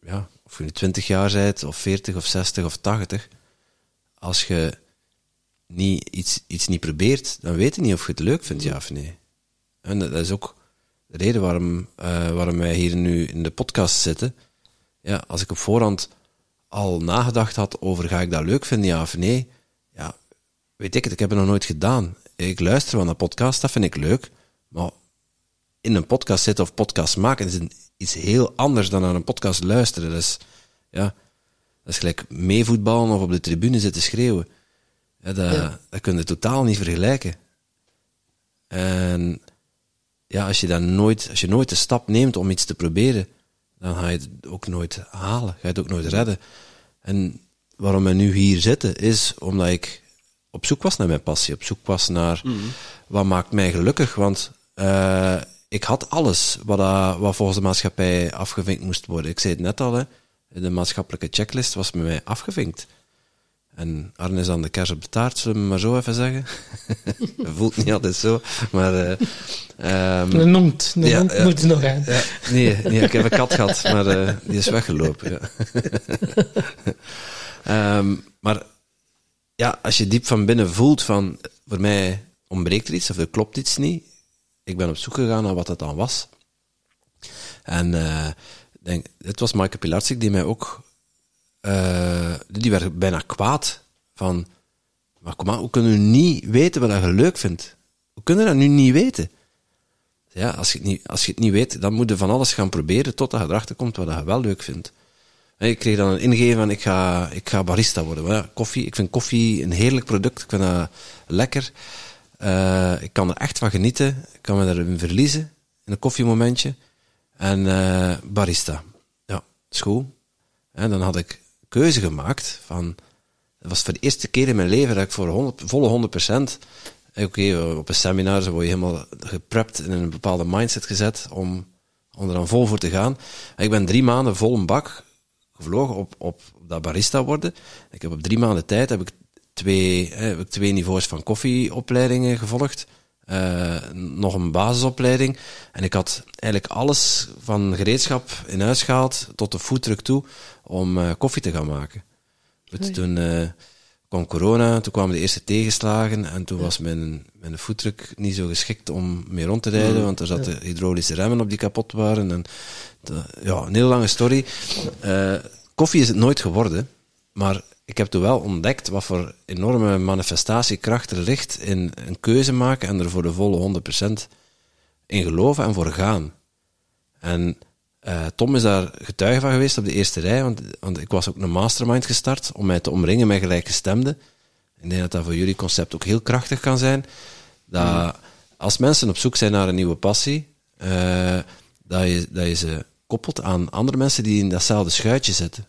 C: ja, of je nu 20 jaar bent, of 40, of 60, of 80. Als je niet, iets, iets niet probeert, dan weet je niet of je het leuk vindt, ja of nee. En dat, is ook de reden waarom, eh, waarom wij hier nu in de podcast zitten. Ja, als ik op voorhand al nagedacht had over ga ik dat leuk vinden, ja of nee, ja, weet ik het, ik heb het nog nooit gedaan. Ik luister wel naar podcasts, dat vind ik leuk, maar in een podcast zitten of podcast maken is een, iets heel anders dan naar een podcast luisteren. Dat is, ja, dat is gelijk meevoetballen of op de tribune zitten schreeuwen. Ja, dat,
B: Ja.
C: dat kun je totaal niet vergelijken. En ja, als je dan nooit, als je nooit de stap neemt om iets te proberen, dan ga je het ook nooit halen. Ga je het ook nooit redden. En waarom we nu hier zitten, is omdat ik op zoek was naar mijn passie. Op zoek was naar wat maakt mij gelukkig. Want eh, ik had alles wat, dat- wat volgens de maatschappij afgevinkt moest worden. Ik zei het net al, hè, de maatschappelijke checklist was met mij afgevinkt. En Arne is aan de kers op de taart, zullen we maar zo even zeggen. Dat voelt niet altijd zo, maar... eh, ehm,
D: Een hond, een
C: Ja,
D: hond
C: ja.
D: moet er nog aan.
C: ja, nee, nee, ik heb een kat gehad, maar eh, die is weggelopen. Ja. Ehm, maar ja, als je diep van binnen voelt van, voor mij ontbreekt er iets of er klopt iets niet, ik ben op zoek gegaan naar wat dat dan was. En ik denk, het was Maaike Pilarczyk die mij ook, eh, die werd bijna kwaad van, maar kom aan, hoe kunnen we niet weten wat je leuk vindt? Hoe kunnen we dat nu niet weten? Ja, als je, het niet, als je het niet weet, dan moet je van alles gaan proberen totdat je erachter komt wat je wel leuk vindt. En ik kreeg dan een ingeving van, ik ga, ik ga barista worden. Maar koffie, ik vind koffie een heerlijk product. Ik vind dat lekker. Eh, ik kan er echt van genieten. Ik kan me erin verliezen, in een koffiemomentje. En eh, barista. Ja, school. En dan had ik keuze gemaakt van... Dat was voor de eerste keer in mijn leven dat ik voor 100, volle 100 procent... Oké, op een seminar word je helemaal geprept en in een bepaalde mindset gezet om, om er dan vol voor te gaan. Ik ben drie maanden vol een bak gevlogen op, op dat barista worden. Ik heb op drie maanden tijd heb ik twee, heb ik twee niveaus van koffieopleidingen gevolgd. Eh, nog een basisopleiding. En ik had eigenlijk alles van gereedschap in huis gehaald tot de foodtruck toe om eh, koffie te gaan maken. Goed, toen eh, kwam corona, toen kwamen de eerste tegenslagen en toen was mijn, mijn foodtruck niet zo geschikt om mee rond te rijden, want er zaten hydraulische remmen op die kapot waren. En de- ja, een hele lange story. Eh, koffie is het nooit geworden, maar ik heb toen wel ontdekt wat voor enorme manifestatiekracht er ligt in een keuze maken en er voor de volle 100% in geloven en voor gaan. En eh, Tom is daar getuige van geweest op de eerste rij, want, want ik was ook een mastermind gestart om mij te omringen met gelijkgestemden. Ik denk dat dat voor jullie concept ook heel krachtig kan zijn. Dat als mensen op zoek zijn naar een nieuwe passie, eh, dat, je, dat je ze koppelt aan andere mensen die in datzelfde schuitje zitten.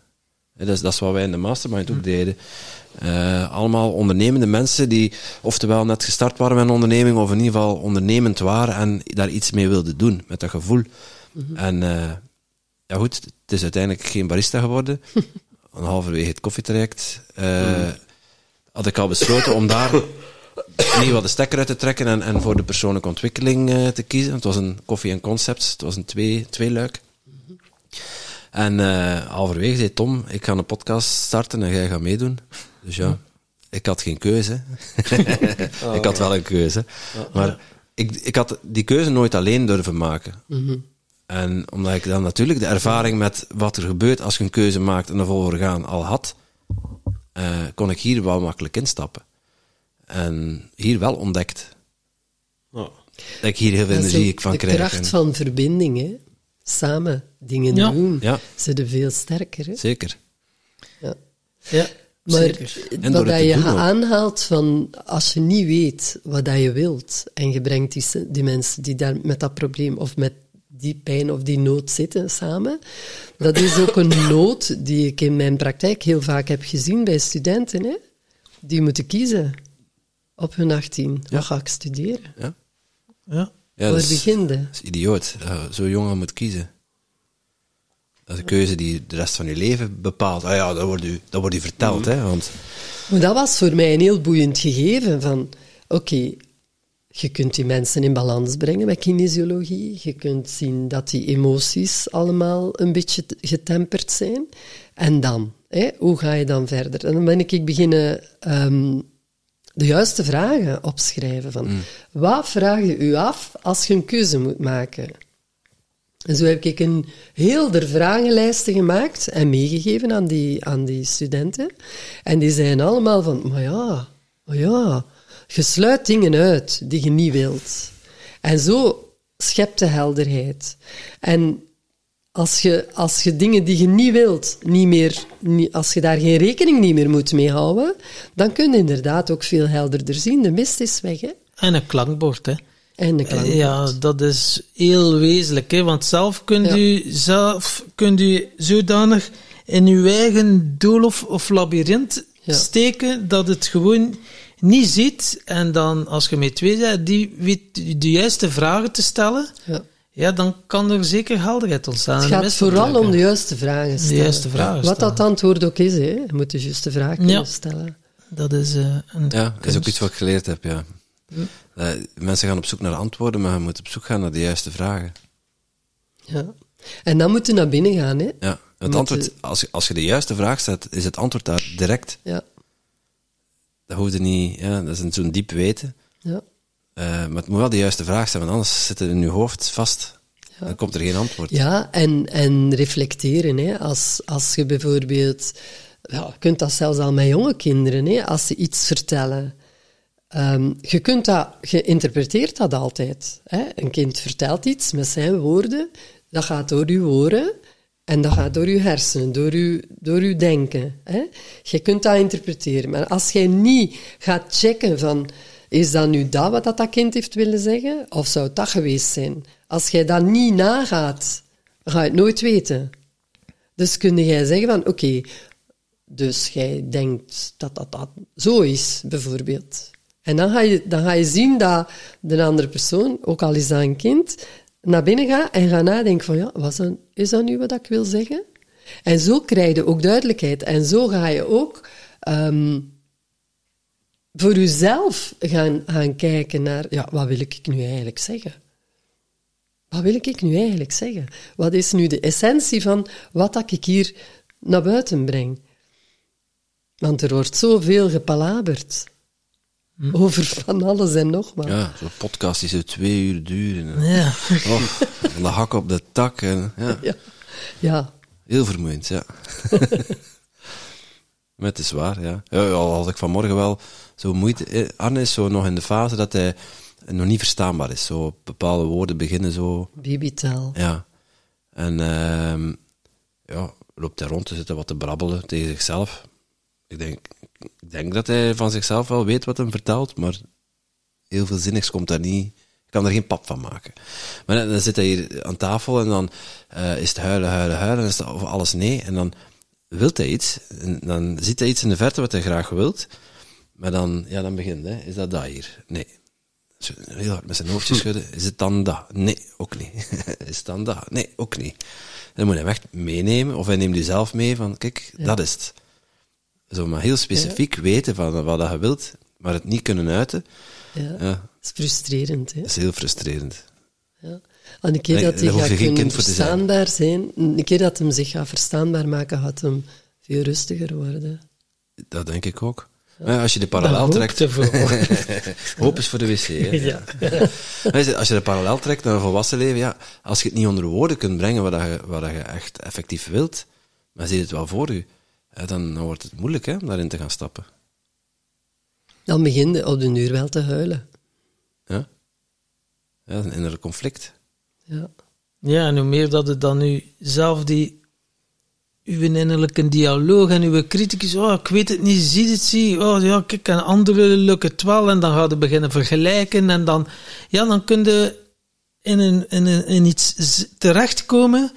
C: Dat is, dat is wat wij in de mastermind ook deden. Eh, allemaal ondernemende mensen die oftewel net gestart waren met een onderneming of in ieder geval ondernemend waren en daar iets mee wilden doen, met dat gevoel. En eh, ja goed, het is uiteindelijk geen barista geworden. Een halverwege het koffietraject eh, had ik al besloten om daar niet wat de stekker uit te trekken en, en voor de persoonlijke ontwikkeling te kiezen. Het was een koffie en concepts, het was een twee, twee luik. En eh halverwege zei Tom, ik ga een podcast starten en jij gaat meedoen. Dus ja, ik had geen keuze. ik had wel een keuze. Maar ik, ik had die keuze nooit alleen durven maken. En omdat ik dan natuurlijk de ervaring met wat er gebeurt als je een keuze maakt en er vol voor gaan al had, eh, kon ik hier wel makkelijk instappen. En hier wel ontdekt dat ik hier heel veel energie van
B: de
C: krijg.
B: kracht
C: En-
B: van verbinding, hè. Samen dingen
D: Ja.
B: doen.
C: Ja.
B: Ze zijn veel sterker, hè.
C: Zeker.
B: Ja.
D: Ja,
B: Maar
D: zeker.
B: Wat dat je aanhaalt van als je niet weet wat dat je wilt en je brengt die, se- die mensen die daar met dat probleem of met die pijn of die nood zitten samen, dat is ook een nood die ik in mijn praktijk heel vaak heb gezien bij studenten. Hè? Die moeten kiezen op hun 18. Wat ga ik studeren?
C: Ja,
D: Ja.
C: Ja
B: Waar
C: dat, is,
B: begin je?
C: dat is idioot. Dat je zo jong al moet kiezen. Dat is een keuze die de rest van je leven bepaalt. Ah ja, dat wordt u, dat wordt u verteld, hè. Want
B: Maar dat was voor mij een heel boeiend gegeven van, oké, je kunt die mensen in balans brengen met kinesiologie. Je kunt zien dat die emoties allemaal een beetje getemperd zijn. En dan, hè, hoe ga je dan verder? En dan ben ik beginnen ehm, de juiste vragen opschrijven. Van, Wat vraag je u af als je een keuze moet maken? En zo heb ik een heel der vragenlijsten gemaakt en meegegeven aan die, aan die studenten. En die zeiden allemaal van, maar ja, maar ja, je sluit dingen uit die je niet wilt. En zo schept de helderheid. En als je, als je dingen die je niet wilt, niet meer, niet, als je daar geen rekening niet meer moet mee houden, dan kun je inderdaad ook veel helderder zien. De mist is weg, hè.
D: En een klankbord, hè.
B: En de klank.
D: Ja, dat is heel wezenlijk, hè. Want zelf kunt
B: Ja.
D: u, zelf kunt u zodanig in uw eigen doel of, of labyrint
B: Ja.
D: steken dat het gewoon niet ziet. En dan, als je met twee bent, die weet de juiste vragen te stellen,
B: Ja.
D: Ja, dan kan er zeker helderheid ontstaan.
B: Het
D: de
B: gaat vooral om de juiste vragen stellen.
D: juiste vragen
B: Wat dat antwoord ook is, hè. je moet de juiste vraag kunnen
D: Ja.
B: stellen.
D: Dat is eh, een
C: ja, dat is ook iets wat ik geleerd heb, ja. Eh, mensen gaan op zoek naar antwoorden, maar je moet op zoek gaan naar de juiste vragen.
B: Ja. En dan moet je naar binnen gaan. Hè.
C: Ja, het antwoord,
B: je-
C: als, je- als je de juiste vraag stelt, is het antwoord daar direct.
B: Ja.
C: Dat hoeft er niet, ja, dat is een zo'n diep weten.
B: Ja.
C: Eh, maar het moet wel de juiste vraag zijn, want anders zit het in je hoofd vast. Dan komt er geen antwoord.
B: Ja, en, en reflecteren. Hè. Als, als je bijvoorbeeld... Ja, je kunt dat zelfs al met jonge kinderen, hè, als ze iets vertellen. Ehm, je kunt dat... Je interpreteert dat altijd. Hè. Een kind vertelt iets met zijn woorden. Dat gaat door uw oren. En dat gaat door uw hersenen, door uw, door uw denken. Hè. Je kunt dat interpreteren. Maar als jij niet gaat checken van... Is dat nu dat wat dat, kind heeft willen zeggen? Of zou het dat geweest zijn? Als jij dat niet nagaat, ga je het nooit weten. Dus kun jij zeggen van, oké, dus jij denkt dat dat, dat zo is, bijvoorbeeld. En dan ga, je, dan ga je zien dat de andere persoon, ook al is dat een kind, naar binnen ga en ga nadenken van, ja, was dat, is dat nu wat ik wil zeggen? En zo krijg je ook duidelijkheid. En zo ga je ook ehm, voor jezelf gaan, gaan kijken naar, ja, wat wil ik nu eigenlijk zeggen? Wat wil ik nu eigenlijk zeggen? Wat is nu de essentie van wat dat ik hier naar buiten breng? Want er wordt zoveel gepalaberd. Over van alles en nog wat.
C: Ja, zo'n podcast die zo twee uur duren.
D: Ja.
C: Oh, van de hak op de tak. En, ja,
B: Ja. ja.
C: heel vermoeiend, ja. maar het is waar, ja. ja. Al had ik vanmorgen wel zo moeite... eh, Arne is zo nog in de fase dat hij nog niet verstaanbaar is. Zo bepaalde woorden beginnen zo...
B: Babytaal.
C: Ja. En ehm ja, loopt hij rond te zitten wat te brabbelen tegen zichzelf. Ik denk, ik denk dat hij van zichzelf wel weet wat hij vertelt, maar heel veel zinnigs komt daar niet... Ik kan er geen pap van maken. Maar dan, zit hij hier aan tafel en dan eh, is het huilen, huilen, huilen. En is het of alles nee. En dan wil hij iets. En dan ziet hij iets in de verte wat hij graag wilt. Maar dan, ja, dan begint hij. Is dat dat hier? Nee. Heel hard met zijn hoofdje schudden. Is het dan dat? Nee, ook niet. is het dan dat? Nee, ook niet. Dan moet hij hem echt meenemen. Of hij neemt die zelf mee van, kijk, dat is het. Zo maar heel specifiek weten van wat dat je wilt, maar het niet kunnen uiten.
B: Ja.
C: Ja,
B: Dat is frustrerend, hè?
C: dat is heel frustrerend.
B: Ja. En een keer dat hij gaat kunnen verstaanbaar zijn, een keer dat hem zich gaat verstaanbaar maken, gaat hem veel rustiger worden.
C: Dat denk ik ook. Ja, als je de parallel trekt... Hoop is voor de wc. Hè?
D: Ja.
C: Als je de parallel trekt naar een volwassen leven, ja, als je het niet onder woorden kunt brengen wat, dat je, wat dat je echt effectief wilt, maar zie je het wel voor je, hè, dan, dan wordt het moeilijk hè, om daarin te gaan stappen.
B: Dan begin je op de uur wel te huilen.
C: Ja? Ja, dat is een innerlijk conflict.
B: Ja.
D: Ja, en hoe meer dat het dan nu zelf die uw innerlijke dialoog en uw criticus, oh, ik weet het niet, zie het, zie, oh ja, kijk, en anderen lukken het wel, en dan gaat het beginnen vergelijken, en dan, ja, dan kun je in, een, in, een, in iets terechtkomen,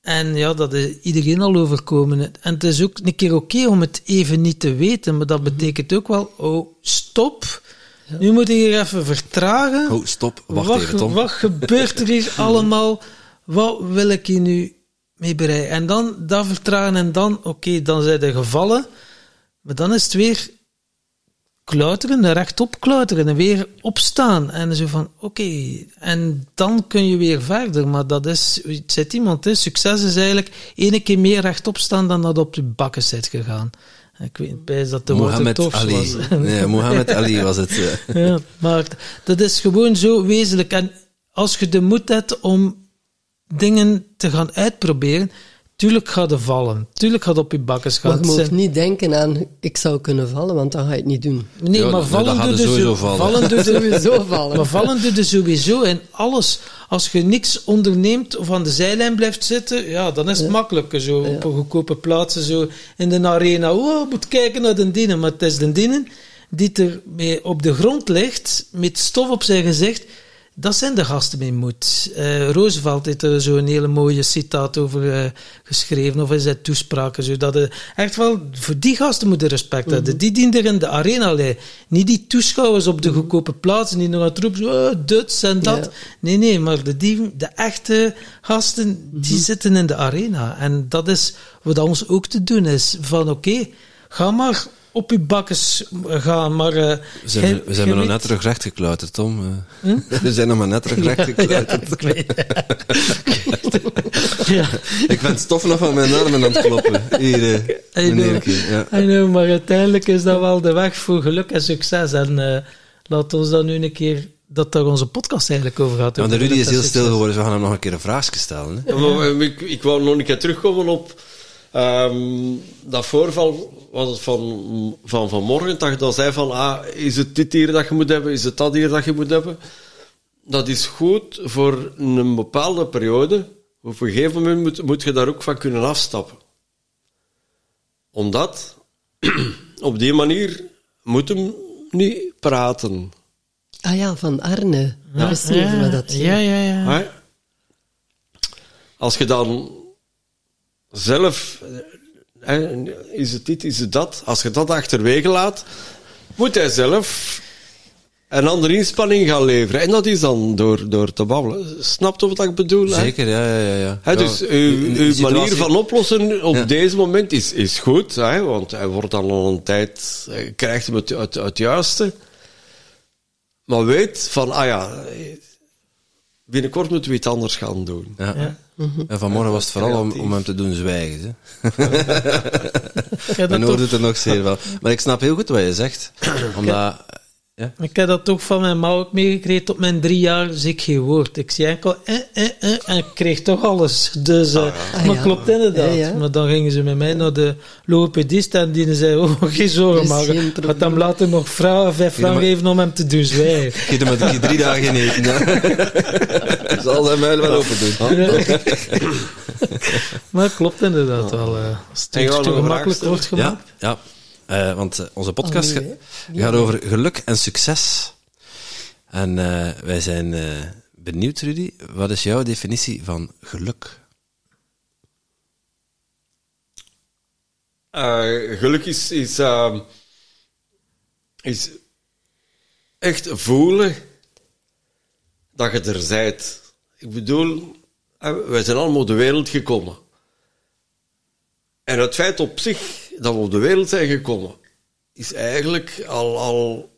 D: en ja, dat is iedereen al overkomen. En het is ook een keer oké om het even niet te weten, maar dat betekent ook wel, oh, stop, nu moet ik hier even vertragen.
C: Oh, stop, wacht
D: wat,
C: even, Tom.
D: Wat gebeurt er hier allemaal? Wat wil ik hier nu mee bereiken? En dan dat vertragen en dan, oké, dan zijn de gevallen. Maar dan is het weer klauteren, rechtop klauteren en weer opstaan. En zo van, oké, en dan kun je weer verder. Maar dat is, het zit iemand, hè, succes is eigenlijk ene keer meer rechtop staan dan dat op de bakken zit gegaan. Ik weet niet, dat de woord
C: Mohammed Ali.
D: was.
C: Nee, Mohammed Ali was het. eh.
D: Ja, maar dat is gewoon zo wezenlijk. En als je de moed hebt om dingen te gaan uitproberen, tuurlijk gaat het vallen. Tuurlijk gaat het op je bakken gaan.
B: Maar je
D: zijn-
B: niet denken aan, ik zou kunnen vallen, want dan ga je het niet doen.
D: Nee,
C: Ja,
D: maar vallen doe
C: er
D: je
C: sowieso vallen.
D: vallen doe je
B: Sowieso vallen.
D: Maar vallen doe je sowieso en alles. Als je niks onderneemt of aan de zijlijn blijft zitten, ja, dan is het makkelijker. Zo op een goedkope plaatsen, zo in de arena. Oh, moet kijken naar de dienen. Maar het is de dienen die er mee op de grond ligt, met stof op zijn gezicht. Dat zijn de gasten mee moed. Eh, Roosevelt heeft er zo'n hele mooie citaat over eh, geschreven, of in zijn toespraken. Zodat je echt wel, voor die gasten moet je respect hebben. Die dienen er in de arena. Niet die toeschouwers op de goedkope plaatsen die nog aan het roepen, oh, en dat.
B: Ja.
D: Nee, nee, maar de, die, de echte gasten, die zitten in de arena. En dat is wat ons ook te doen is. Van oké, ga maar op je bakkes gaan, maar... eh,
C: We zijn,
D: gij-
C: we zijn
D: gij
C: nog net terug recht geklauterd, Tom. Eh, We zijn nog maar net terug recht geklauterd.
D: Ja, ik weet ja,
C: Ik ben het stof nog van mijn armen aan het kloppen. Hier, eh,
D: I know.
C: meneertje. Ja.
D: I know, maar uiteindelijk is dat wel de weg voor geluk en succes. En eh laat ons dan nu een keer, dat daar onze podcast eigenlijk over gaat.
C: Want Rudy is heel stil geworden, dus we gaan hem nog een keer een vraagje stellen. Hè?
A: Ja, maar, eh, ik, ik wou nog een keer terugkomen op ehm, dat voorval was het van, van vanmorgen, dat je dan zei van, ah, is het dit hier dat je moet hebben, is het dat hier dat je moet hebben? Dat is goed voor een bepaalde periode. Op een gegeven moment moet, moet je daar ook van kunnen afstappen. Omdat, op die manier, moet hem niet praten.
B: Ah ja, van Arne. Wist niet over wat dat
D: ja, ja, ja.
A: Als je dan zelf, eh, hè, is het dit, is het dat, als je dat achterwege laat, moet hij zelf een andere inspanning gaan leveren. En dat is dan door, door te babbelen. Snapt u wat ik bedoel? hè?
C: Zeker, ja, ja, ja. ja.
A: Hè,
C: Ja,
A: dus uw,
C: situatie-
A: manier van oplossen op
C: Ja.
A: deze moment is, is goed, hè, want hij wordt dan al een tijd, hij krijgt hem het, het, het juiste. Maar weet van, ah ja, binnenkort moeten we iets anders gaan doen.
C: Ja.
D: Ja.
C: En vanmorgen was het vooral om, om hem te doen zwijgen. Mijn
D: dat
C: oor doet het nog zeer wel. Maar ik snap heel goed wat je zegt. Omdat... Ja,
D: ik heb dat toch van mijn ma ook meegekregen. Tot mijn drie jaar zie ik geen woord. Ik zie enkel eh, eh, eh, en ik kreeg toch alles. Dus, eh,
B: Ah,
D: maar
B: ja.
D: klopt inderdaad.
B: Ja, ja.
D: Maar dan gingen ze met mij naar de logopedist en die zei, oh, geen zorgen
B: probleem.
D: had hem later nog vragen, vijf frank geven om hem te doen zwijgen.
C: geef hem maar drie dagen geen eten. Zal zijn muil wel open doen.
D: Maar klopt inderdaad wel. eh als het te gemakkelijk wordt gemaakt.
C: Ja, Eh, want eh, onze podcast
B: Oh, nee,
C: gaat over geluk en succes. En eh, wij zijn eh, benieuwd, Rudy. Wat is jouw definitie van geluk?
A: Eh, geluk is, is, ehm, is echt voelen dat je er zijt. Ik bedoel, wij zijn allemaal op de wereld gekomen. En het feit op zich dat we op de wereld zijn gekomen, is eigenlijk al. al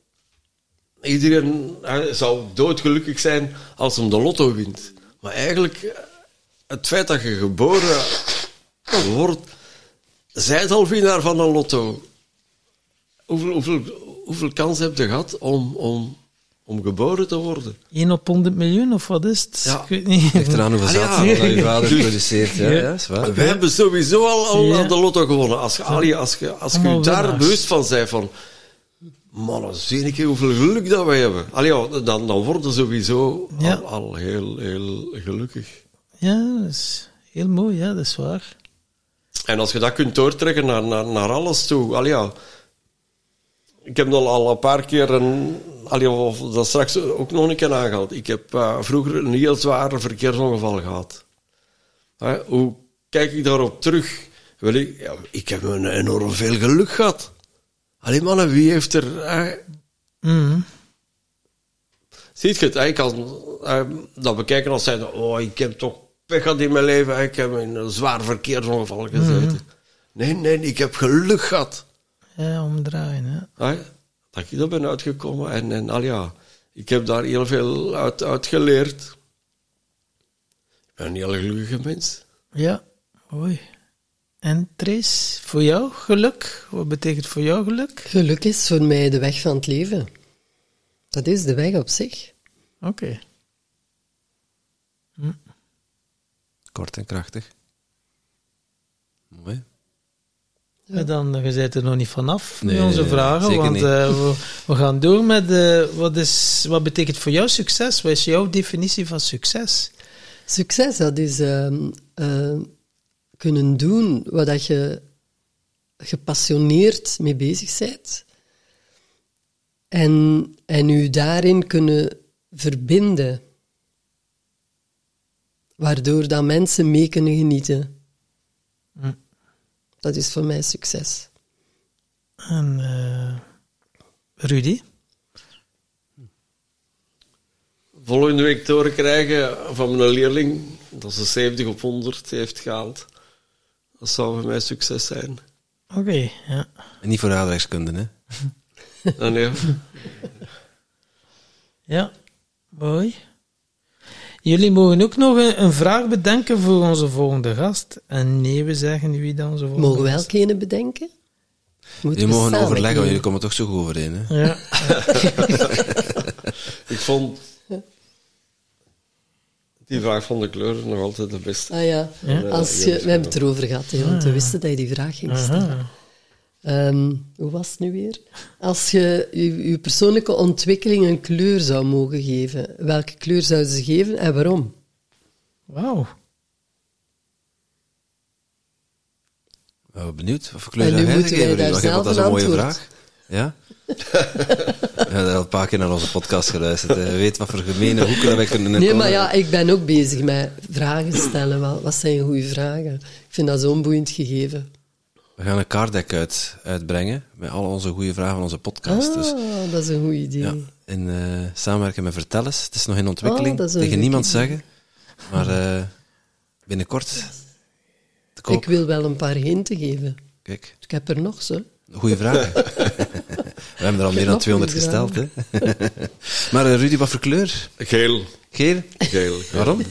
A: iedereen zou doodgelukkig zijn als hem de lotto wint. Maar eigenlijk, het feit dat je geboren wordt, zij al winnaar van een lotto. Hoeveel, hoeveel, hoeveel kans heb je gehad om, om, om geboren te worden?
D: 1 op 100 miljoen of wat is het?
A: Ja.
D: Ik weet niet.
C: Ligt eraan hoeveel
A: Ah, ja.
C: dat je vader produceert. Ja,
D: Ja.
C: ja, is waar.
A: Wij hebben sowieso al, al
D: Ja.
A: aan de lotto gewonnen. Als je, als je, als je daar bewust van bent van... Man, zie ik hoeveel geluk dat wij hebben. Allee, dan, dan worden we sowieso
D: Ja.
A: al, al heel, heel gelukkig.
D: Ja, dat is heel mooi, ja, dat is waar.
A: En als je dat kunt doortrekken naar, naar, naar alles toe. Allee. Ik heb al, al een paar keer een. Allee, of dat straks ook nog een keer aangehaald. Ik heb eh, vroeger een heel zware verkeersongeval gehad. Hoe kijk ik daarop terug? Wel, ik, ja, ik heb een enorm veel geluk gehad. Allee, mannen, wie heeft er.
D: Mhm.
A: Ziet je het? Ik kan dat bekijken als zijnde, oh, ik heb toch pech gehad in mijn leven. Ik heb in een zwaar verkeersongeval gezeten. Nee, nee, ik heb geluk gehad.
D: Ja, omdraaien, hè.
A: Dat ik er ben uitgekomen. En, en al ja, ik heb daar heel veel uit, uit geleerd. Ik ben een heel gelukkige mens.
D: Ja, mooi. En Trace, voor jou geluk? Wat betekent voor jou geluk?
B: Geluk is voor mij de weg van het leven. Dat is de weg op zich.
D: Oké.
C: Kort en krachtig. Mooi.
D: En dan, je bent er nog niet vanaf
C: Nee,
D: met onze vragen,
C: zeker
D: want
C: niet.
D: eh, we, we gaan door met eh, wat, is, wat betekent voor jou succes? Wat is jouw definitie van succes?
B: Succes, dat is ehm, eh, kunnen doen wat dat je gepassioneerd mee bezig bent. En, en u daarin kunnen verbinden. Waardoor dat mensen mee kunnen genieten.
D: Hm.
B: Dat is voor mij succes.
D: En eh, Rudy?
A: Volgende week te horen krijgen van mijn leerling dat ze 70 op 100 heeft gehaald. Dat zou voor mij succes zijn.
D: Oké, ja.
C: En niet voor aardrijkskunde, hè?
A: En ja,
D: Ja, mooi. Jullie mogen ook nog een, een vraag bedenken voor onze volgende gast. En nee, we zeggen wie dan onze volgende
B: Mogen we elk ene bedenken? Moeten
C: Jullie mogen overleggen, want jullie komen toch zo goed overeen, hè?
D: Ja,
A: ik vond die vraag van de kleuren nog altijd de beste.
B: Ah ja,
D: Ja?
B: Als je, we hebben het erover gehad, hè, want we wisten dat je die vraag ging stellen.
D: aha.
B: Ehm, hoe was het nu weer? Als je je, je persoonlijke ontwikkeling een kleur zou mogen geven, welke kleur zou ze geven en waarom?
D: Wauw.
C: Benieuwd. Wat voor kleur
B: En nu
C: zou jij geven,
B: daar
C: dat is een mooie
B: antwoord.
C: vraag. Ja? We hebben al een paar keer naar onze podcast geluisterd. hè. Je weet wat voor gemene hoeken dat wij kunnen
B: Nee,
C: komen.
B: maar ja, ik ben ook bezig met vragen stellen. Wat, wat zijn goede vragen? Ik vind dat zo'n boeiend gegeven.
C: We gaan een carddeck uit, uitbrengen met al onze goede vragen van onze podcast. Dus
B: Ah, dat is een goed idee.
C: ja, in eh, samenwerking met Vertellers. Het is nog in ontwikkeling,
B: Oh, dat is een
C: tegen niemand
B: idee.
C: zeggen. Maar eh, binnenkort te koop.
B: Ik wil wel een paar hinten geven.
C: Kijk,
B: Ik heb er nog zo.
C: goede vragen. We hebben er al meer dan
B: nog
C: 200
B: goeie
C: gesteld. Hè? maar eh, Rudy, wat voor kleur?
A: Geel.
C: Geel?
A: Geel.
C: Waarom?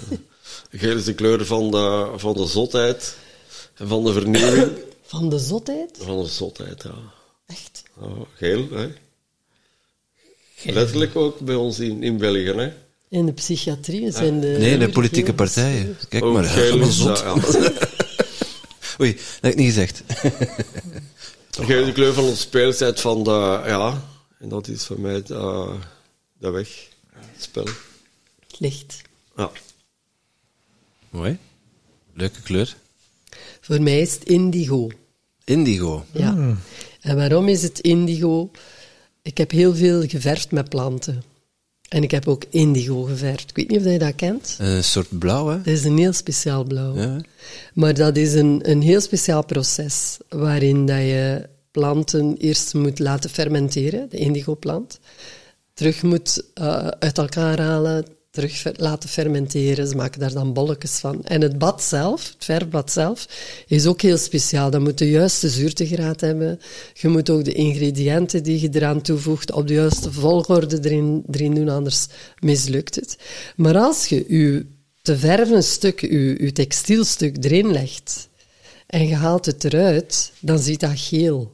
A: Geel is de kleur van de, van de zotheid en van de vernieuwing.
B: Van de zotheid?
A: Van de zotheid, ja.
B: Echt?
A: Ja, geel, hè. Letterlijk ook bij ons in, in België, hè.
B: In de psychiatrie zijn de...
C: Nee, de politieke partijen. Kijk
A: Ook
C: maar,
A: geel is,
C: zot.
A: ja, ja.
C: Oei, dat heb ik niet gezegd.
A: Geel de kleur van de speeltijd van de, ja. En dat is voor mij de, de weg, het spel.
B: Licht.
A: Ja.
C: Mooi. Leuke kleur.
B: Voor mij is het indigo.
C: Indigo.
B: Ja. En waarom is het indigo? Ik heb heel veel geverfd met planten. En ik heb ook indigo geverfd. Ik weet niet of je dat kent.
C: Een soort blauw, hè?
B: Dat is een heel speciaal blauw.
C: Ja.
B: Maar dat is een, een heel speciaal proces waarin dat je planten eerst moet laten fermenteren, de indigo-plant. Terug moet eh, uit elkaar halen, terug laten fermenteren. Ze maken daar dan bolletjes van. En het bad zelf, het verfbad zelf, is ook heel speciaal. Dat moet de juiste zuurtegraad hebben. Je moet ook de ingrediënten die je eraan toevoegt op de juiste volgorde erin, erin doen, anders mislukt het. Maar als je je te verven stuk, je, je textielstuk erin legt en je haalt het eruit, dan ziet dat geel.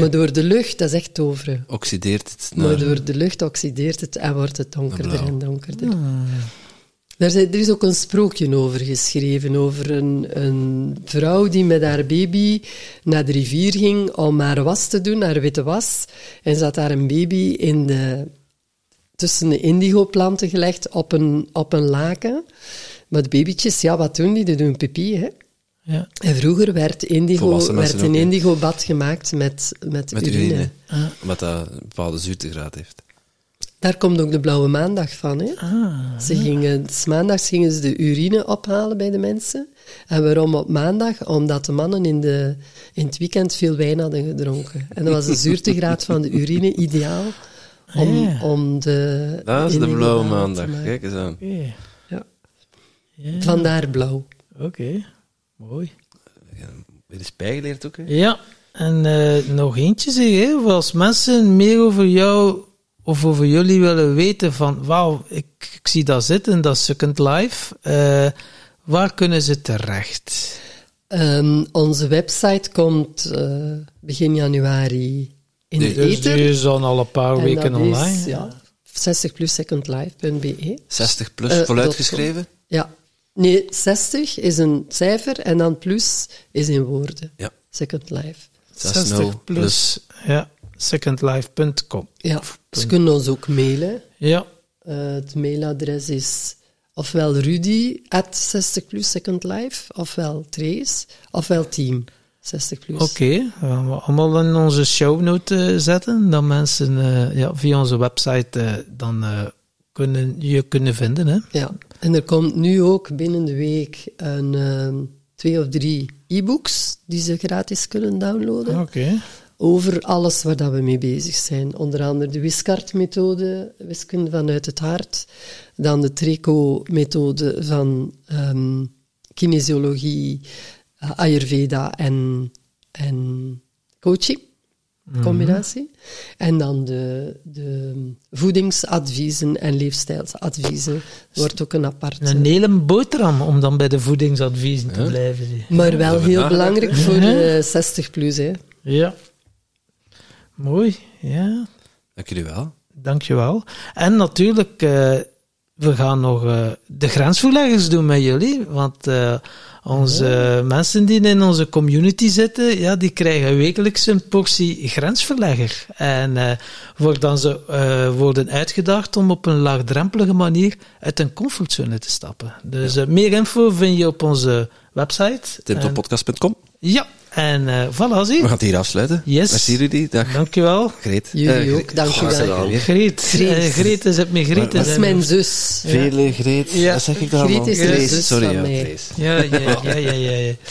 B: Maar door de lucht, dat is echt toveren.
C: Oxideert het
B: Maar
C: naar...
B: door de lucht oxideert het en wordt het donkerder en donkerder. Daar zijn- er is ook een sprookje over geschreven, over een, een vrouw die met haar baby naar de rivier ging om haar was te doen, haar witte was. En ze had daar een baby in de, tussen de indigoplanten gelegd op een, op een laken. Maar de babytjes, ja, wat doen die? Die doen pipi, hè.
D: Ja.
B: En vroeger werd, indigo, werd een indigo-bad gemaakt met, met,
C: Met
B: urine.
C: urine. Omdat dat een bepaalde zuurtegraad heeft.
B: Daar komt ook de blauwe maandag van. Hè?
D: Ah,
B: Ze gingen, s maandags gingen ze de urine ophalen bij de mensen. En waarom op maandag? Omdat de mannen in, de, in het weekend veel wijn hadden gedronken. En dan was de zuurtegraad van de urine ideaal om,
D: Ja.
B: om de...
C: Dat is de blauwe maandag. Kijk eens aan.
B: Ja. Vandaar blauw.
D: Oké, mooi.
C: Weer eens bijgeleerd ook, hè?
D: Ja, en eh, nog eentje zeg, hè. als mensen meer over jou of over jullie willen weten van, wauw, ik, ik zie dat zitten, dat Second Life, eh, waar kunnen ze terecht?
B: Ehm, onze website komt eh, begin januari in de
C: Dus
D: Dus
B: ether.
D: die is al een paar
B: En
D: weken
B: dat
D: online.
B: Is, ja, 60plussecondlife.be.
C: 60 plus,
B: Eh,
C: voluitgeschreven?
B: Ja. Nee, 60 is een cijfer en dan plus is in woorden.
C: Ja.
B: Second Life.
C: 60 plus.
D: Ja, secondlife.com.
B: Ja. Ze kunnen ons ook mailen.
D: Ja,
B: Eh, het mailadres is ofwel rudy at 60 plus Second Life, ofwel Trace, ofwel team 60 plus.
D: oké. Dat gaan we allemaal in onze shownote eh, zetten, dat mensen eh, ja, via onze website dan eh, kunnen, je kunnen vinden. Hè?
B: Ja. En er komt nu ook binnen de week een, ehm, twee of drie e-books die ze gratis kunnen downloaden.
D: Oké.
B: over alles waar dat we mee bezig zijn. Onder andere de wiskartmethode, wiskunde vanuit het hart. Dan de Treco-methode van ehm, kinesiologie, eh, Ayurveda en, en coaching. Combinatie. En dan de, de voedingsadviezen en leefstijlsadviezen. wordt ook een apart.
D: Een hele boterham om dan bij de voedingsadviezen te blijven.
B: Maar wel heel belangrijk voor de 60 plus. Hè.
D: Ja. Mooi, ja.
C: Dank jullie wel.
D: Dankjewel. En natuurlijk, eh, we gaan nog eh, de grensverleggers doen met jullie. Want eh, onze mensen die in onze community zitten, ja, die krijgen wekelijks een portie grensverlegger. En eh, worden, ze, eh, worden uitgedaagd om op een laagdrempelige manier uit een comfortzone te stappen. Dus eh, meer info vind je op onze website.
C: Timtoppodcast.com.
D: Ja, en eh voilà, zie.
C: We gaan het hier afsluiten.
D: Yes.
C: Merci Rudy. Dag.
D: Dankjewel.
C: Greet.
B: Jullie
C: Eh,
B: ook, dank u
A: graag
B: wel.
A: gedaan.
D: Greet.
B: Greet.
D: Eh, Greet is het met Greet.
B: Dat is mijn zus.
C: Vele Greet.
D: Ja.
C: Wat zeg ik dan
B: Greet
C: allemaal?
B: is
C: Grace.
B: zus
C: Sorry,
B: van
C: ja,
B: mij.
D: Ja, ja, ja, ja, ja. ja.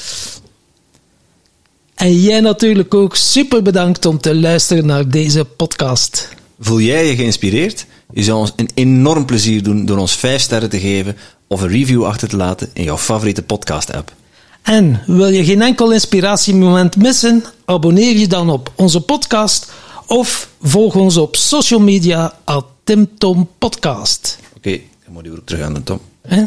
D: En jij natuurlijk ook super bedankt om te luisteren naar deze podcast.
C: Voel jij je geïnspireerd? Je zou ons een enorm plezier doen door ons 5 sterren te geven of een review achter te laten in jouw favoriete podcast-app.
D: En wil je geen enkel inspiratiemoment missen? Abonneer je dan op onze podcast of volg ons op social media at Tim Podcast.
C: Oké, dan moet je weer terug aan de Tom.
D: Hè?